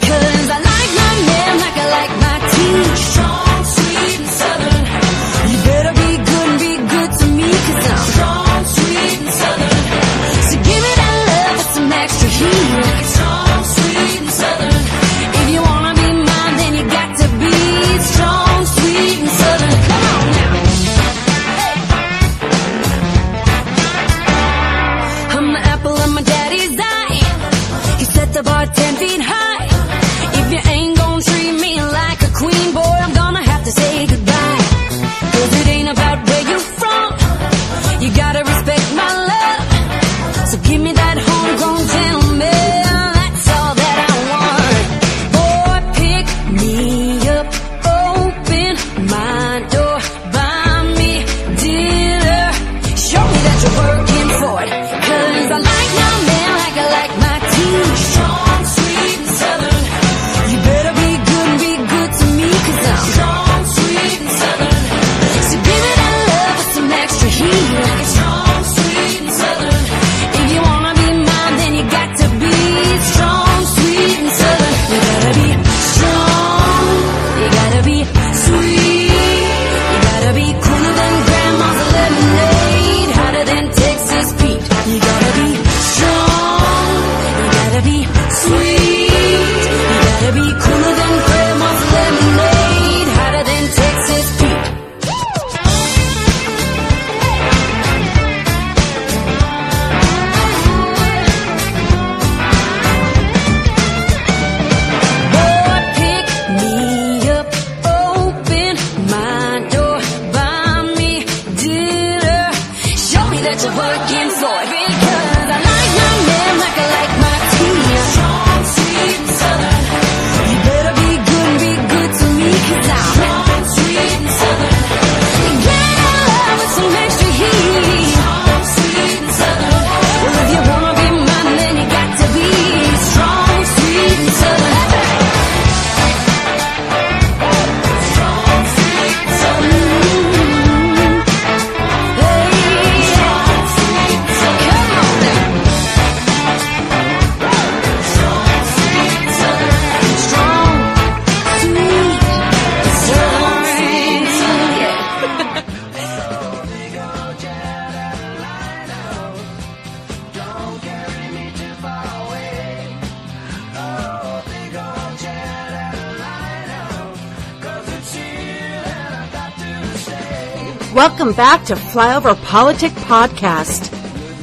Welcome back to Flyover Politic Podcast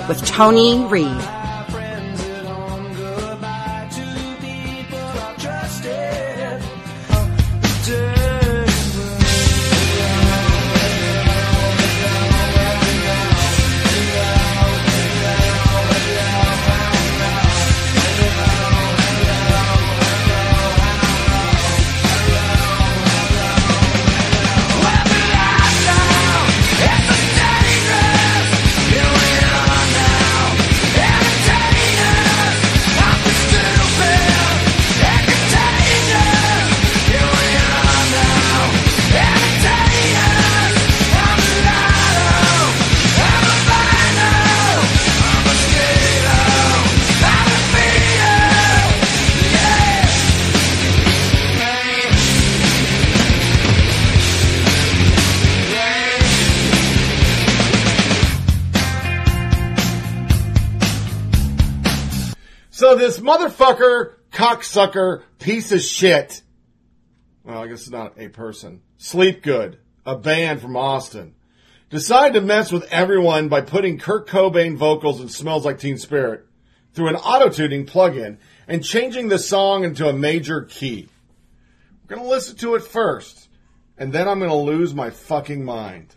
with Tony Reed. cocksucker, piece of shit. Well, I guess it's not a person. Sleep Good, a band from Austin, decided to mess with everyone by putting Kurt Cobain vocals and Smells Like Teen Spirit through an auto-tuning plugin and changing the song into a major key. I'm going to listen to it first, and then I'm going to lose my fucking mind.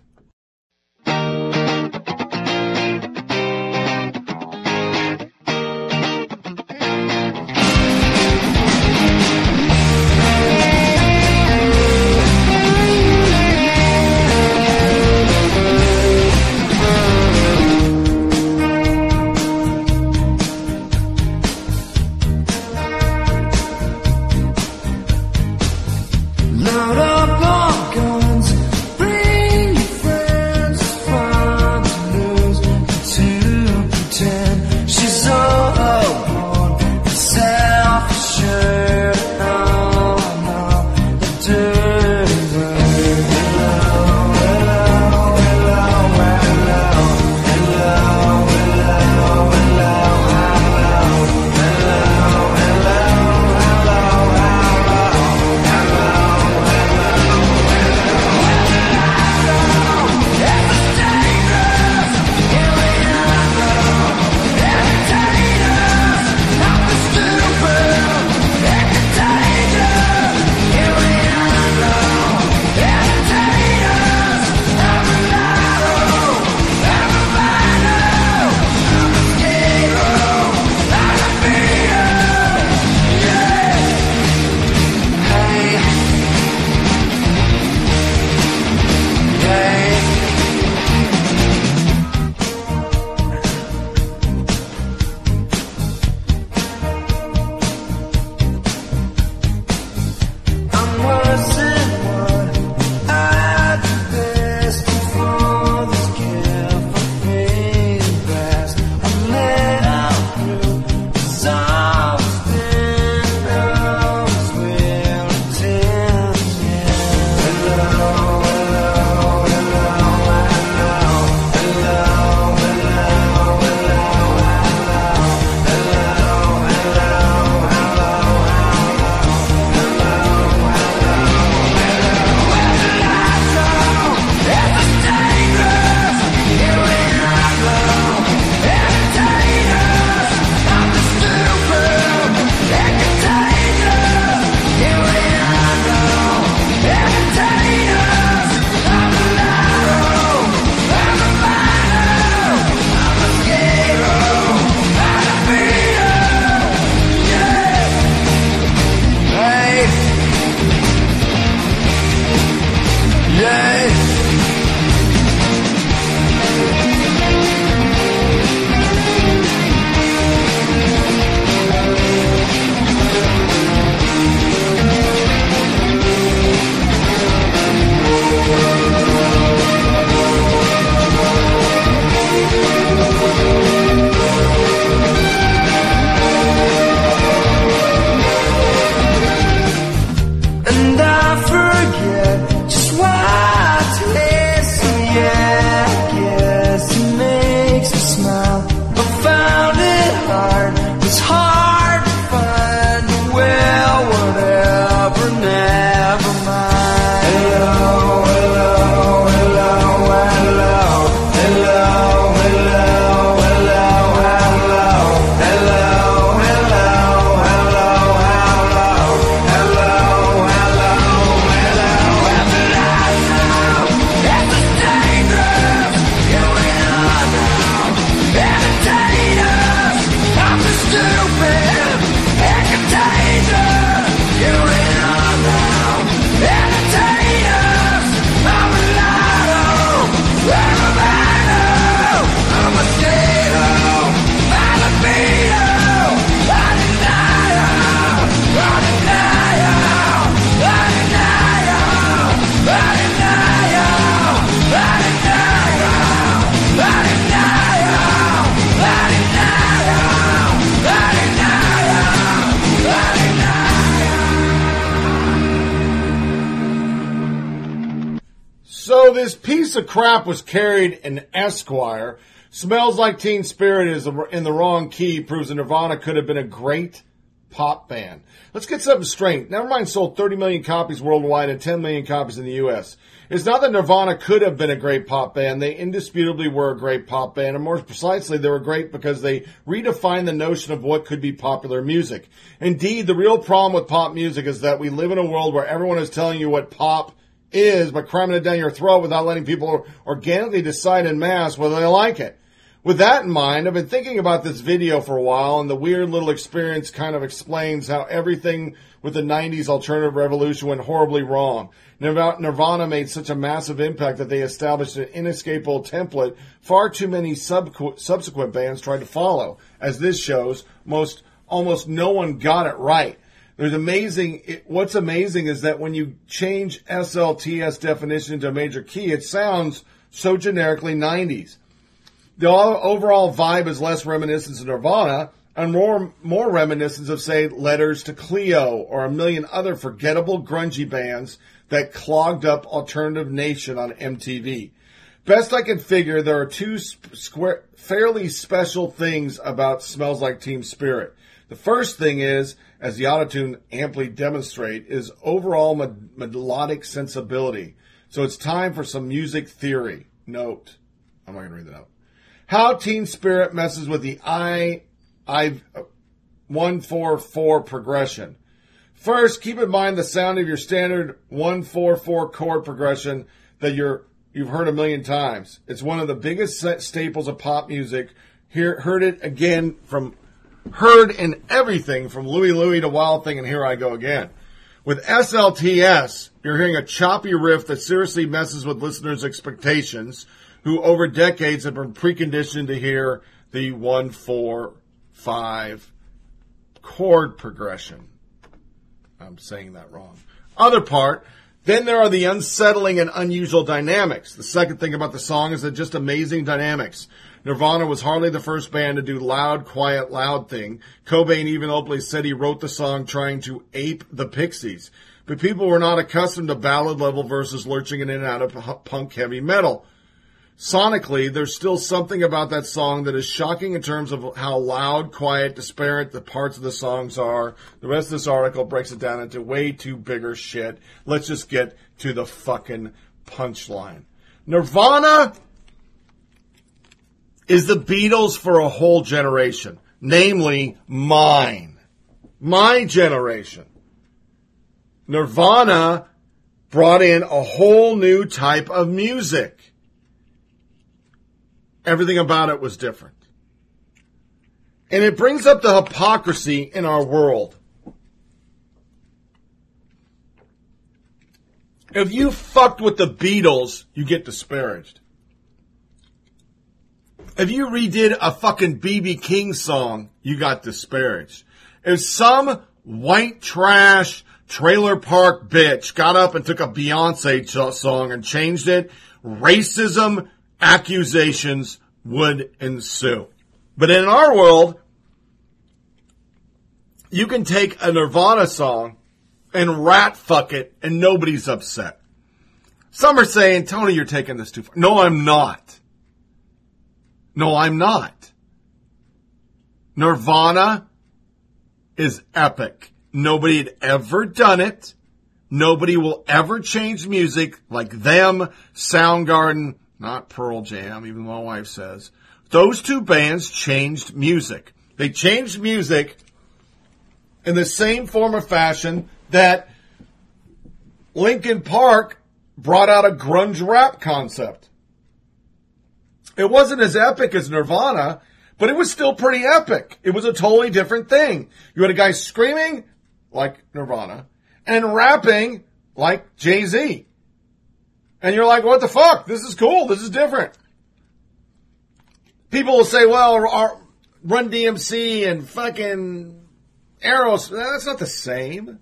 Was carried in Esquire. Smells like Teen Spirit is in the wrong key. Proves that Nirvana could have been a great pop band. Let's get something straight. Nevermind sold 30 million copies worldwide and 10 million copies in the U.S. It's not that Nirvana could have been a great pop band. They indisputably were a great pop band, and more precisely, they were great because they redefined the notion of what could be popular music. Indeed, the real problem with pop music is that we live in a world where everyone is telling you what pop is, by cramming it down your throat without letting people organically decide in mass whether they like it. With that in mind, I've been thinking about this video for a while, and the weird little experience kind of explains how everything with the 90s alternative revolution went horribly wrong. Nirvana made such a massive impact that they established an inescapable template far too many sub- subsequent bands tried to follow. As this shows, most almost no one got it right. There's amazing. It, what's amazing is that when you change SLTS definition to a major key, it sounds so generically 90s. The overall vibe is less reminiscent of Nirvana and more more reminiscent of, say, Letters to Cleo or a million other forgettable grungy bands that clogged up Alternative Nation on MTV. Best I can figure, there are two square, fairly special things about Smells Like Teen Spirit. The first thing is, as the autotune amply demonstrate, is overall me- melodic sensibility. So it's time for some music theory. Note. I'm not going to read that out. How Teen Spirit messes with the I, I, uh, 144 progression. First, keep in mind the sound of your standard 144 chord progression that you're, you've heard a million times. It's one of the biggest staples of pop music. Here, heard it again from, heard in everything from Louie Louie to Wild Thing and Here I Go Again. With SLTS, you're hearing a choppy riff that seriously messes with listeners' expectations, who over decades have been preconditioned to hear the one, four, five chord progression. I'm saying that wrong. Other part, then there are the unsettling and unusual dynamics. The second thing about the song is that just amazing dynamics. Nirvana was hardly the first band to do loud, quiet, loud thing. Cobain even openly said he wrote the song trying to ape the Pixies. But people were not accustomed to ballad level versus lurching in and out of punk heavy metal. Sonically, there's still something about that song that is shocking in terms of how loud, quiet, disparate the parts of the songs are. The rest of this article breaks it down into way too bigger shit. Let's just get to the fucking punchline. Nirvana is the Beatles for a whole generation, namely mine. My generation. Nirvana brought in a whole new type of music. Everything about it was different. And it brings up the hypocrisy in our world. If you fucked with the Beatles, you get disparaged. If you redid a fucking BB King song, you got disparaged. If some white trash trailer park bitch got up and took a Beyonce song and changed it, racism accusations would ensue. But in our world, you can take a Nirvana song and rat fuck it and nobody's upset. Some are saying, Tony, you're taking this too far. No, I'm not. No, I'm not. Nirvana is epic. Nobody had ever done it. Nobody will ever change music like them, Soundgarden, not Pearl Jam, even my wife says. Those two bands changed music. They changed music in the same form or fashion that Linkin Park brought out a grunge rap concept. It wasn't as epic as Nirvana, but it was still pretty epic. It was a totally different thing. You had a guy screaming like Nirvana and rapping like Jay-Z. And you're like, what the fuck? This is cool. This is different. People will say, well, our Run DMC and fucking Aerosmith, that's not the same.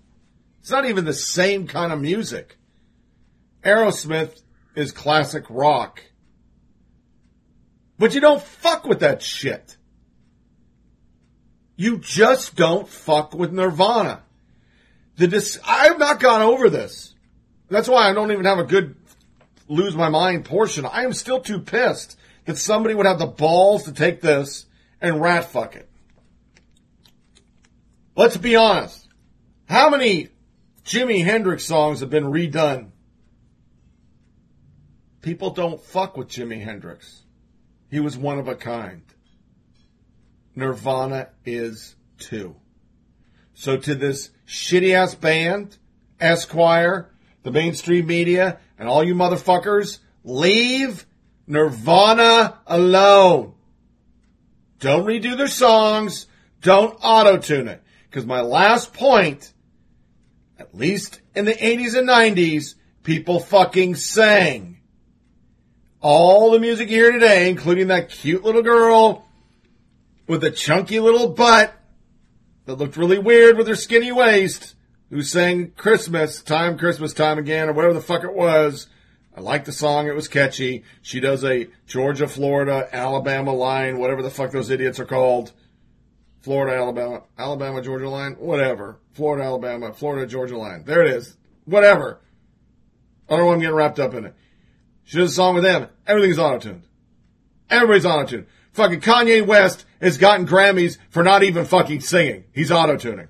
It's not even the same kind of music. Aerosmith is classic rock. But you don't fuck with that shit. You just don't fuck with Nirvana. The dis- I've not gone over this. That's why I don't even have a good lose my mind portion. I am still too pissed that somebody would have the balls to take this and rat fuck it. Let's be honest. How many Jimi Hendrix songs have been redone? People don't fuck with Jimi Hendrix. He was one of a kind. Nirvana is too. So to this shitty ass band, Esquire, the mainstream media, and all you motherfuckers, leave Nirvana alone. Don't redo their songs. Don't auto tune it. Because my last point, at least in the 80s and 90s, people fucking sang. All the music you hear today, including that cute little girl with a chunky little butt that looked really weird with her skinny waist, who sang Christmas, time, Christmas time again, or whatever the fuck it was. I liked the song. It was catchy. She does a Georgia, Florida, Alabama line, whatever the fuck those idiots are called. Florida, Alabama, Alabama, Georgia line, whatever. Florida, Alabama, Florida, Georgia line. There it is. Whatever. I don't know why I'm getting wrapped up in it. She does a song with them. Everything's auto-tuned. Everybody's auto-tuned. Fucking Kanye West has gotten Grammys for not even fucking singing. He's auto-tuning.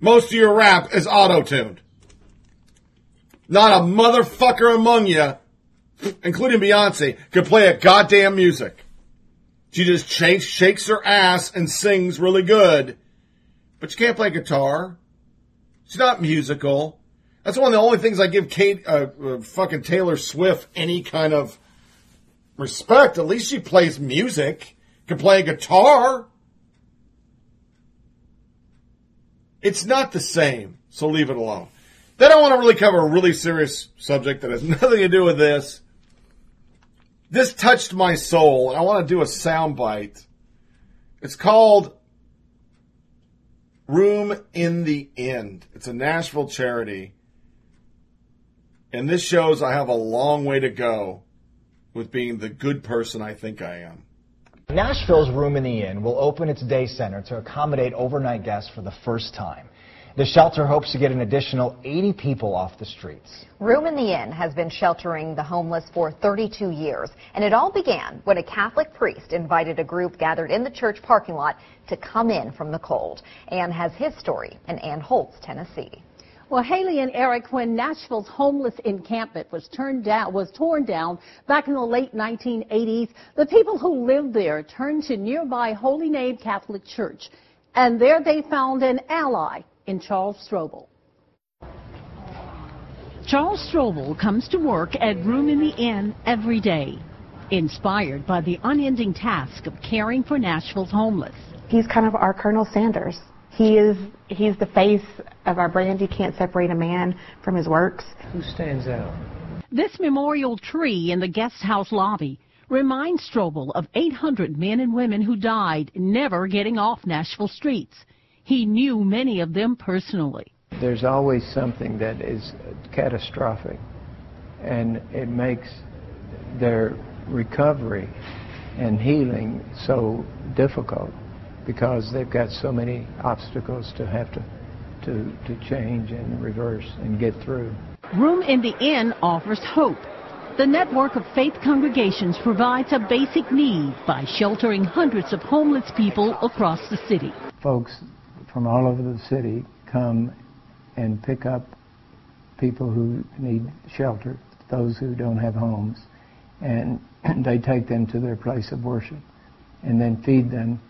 Most of your rap is auto-tuned. Not a motherfucker among you, including Beyonce, could play a goddamn music. She just shakes, shakes her ass and sings really good. But she can't play guitar. She's not musical. That's one of the only things I give Kate, uh, uh, fucking Taylor Swift any kind of respect. At least she plays music, can play a guitar. It's not the same, so leave it alone. Then I want to really cover a really serious subject that has nothing to do with this. This touched my soul, and I want to do a soundbite. It's called Room in the Inn. It's a Nashville charity. And this shows I have a long way to go with being the good person I think I am. Nashville's Room in the Inn will open its day center to accommodate overnight guests for the first time. The shelter hopes to get an additional 80 people off the streets. Room in the Inn has been sheltering the homeless for 32 years, and it all began when a Catholic priest invited a group gathered in the church parking lot to come in from the cold. Ann has his story in Ann Holtz, Tennessee. Well, Haley and Eric, when Nashville's homeless encampment was turned down, was torn down back in the late 1980s, the people who lived there turned to nearby Holy Name Catholic Church, and there they found an ally in Charles Strobel. Charles Strobel comes to work at Room in the Inn every day, inspired by the unending task of caring for Nashville's homeless. He's kind of our Colonel Sanders. He is he's the face of our brand. You can't separate a man from his works. Who stands out? This memorial tree in the guest house lobby reminds Strobel of 800 men and women who died never getting off Nashville streets. He knew many of them personally. There's always something that is catastrophic, and it makes their recovery and healing so difficult because they've got so many obstacles to have to, to, to change and reverse and get through. Room in the Inn offers hope. The network of faith congregations provides a basic need by sheltering hundreds of homeless people across the city. Folks from all over the city come and pick up people who need shelter, those who don't have homes, and they take them to their place of worship and then feed them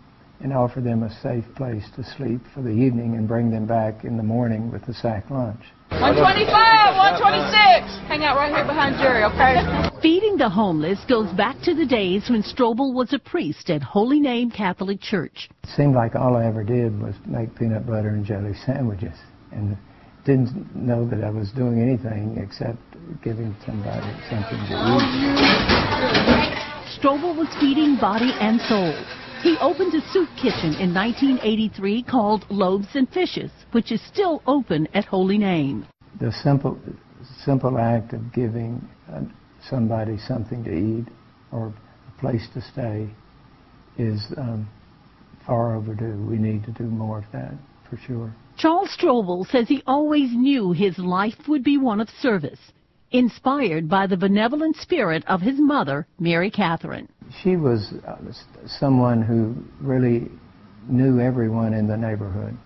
and offer them a safe place to sleep for the evening and bring them back in the morning with a sack lunch. 125, 126. Hang out right here behind Jerry, okay? Feeding the homeless goes back to the days when Strobel was a priest at Holy Name Catholic Church. It seemed like all I ever did was make peanut butter and jelly sandwiches and didn't know that I was doing anything except giving somebody something to eat. Strobel was feeding body and soul. He opened a soup kitchen in 1983 called Loaves and Fishes, which is still open at Holy Name. The simple, simple act of giving uh, somebody something to eat or a place to stay is um, far overdue. We need to do more of that, for sure. Charles Strobel says he always knew his life would be one of service, inspired by the benevolent spirit of his mother, Mary Catherine. She was uh, someone who really knew everyone in the neighborhood.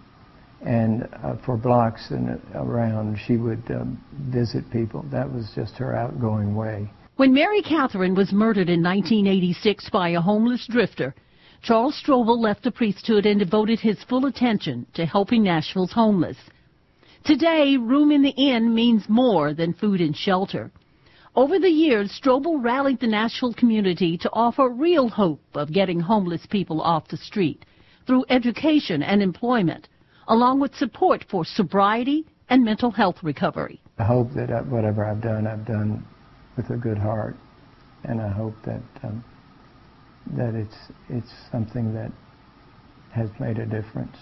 And uh, for blocks and around, she would um, visit people. That was just her outgoing way. When Mary Catherine was murdered in 1986 by a homeless drifter, Charles Strobel left the priesthood and devoted his full attention to helping Nashville's homeless. Today, room in the inn means more than food and shelter. Over the years, Strobel rallied the Nashville community to offer real hope of getting homeless people off the street through education and employment, along with support for sobriety and mental health recovery. I hope that I, whatever I've done, I've done with a good heart, and I hope that um, that it's it's something that has made a difference.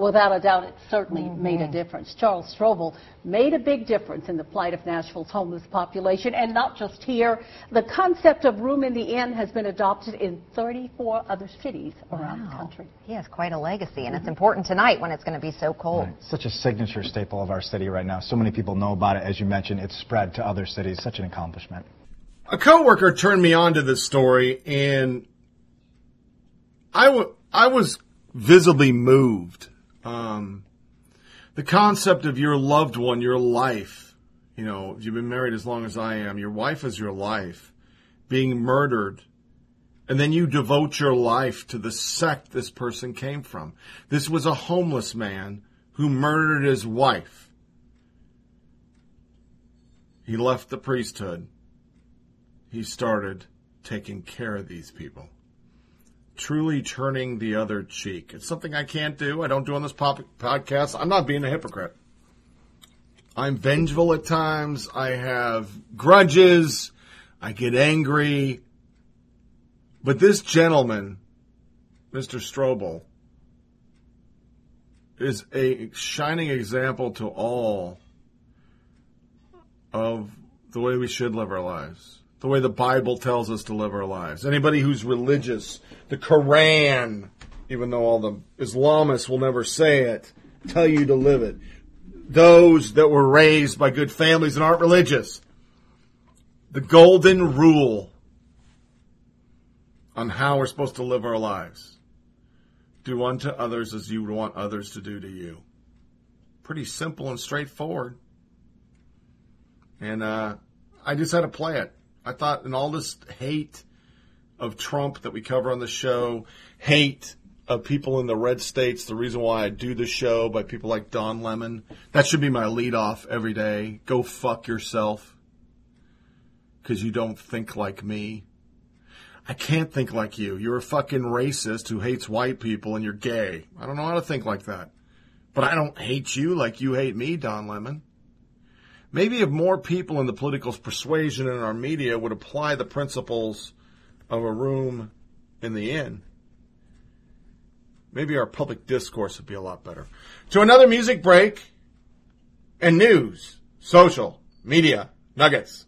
Without a doubt, it certainly mm-hmm. made a difference. Charles Strobel made a big difference in the plight of Nashville's homeless population, and not just here. The concept of room in the inn has been adopted in 34 other cities around wow. the country. He has quite a legacy, and mm-hmm. it's important tonight when it's going to be so cold. Right. Such a signature staple of our city right now. So many people know about it. As you mentioned, it's spread to other cities. Such an accomplishment. A coworker turned me on to this story, and I, w- I was visibly moved um, the concept of your loved one, your life, you know, you've been married as long as I am, your wife is your life, being murdered, and then you devote your life to the sect this person came from. This was a homeless man who murdered his wife. He left the priesthood. He started taking care of these people truly turning the other cheek. It's something I can't do. I don't do on this pop- podcast. I'm not being a hypocrite. I'm vengeful at times. I have grudges. I get angry. But this gentleman, Mr. Strobel, is a shining example to all of the way we should live our lives the way the Bible tells us to live our lives. Anybody who's religious, the Quran, even though all the Islamists will never say it, tell you to live it. Those that were raised by good families and aren't religious. The golden rule on how we're supposed to live our lives. Do unto others as you would want others to do to you. Pretty simple and straightforward. And uh, I just had to play it. I thought in all this hate of Trump that we cover on the show, hate of people in the red states, the reason why I do the show by people like Don Lemon, that should be my lead off every day. Go fuck yourself. Cause you don't think like me. I can't think like you. You're a fucking racist who hates white people and you're gay. I don't know how to think like that. But I don't hate you like you hate me, Don Lemon. Maybe if more people in the political persuasion and our media would apply the principles of a room in the inn, maybe our public discourse would be a lot better. To another music break and news, social, media, nuggets.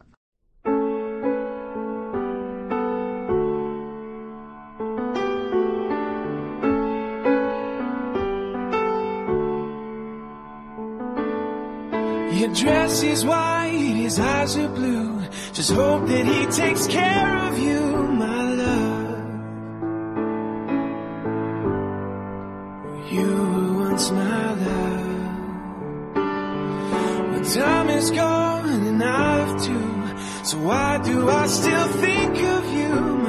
Dress is white, his eyes are blue. Just hope that he takes care of you, my love. You were once my love. But time is gone and I've too. So why do I still think of you,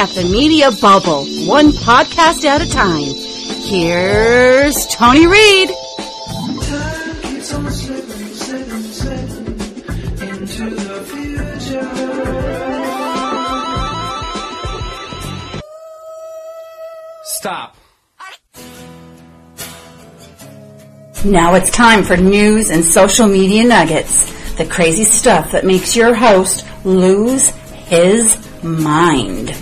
at the media bubble, one podcast at a time. Here's Tony Reed. Stop. Now it's time for news and social media nuggets. The crazy stuff that makes your host lose his mind.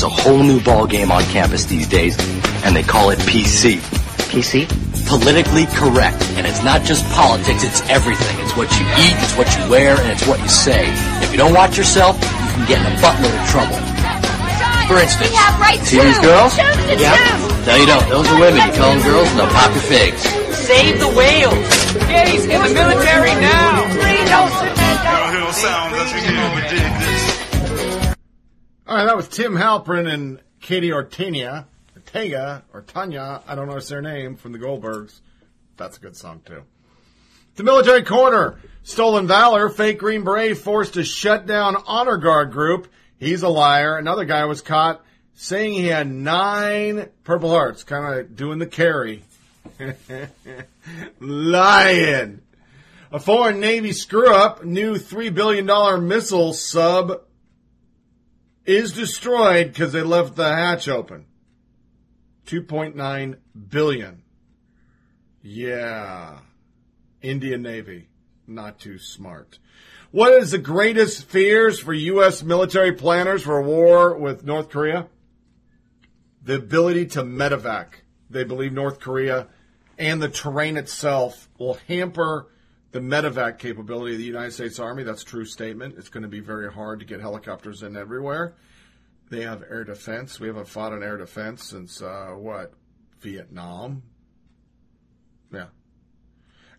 It's a whole new ball game on campus these days, and they call it PC. PC? Politically correct. And it's not just politics, it's everything. It's what you eat, it's what you wear, and it's what you say. If you don't watch yourself, you can get in a buttload of trouble. For instance, We have rights see these girls? Yeah. No, you don't. Those are women. You call them girls, and they'll pop your figs. Save the whales. Gays in the military now. All right, that was Tim Halprin and Katie Ortega, Ortega, or Tanya, I don't know their name, from the Goldbergs. That's a good song, too. The Military Corner, Stolen Valor, fake Green Beret forced to shut down Honor Guard group. He's a liar. Another guy was caught saying he had nine Purple Hearts, kind of doing the carry. Lying. A foreign Navy screw up, new $3 billion missile sub is destroyed because they left the hatch open. 2.9 billion. Yeah. Indian Navy. Not too smart. What is the greatest fears for U.S. military planners for war with North Korea? The ability to medevac. they believe North Korea and the terrain itself will hamper the medevac capability of the United States Army. That's a true statement. It's going to be very hard to get helicopters in everywhere. They have air defense. We haven't fought on air defense since uh, what? Vietnam. Yeah.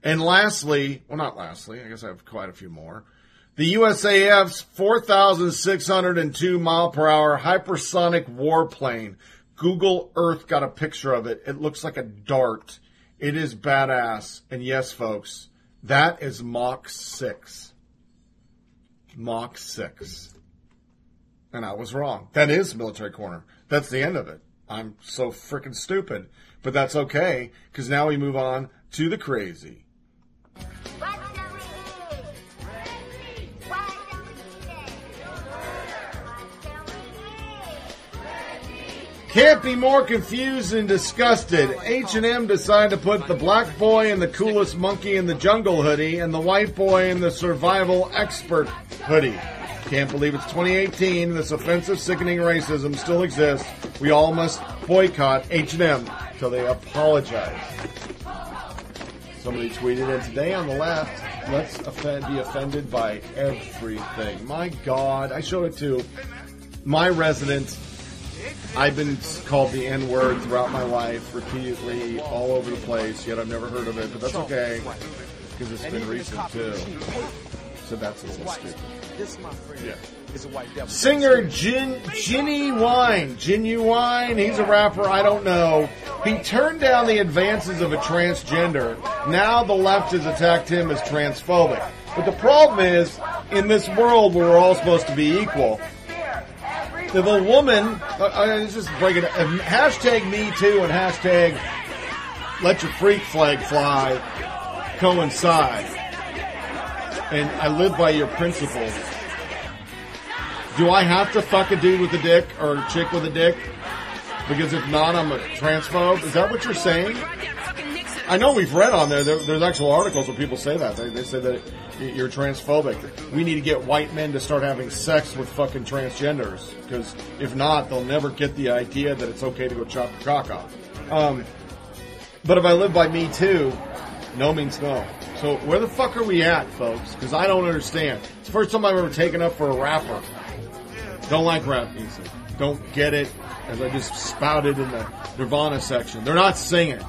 And lastly, well, not lastly, I guess I have quite a few more. The USAF's 4,602 mile per hour hypersonic warplane. Google Earth got a picture of it. It looks like a dart. It is badass. And yes, folks, that is Mach 6. Mach 6. And I was wrong. That is Military Corner. That's the end of it. I'm so freaking stupid. But that's okay, because now we move on to the crazy. Can't be more confused and disgusted. H&M decided to put the black boy in the coolest monkey in the jungle hoodie and the white boy in the survival expert hoodie. Can't believe it's 2018. This offensive, sickening racism still exists. We all must boycott H&M till they apologize. Somebody tweeted it today on the left. Let's offend, be offended by everything. My God, I showed it to my resident. I've been called the N word throughout my life, repeatedly, all over the place. Yet I've never heard of it, but that's okay because it's been recent too. So that's a little stupid. Yeah. Singer Gin, Ginny Wine. Ginuwine, he's a rapper, I don't know. He turned down the advances of a transgender. Now the left has attacked him as transphobic. But the problem is, in this world where we're all supposed to be equal, if a woman, uh, uh, just break it, hashtag me too and hashtag let your freak flag fly coincide. And I live by your principles. Do I have to fuck a dude with a dick or a chick with a dick? Because if not, I'm a transphobe. Is that what you're saying? I know we've read on there, there there's actual articles where people say that. They, they say that you're transphobic. We need to get white men to start having sex with fucking transgenders. Because if not, they'll never get the idea that it's okay to go chop your cock off. Um, but if I live by me too, no means no. So where the fuck are we at, folks? Because I don't understand. It's the first time I've ever taken up for a rapper. Don't like rap music. Don't get it. As I just spouted in the Nirvana section, they're not singing.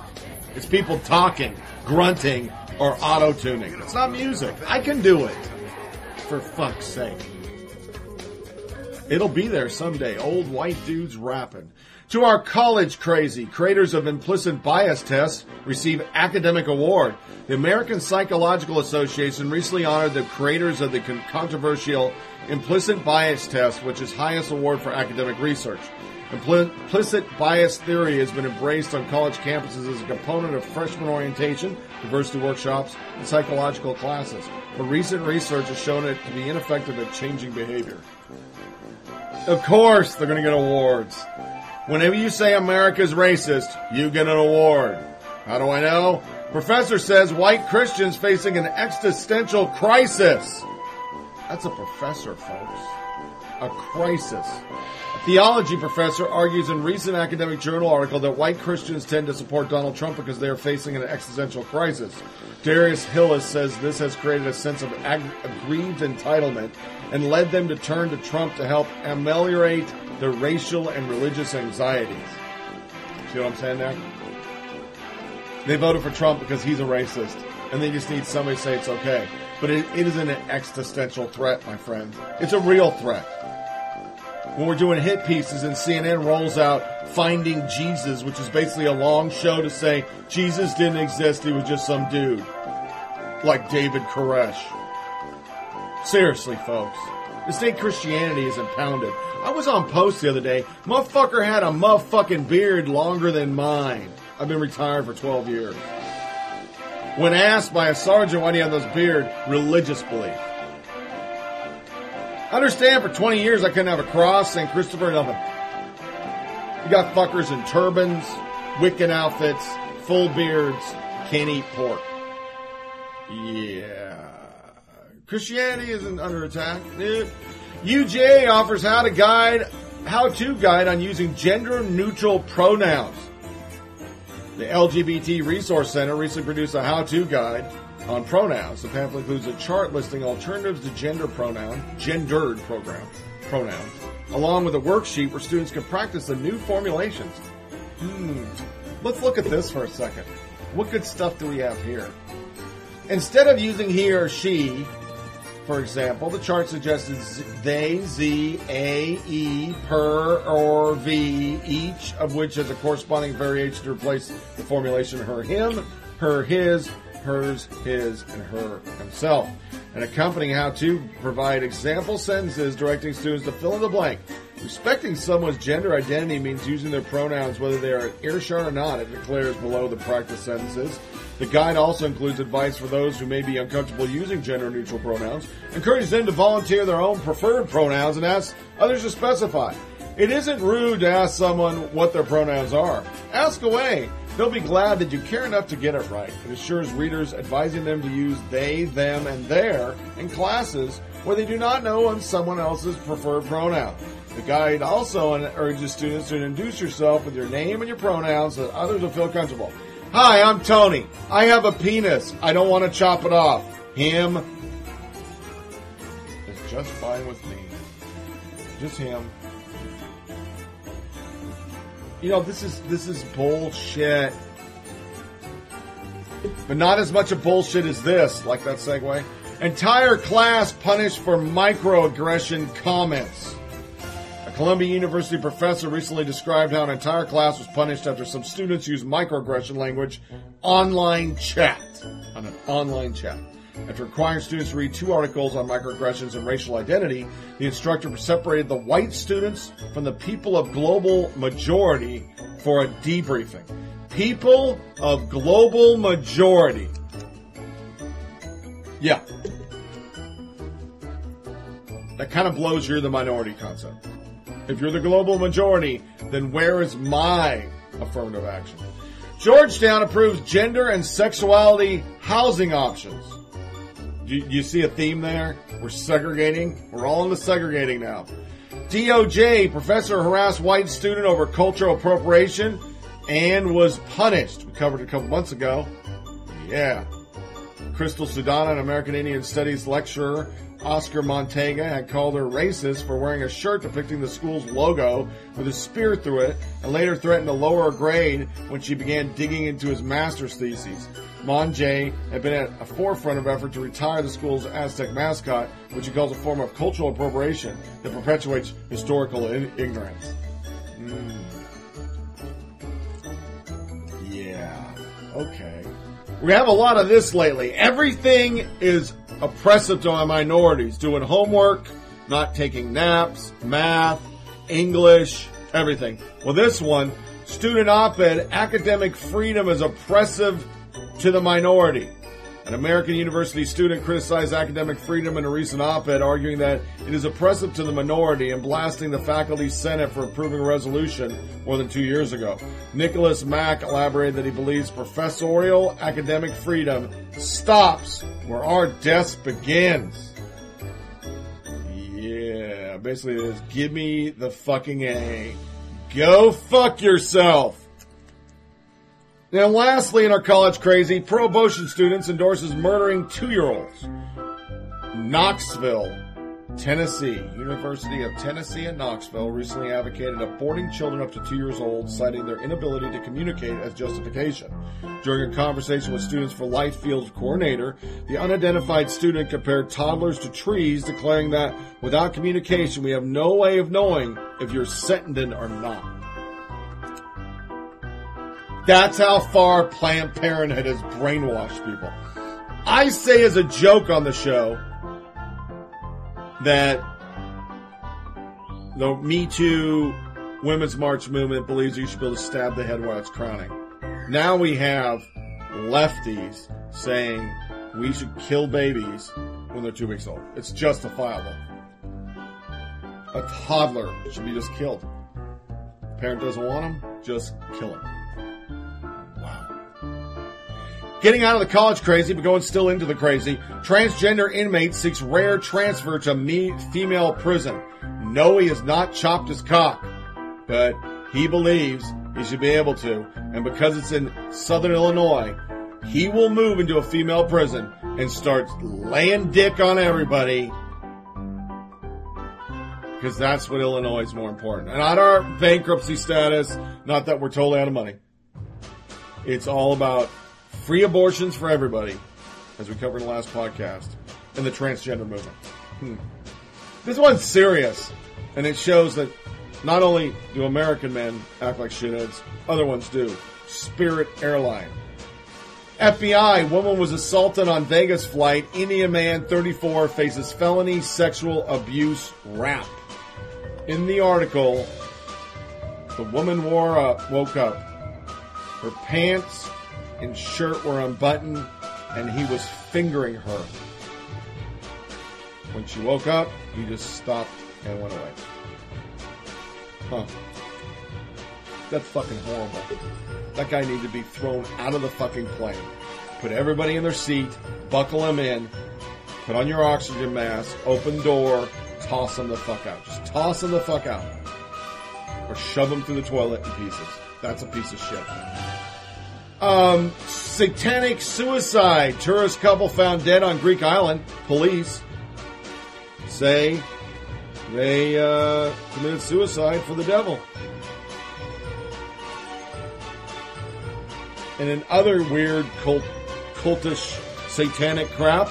It's people talking, grunting, or auto tuning. It's not music. I can do it. For fuck's sake. It'll be there someday. Old white dudes rapping. To our college crazy, creators of implicit bias tests receive academic award. The American Psychological Association recently honored the creators of the con- controversial implicit bias test, which is highest award for academic research. Impli- Implicit bias theory has been embraced on college campuses as a component of freshman orientation, diversity workshops, and psychological classes. But recent research has shown it to be ineffective at changing behavior. Of course, they're going to get awards. Whenever you say America's racist, you get an award. How do I know? Professor says white Christians facing an existential crisis. That's a professor, folks. A crisis. Theology professor argues in recent academic journal article that white Christians tend to support Donald Trump because they are facing an existential crisis. Darrius Hills says this has created a sense of ag- aggrieved entitlement and led them to turn to Trump to help ameliorate their racial and religious anxieties. See what I'm saying there? They voted for Trump because he's a racist, and they just need somebody to say it's okay. But it, it isn't an existential threat, my friend. It's a real threat. When we're doing hit pieces and CNN rolls out Finding Jesus, which is basically a long show to say Jesus didn't exist, he was just some dude. Like David Koresh. Seriously, folks. The state Christianity is impounded. I was on post the other day. Motherfucker had a motherfucking beard longer than mine. I've been retired for 12 years. When asked by a sergeant why he have this beard, religious belief. Understand for 20 years I couldn't have a cross, St. Christopher, nothing. You got fuckers in turbans, Wiccan outfits, full beards, can't eat pork. Yeah. Christianity isn't under attack. UJ offers how to guide, how to guide on using gender neutral pronouns. The LGBT Resource Center recently produced a how-to guide on pronouns. The pamphlet includes a chart listing alternatives to gender pronoun, gendered program, pronouns, along with a worksheet where students can practice the new formulations. Hmm. Let's look at this for a second. What good stuff do we have here? Instead of using he or she, for example, the chart suggested z- they, z, a, e, per, or v, each of which has a corresponding variation to replace the formulation her, him, her, his, hers, his, and her, himself. And accompanying how to provide example sentences directing students to fill in the blank. Respecting someone's gender identity means using their pronouns whether they are earshot or not, it declares below the practice sentences. The guide also includes advice for those who may be uncomfortable using gender neutral pronouns, encourages them to volunteer their own preferred pronouns and asks others to specify. It isn't rude to ask someone what their pronouns are. Ask away. They'll be glad that you care enough to get it right. It assures readers advising them to use they, them, and their in classes where they do not know on someone else's preferred pronoun. The guide also urges students to introduce yourself with your name and your pronouns so that others will feel comfortable. Hi, I'm Tony. I have a penis. I don't want to chop it off. Him is just fine with me. Just him. You know, this is this is bullshit. But not as much of bullshit as this, like that segue. Entire class punished for microaggression comments. A Columbia University professor recently described how an entire class was punished after some students used microaggression language online chat. On an online chat. After requiring students to read two articles on microaggressions and racial identity, the instructor separated the white students from the people of global majority for a debriefing. People of global majority. Yeah. That kind of blows you're the minority concept. If you're the global majority, then where is my affirmative action? Georgetown approves gender and sexuality housing options. You, you see a theme there? We're segregating. We're all into segregating now. DOJ professor harassed white student over cultural appropriation and was punished. We covered it a couple months ago. Yeah. Crystal Sudana, an American Indian Studies lecturer, Oscar Montega had called her racist for wearing a shirt depicting the school's logo with a spear through it and later threatened to lower her grade when she began digging into his master's thesis. Monjay had been at a forefront of effort to retire the school's Aztec mascot, which he calls a form of cultural appropriation that perpetuates historical in- ignorance. Mm. Yeah. Okay. We have a lot of this lately. Everything is oppressive to our minorities. Doing homework, not taking naps, math, English, everything. Well, this one, student op-ed, academic freedom is oppressive to the minority. An American university student criticized academic freedom in a recent op-ed, arguing that it is oppressive to the minority and blasting the faculty senate for approving a resolution more than two years ago. Nicholas Mack elaborated that he believes professorial academic freedom stops where our desk begins. Yeah, basically it is give me the fucking A. Go fuck yourself. Now, lastly, in our college crazy, pro-abortion students endorses murdering two-year-olds. Knoxville, Tennessee. University of Tennessee at Knoxville recently advocated aborting children up to two years old, citing their inability to communicate as justification. During a conversation with Students for Life field coordinator, the unidentified student compared toddlers to trees, declaring that without communication, we have no way of knowing if you're sentient or not. That's how far Planned Parenthood has brainwashed people. I say as a joke on the show that the Me Too Women's March movement believes you should be able to stab the head while it's crowning. Now we have lefties saying we should kill babies when they're two weeks old. It's justifiable. A toddler should be just killed. Parent doesn't want him, just kill him. Getting out of the college crazy, but going still into the crazy. Transgender inmate seeks rare transfer to me female prison. No, he has not chopped his cock, but he believes He should be able to. And because it's in southern Illinois, he will move into a female prison and start laying dick on everybody. Because that's what Illinois is more important. And not our bankruptcy status, not that we're totally out of money. It's all about free abortions for everybody, as we covered in the last podcast, and the transgender movement. Hmm. This one's serious, and it shows that not only do American men act like shitheads, other ones do. Spirit Airline. FBI, woman was assaulted on Vegas flight. Indian man, 34, faces felony sexual abuse rap. In the article, the woman wore up, woke up. Her pants and shirt were unbuttoned, and he was fingering her. When she woke up, he just stopped and went away. Huh. That's fucking horrible. That guy needed to be thrown out of the fucking plane. Put everybody in their seat, buckle them in, put on your oxygen mask, open door, toss them the fuck out. Just toss them the fuck out. Or shove them through the toilet in pieces. That's a piece of shit. Um, satanic suicide. Tourist couple found dead on Greek island. Police say they uh, committed suicide for the devil. And in other weird cult, cultish satanic crap,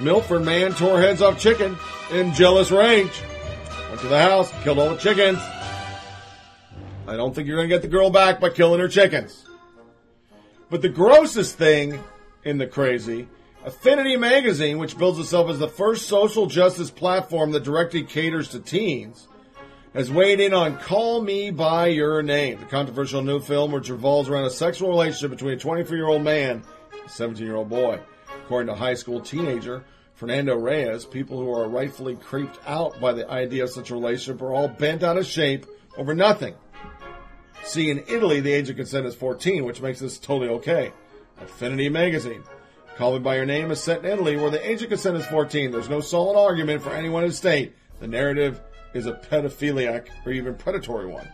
Milford man tore heads off chicken in jealous rage. Went to the house, killed all the chickens. I don't think you're going to get the girl back by killing her chickens. But the grossest thing in the crazy, Affinity Magazine, which bills itself as the first social justice platform that directly caters to teens, has weighed in on Call Me By Your Name, the controversial new film which revolves around a sexual relationship between a 24 year old man and a 17 year old boy. According to high school teenager Fernando Reyes, people who are rightfully creeped out by the idea of such a relationship are all bent out of shape over nothing. See, in Italy, the age of consent is 14, which makes this totally okay. Affinity Magazine. Calling By Your Name is set in Italy, where the age of consent is 14. There's no solid argument for anyone to state the narrative is a pedophiliac or even predatory one.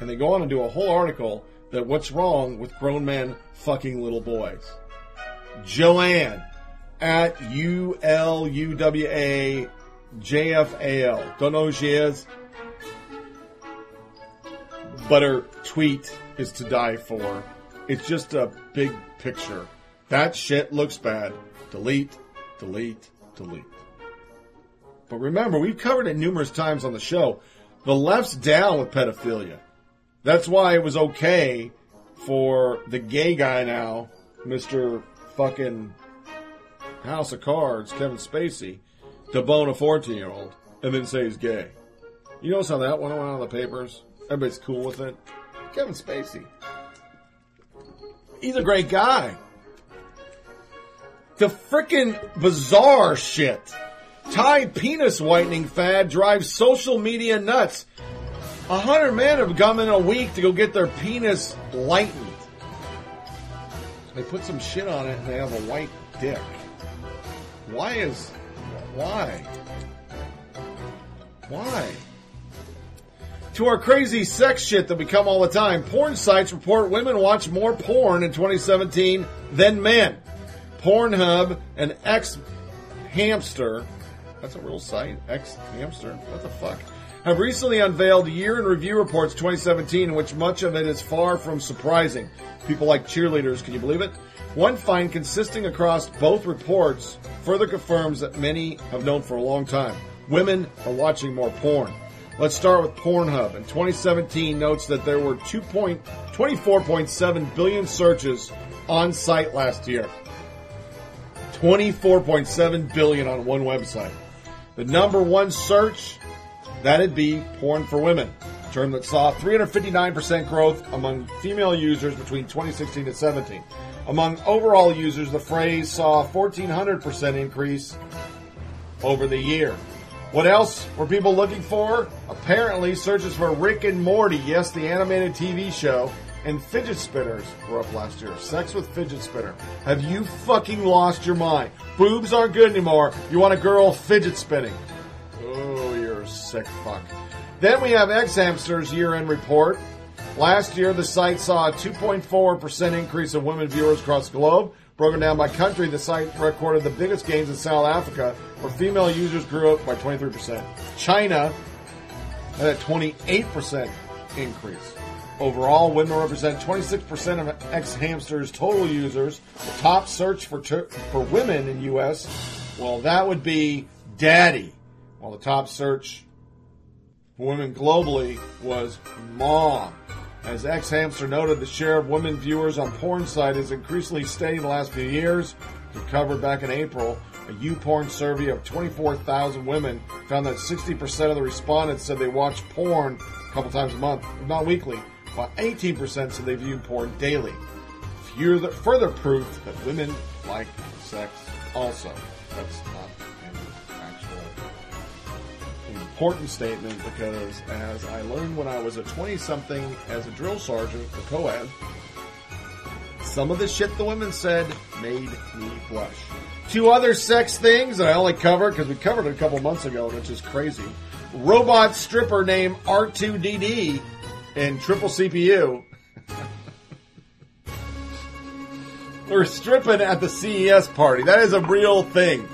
And they go on and do a whole article that what's wrong with grown men fucking little boys. Joanne at U L U W A J F A L. Don't know who she is, but her tweet is to die for. It's just a big picture. That shit looks bad. Delete, delete, delete. But remember, we've covered it numerous times on the show. The left's down with pedophilia. That's why it was okay for the gay guy now, Mr. fucking House of Cards, Kevin Spacey, to bone a 14 year old and then say he's gay. You notice how that went around the papers? Everybody's cool with it. Kevin Spacey. He's a great guy. The frickin' bizarre shit. Thai penis whitening fad drives social media nuts. A hundred men have come in a week to go get their penis lightened. They put some shit on it and they have a white dick. Why is. Why? Why? To our crazy sex shit that we come all the time, porn sites report women watch more porn in 2017 than men. Pornhub and X Hamster, that's a real site, X Hamster, what the fuck, have recently unveiled year in review reports 2017 in which much of it is far from surprising. People like cheerleaders, can you believe it? One find consisting across both reports further confirms that many have known for a long time. Women are watching more porn. Let's start with Pornhub. In 2017 notes that there were 2 point, 24.7 billion searches on site last year. 24.7 billion on one website. The number one search, that'd be porn for women, a term that saw 359% growth among female users between 2016 and 17. Among overall users, the phrase saw a 1400% increase over the year. What else were people looking for? Apparently, searches for Rick and Morty, yes, the animated TV show, and fidget spinners were up last year. Sex with fidget spinner. Have you fucking lost your mind? Boobs aren't good anymore. You want a girl fidget spinning. Oh, you're a sick fuck. Then we have xHamster's year end report. Last year, the site saw a 2.4% increase in women viewers across the globe. Broken down by country, the site recorded the biggest gains in South Africa, where female users grew up by 23%. China had a 28% increase. Overall, women represent 26% of xHamster's total users. The top search for ter- for women in U.S. Well, that would be daddy. While the top search for women globally was mom. As xHamster noted, the share of women viewers on porn site is increasingly steady in the last few years. We covered back in April, a YouPorn survey of 24,000 women found that 60% of the respondents said they watch porn a couple times a month, if not weekly, while 18% said they view porn daily. Further, further proof that women like sex also. That's not important statement because as I learned when I was a 20 something as a drill sergeant for COAD, some of the shit the women said made me blush. Two other sex things that I only covered because we covered it a couple months ago, which is crazy. Robot stripper named R2DD in triple CPU. We're stripping at the CES party. That is a real thing.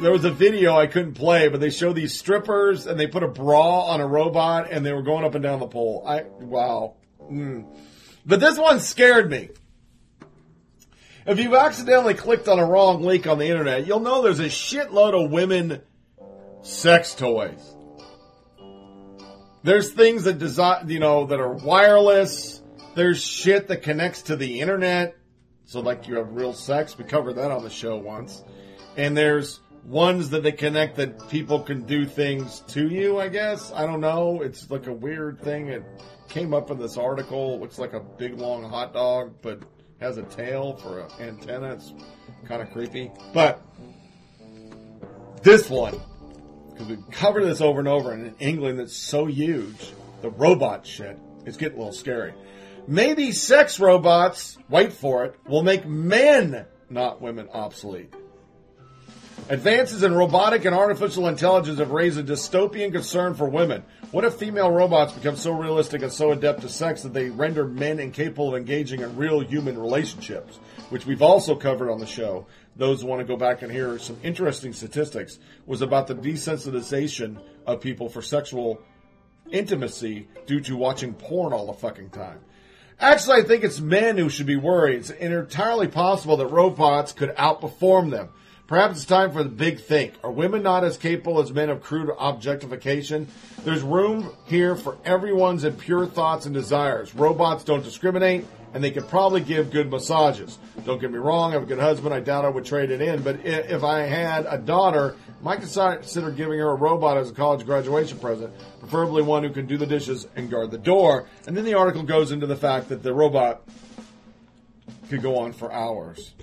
There was a video I couldn't play, but they show these strippers and they put a bra on a robot and they were going up and down the pole. I wow. Mm. But this one scared me. If you've accidentally clicked on a wrong link on the internet, you'll know there's a shitload of women sex toys. There's things that design, you know, that are wireless. There's shit that connects to the internet. So like you have real sex. We covered that on the show once. And there's ones that they connect that people can do things to you, I guess. I don't know. It's like a weird thing. It came up in this article. It looks like a big long hot dog, but has a tail for an antenna. It's kind of creepy. But this one, because we've covered this over and over, and in England it's so huge, the robot shit, it's getting a little scary. Maybe sex robots, wait for it, will make men, not women, obsolete. Advances in robotic and artificial intelligence have raised a dystopian concern for women. What if female robots become so realistic and so adept to sex that they render men incapable of engaging in real human relationships? Which we've also covered on the show. Those who want to go back and hear some interesting statistics was about the desensitization of people for sexual intimacy due to watching porn all the fucking time. Actually, I think it's men who should be worried. It's entirely possible that robots could outperform them. Perhaps it's time for the big think. Are women not as capable as men of crude objectification? There's room here for everyone's impure thoughts and desires. Robots don't discriminate, and they could probably give good massages. Don't get me wrong, I have a good husband. I doubt I would trade it in, but if I had a daughter, I might consider giving her a robot as a college graduation present, preferably one who can do the dishes and guard the door. And then the article goes into the fact that the robot could go on for hours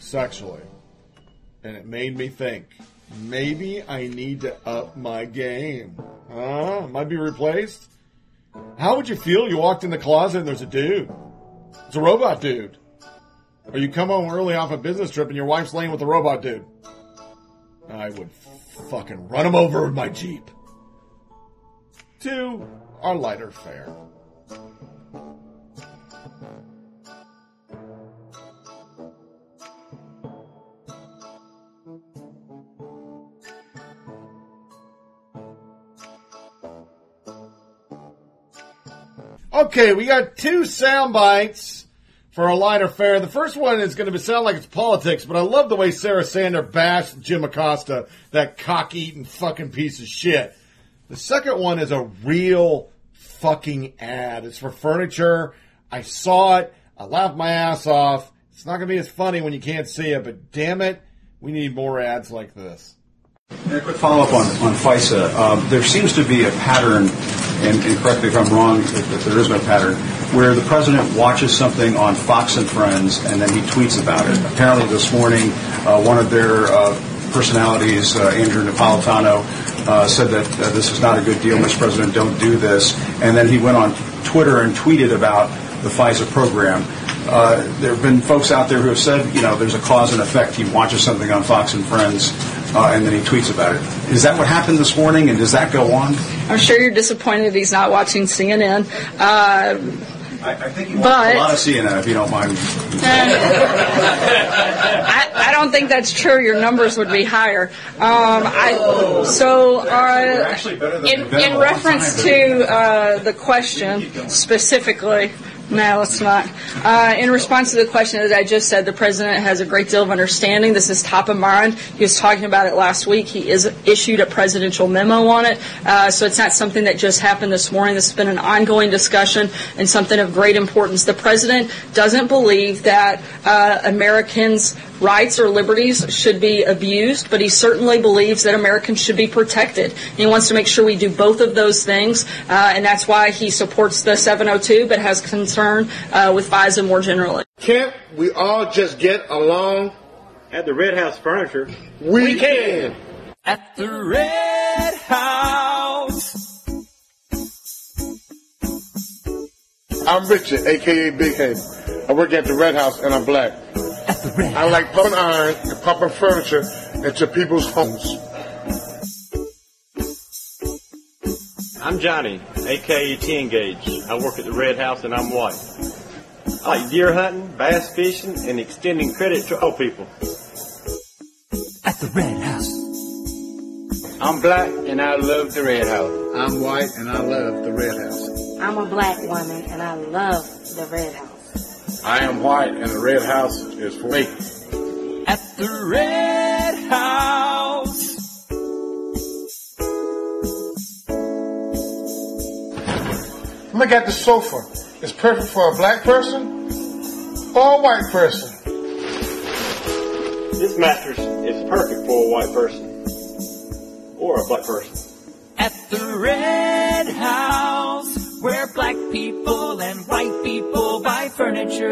sexually. And it made me think, maybe I need to up my game. Huh? Might be replaced? How would you feel you walked in the closet and there's a dude? It's a robot dude. Or you come home early off a business trip and your wife's laying with a robot dude. I would fucking run him over with my Jeep. To our lighter fare. Okay, we got two sound bites for a lighter fare. The first one is going to sound like it's politics, but I love the way Sarah Sander bashed Jim Acosta, that cock-eating fucking piece of shit. The second one is a real fucking ad. It's for furniture. I saw it. I laughed my ass off. It's not going to be as funny when you can't see it, but damn it, we need more ads like this. A quick follow-up on, on FISA. Um, there seems to be a pattern, and, and correct me if I'm wrong, if, if there is no pattern, where the president watches something on Fox and Friends and then he tweets about it. Apparently this morning, uh, one of their uh, personalities, uh, Andrew Napolitano, uh, said that uh, this is not a good deal, Mr. President, don't do this. And then he went on Twitter and tweeted about the FISA program. Uh, there have been folks out there who have said, you know, there's a cause and effect. He watches something on Fox and Friends, uh, and then he tweets about it. Is that what happened this morning, and does that go on? I'm sure you're disappointed he's not watching CNN. Uh, I, I think you But- a lot of CNN, if you don't mind. I, I don't think that's true. Your numbers would be higher. Um, I, so, uh, in, in reference to uh, the question specifically, no, it's not. Uh, in response to the question that I just said, the president has a great deal of understanding. This is top of mind. He was talking about it last week. He is issued a presidential memo on it. Uh, so it's not something that just happened this morning. This has been an ongoing discussion and something of great importance. The president doesn't believe that uh, Americans' rights or liberties should be abused, but he certainly believes that Americans should be protected. And he wants to make sure we do both of those things, uh, and that's why he supports the 702, but has concern uh, with FISA more generally. Can't we all just get along? At the Red House Furniture, we, can. At the Red House. I'm Richard, aka Big Head. I work at the Red House and I'm black. At the Red I like pumping iron and pumping furniture into people's homes. I'm Johnny, aka T Engage. I work at the Red House and I'm white. I like deer hunting, bass fishing, and extending credit to old people. At the Red House. I'm black and I love the Red House. I'm white and I love the Red House. I'm a black woman and I love the Red House. I am white and the Red House is for me. At the Red House. Look at the sofa. It's perfect for a black person or a white person. This mattress is perfect for a white person or a black person. At the Red House, where black people and white people buy furniture.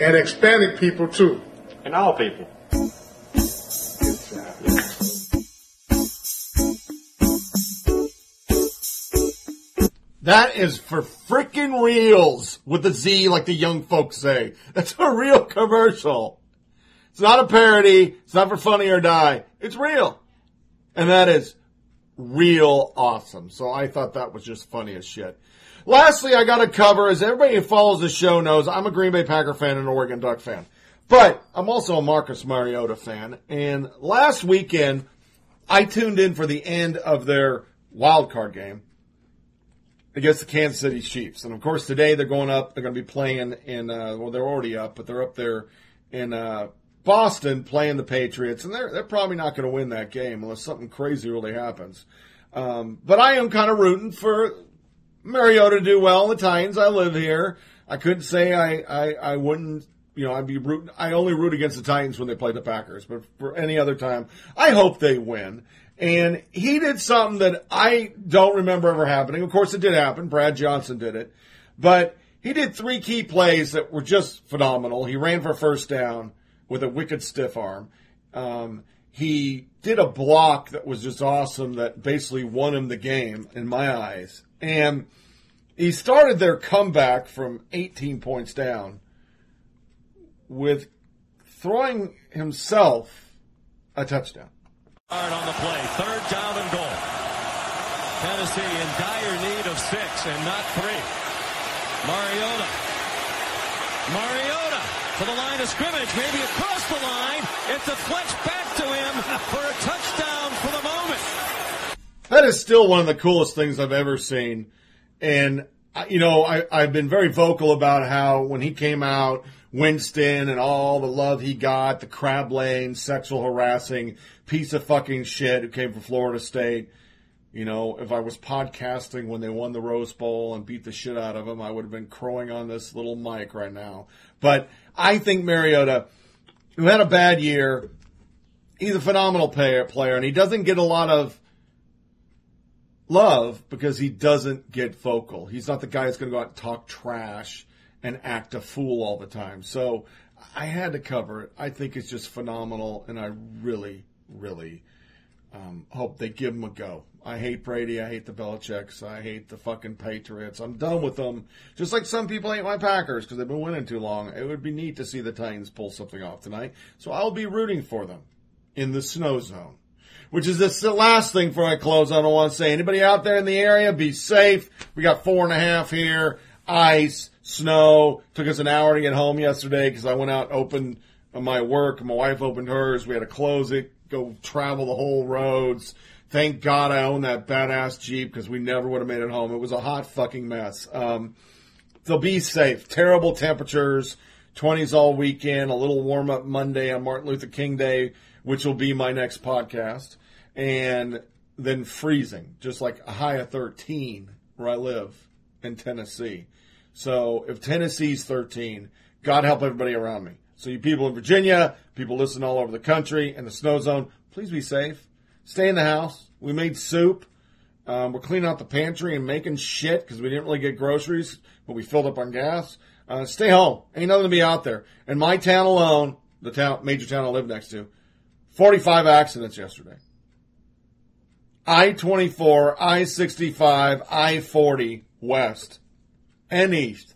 And Hispanic people too. And all people. That is for freaking reals with the Z, like the young folks say. That's a real commercial. It's not a parody. It's not for funny or die. It's real. And that is real awesome. So I thought that was just funny as shit. Lastly, I got to cover, as everybody who follows the show knows, I'm a Green Bay Packer fan and an Oregon Duck fan. But I'm also a Marcus Mariota fan. And last weekend, I tuned in for the end of their wild card game against the Kansas City Chiefs. And of course, today they're going up. They're going to be playing in, uh, well, they're already up, but they're up there in, uh, Boston playing the Patriots. And they're, they're probably not going to win that game unless something crazy really happens. Um, but I am kind of rooting for Mariota to do well in the Titans. I live here. I couldn't say I, I, I wouldn't, you know, I'd be rooting, I only root against the Titans when they play the Packers, but for any other time, I hope they win. And he did something that I don't remember ever happening. Of course, it did happen. Brad Johnson did it. But he did three key plays that were just phenomenal. He ran for first down with a wicked stiff arm. Um, he did a block that was just awesome that basically won him the game in my eyes. And he started their comeback from 18 points down with throwing himself a touchdown. On the play. Third down and goal. Tennessee in dire need of six and not three. Mariota. Mariota to the line of scrimmage, maybe across the line. It deflects back to him for a touchdown for the moment. That is still one of the coolest things I've ever seen. And, you know, I, I've been very vocal about how when he came out, Winston and all the love he got, the crab lane, sexual harassing piece of fucking shit who came from Florida State. You know, if I was podcasting when they won the Rose Bowl and beat the shit out of them, I would have been crowing on this little mic right now. But I think Mariota, who had a bad year, he's a phenomenal player, player and he doesn't get a lot of love because he doesn't get vocal. He's not the guy that's going to go out and talk trash and act a fool all the time. So I had to cover it. I think it's just phenomenal, and I really, really um, hope they give him a go. I hate Brady. I hate the Belichicks. I hate the fucking Patriots. I'm done with them. Just like some people hate my Packers because they've been winning too long. It would be neat to see the Titans pull something off tonight. So I'll be rooting for them in the snow zone. which is the last thing before I close. I don't want to say anybody out there in the area, be safe. We got four and a half here, ice, snow. Took us an hour to get home yesterday because I went out opened my work. My wife opened hers. We had to close it, go travel the whole roads. Thank God I own that badass Jeep because we never would have made it home. It was a hot fucking mess. Um, so be safe. Terrible temperatures. 20s all weekend. A little warm up Monday on Martin Luther King Day, which will be my next podcast. And then freezing, just like a high of 13 where I live in Tennessee. So if Tennessee's 13, God help everybody around me. So you people in Virginia, people listen all over the country and the snow zone, please be safe. Stay in the house. We made soup. Um, we're cleaning out the pantry and making shit because we didn't really get groceries, but we filled up on gas. Uh, stay home. Ain't nothing to be out there. In my town alone, the town, major town I live next to, 45 accidents yesterday. I-24, I-65, I-40 west and east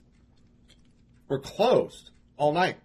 were closed all night.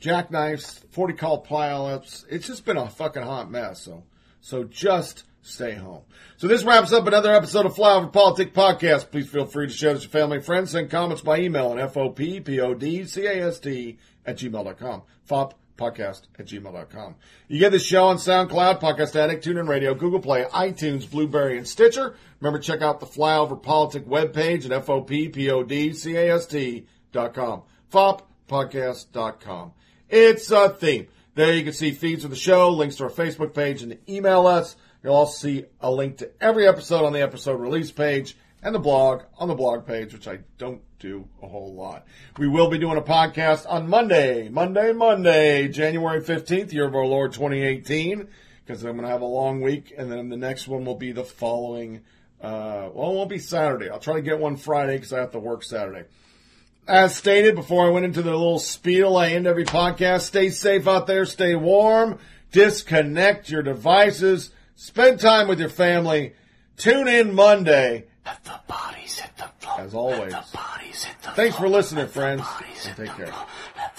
Jackknives, 40 call pilots. It's just been a fucking hot mess. So, so just stay home. So this wraps up another episode of Flyover Politics Podcast. Please feel free to share this with your family and friends. Send comments by email at FOPPODCAST at gmail.com. FOP podcast at gmail.com. You get this show on SoundCloud, Podcast Addict, TuneIn Radio, Google Play, iTunes, Blubrry, and Stitcher. Remember, check out the Flyover Politic webpage at FOPPODCAST.com. FOPpodcast.com. It's a theme. There you can see feeds of the show, links to our Facebook page, and email us. You'll also see a link to every episode on the episode release page and the blog on the blog page, which I don't do a whole lot. We will be doing a podcast on Monday, Monday, Monday, January 15th, year of our Lord 2018, because I'm going to have a long week, and then the next one will be the following, uh, well, it won't be Saturday. I'll try to get one Friday because I have to work Saturday. As stated before I went into the little spiel I end every podcast, stay safe out there, stay warm, disconnect your devices, spend time with your family, tune in Monday. Let the bodies hit the floor. As always. Let the bodies hit the Thanks for listening, Let the friends. bodies hit take the care. floor. Let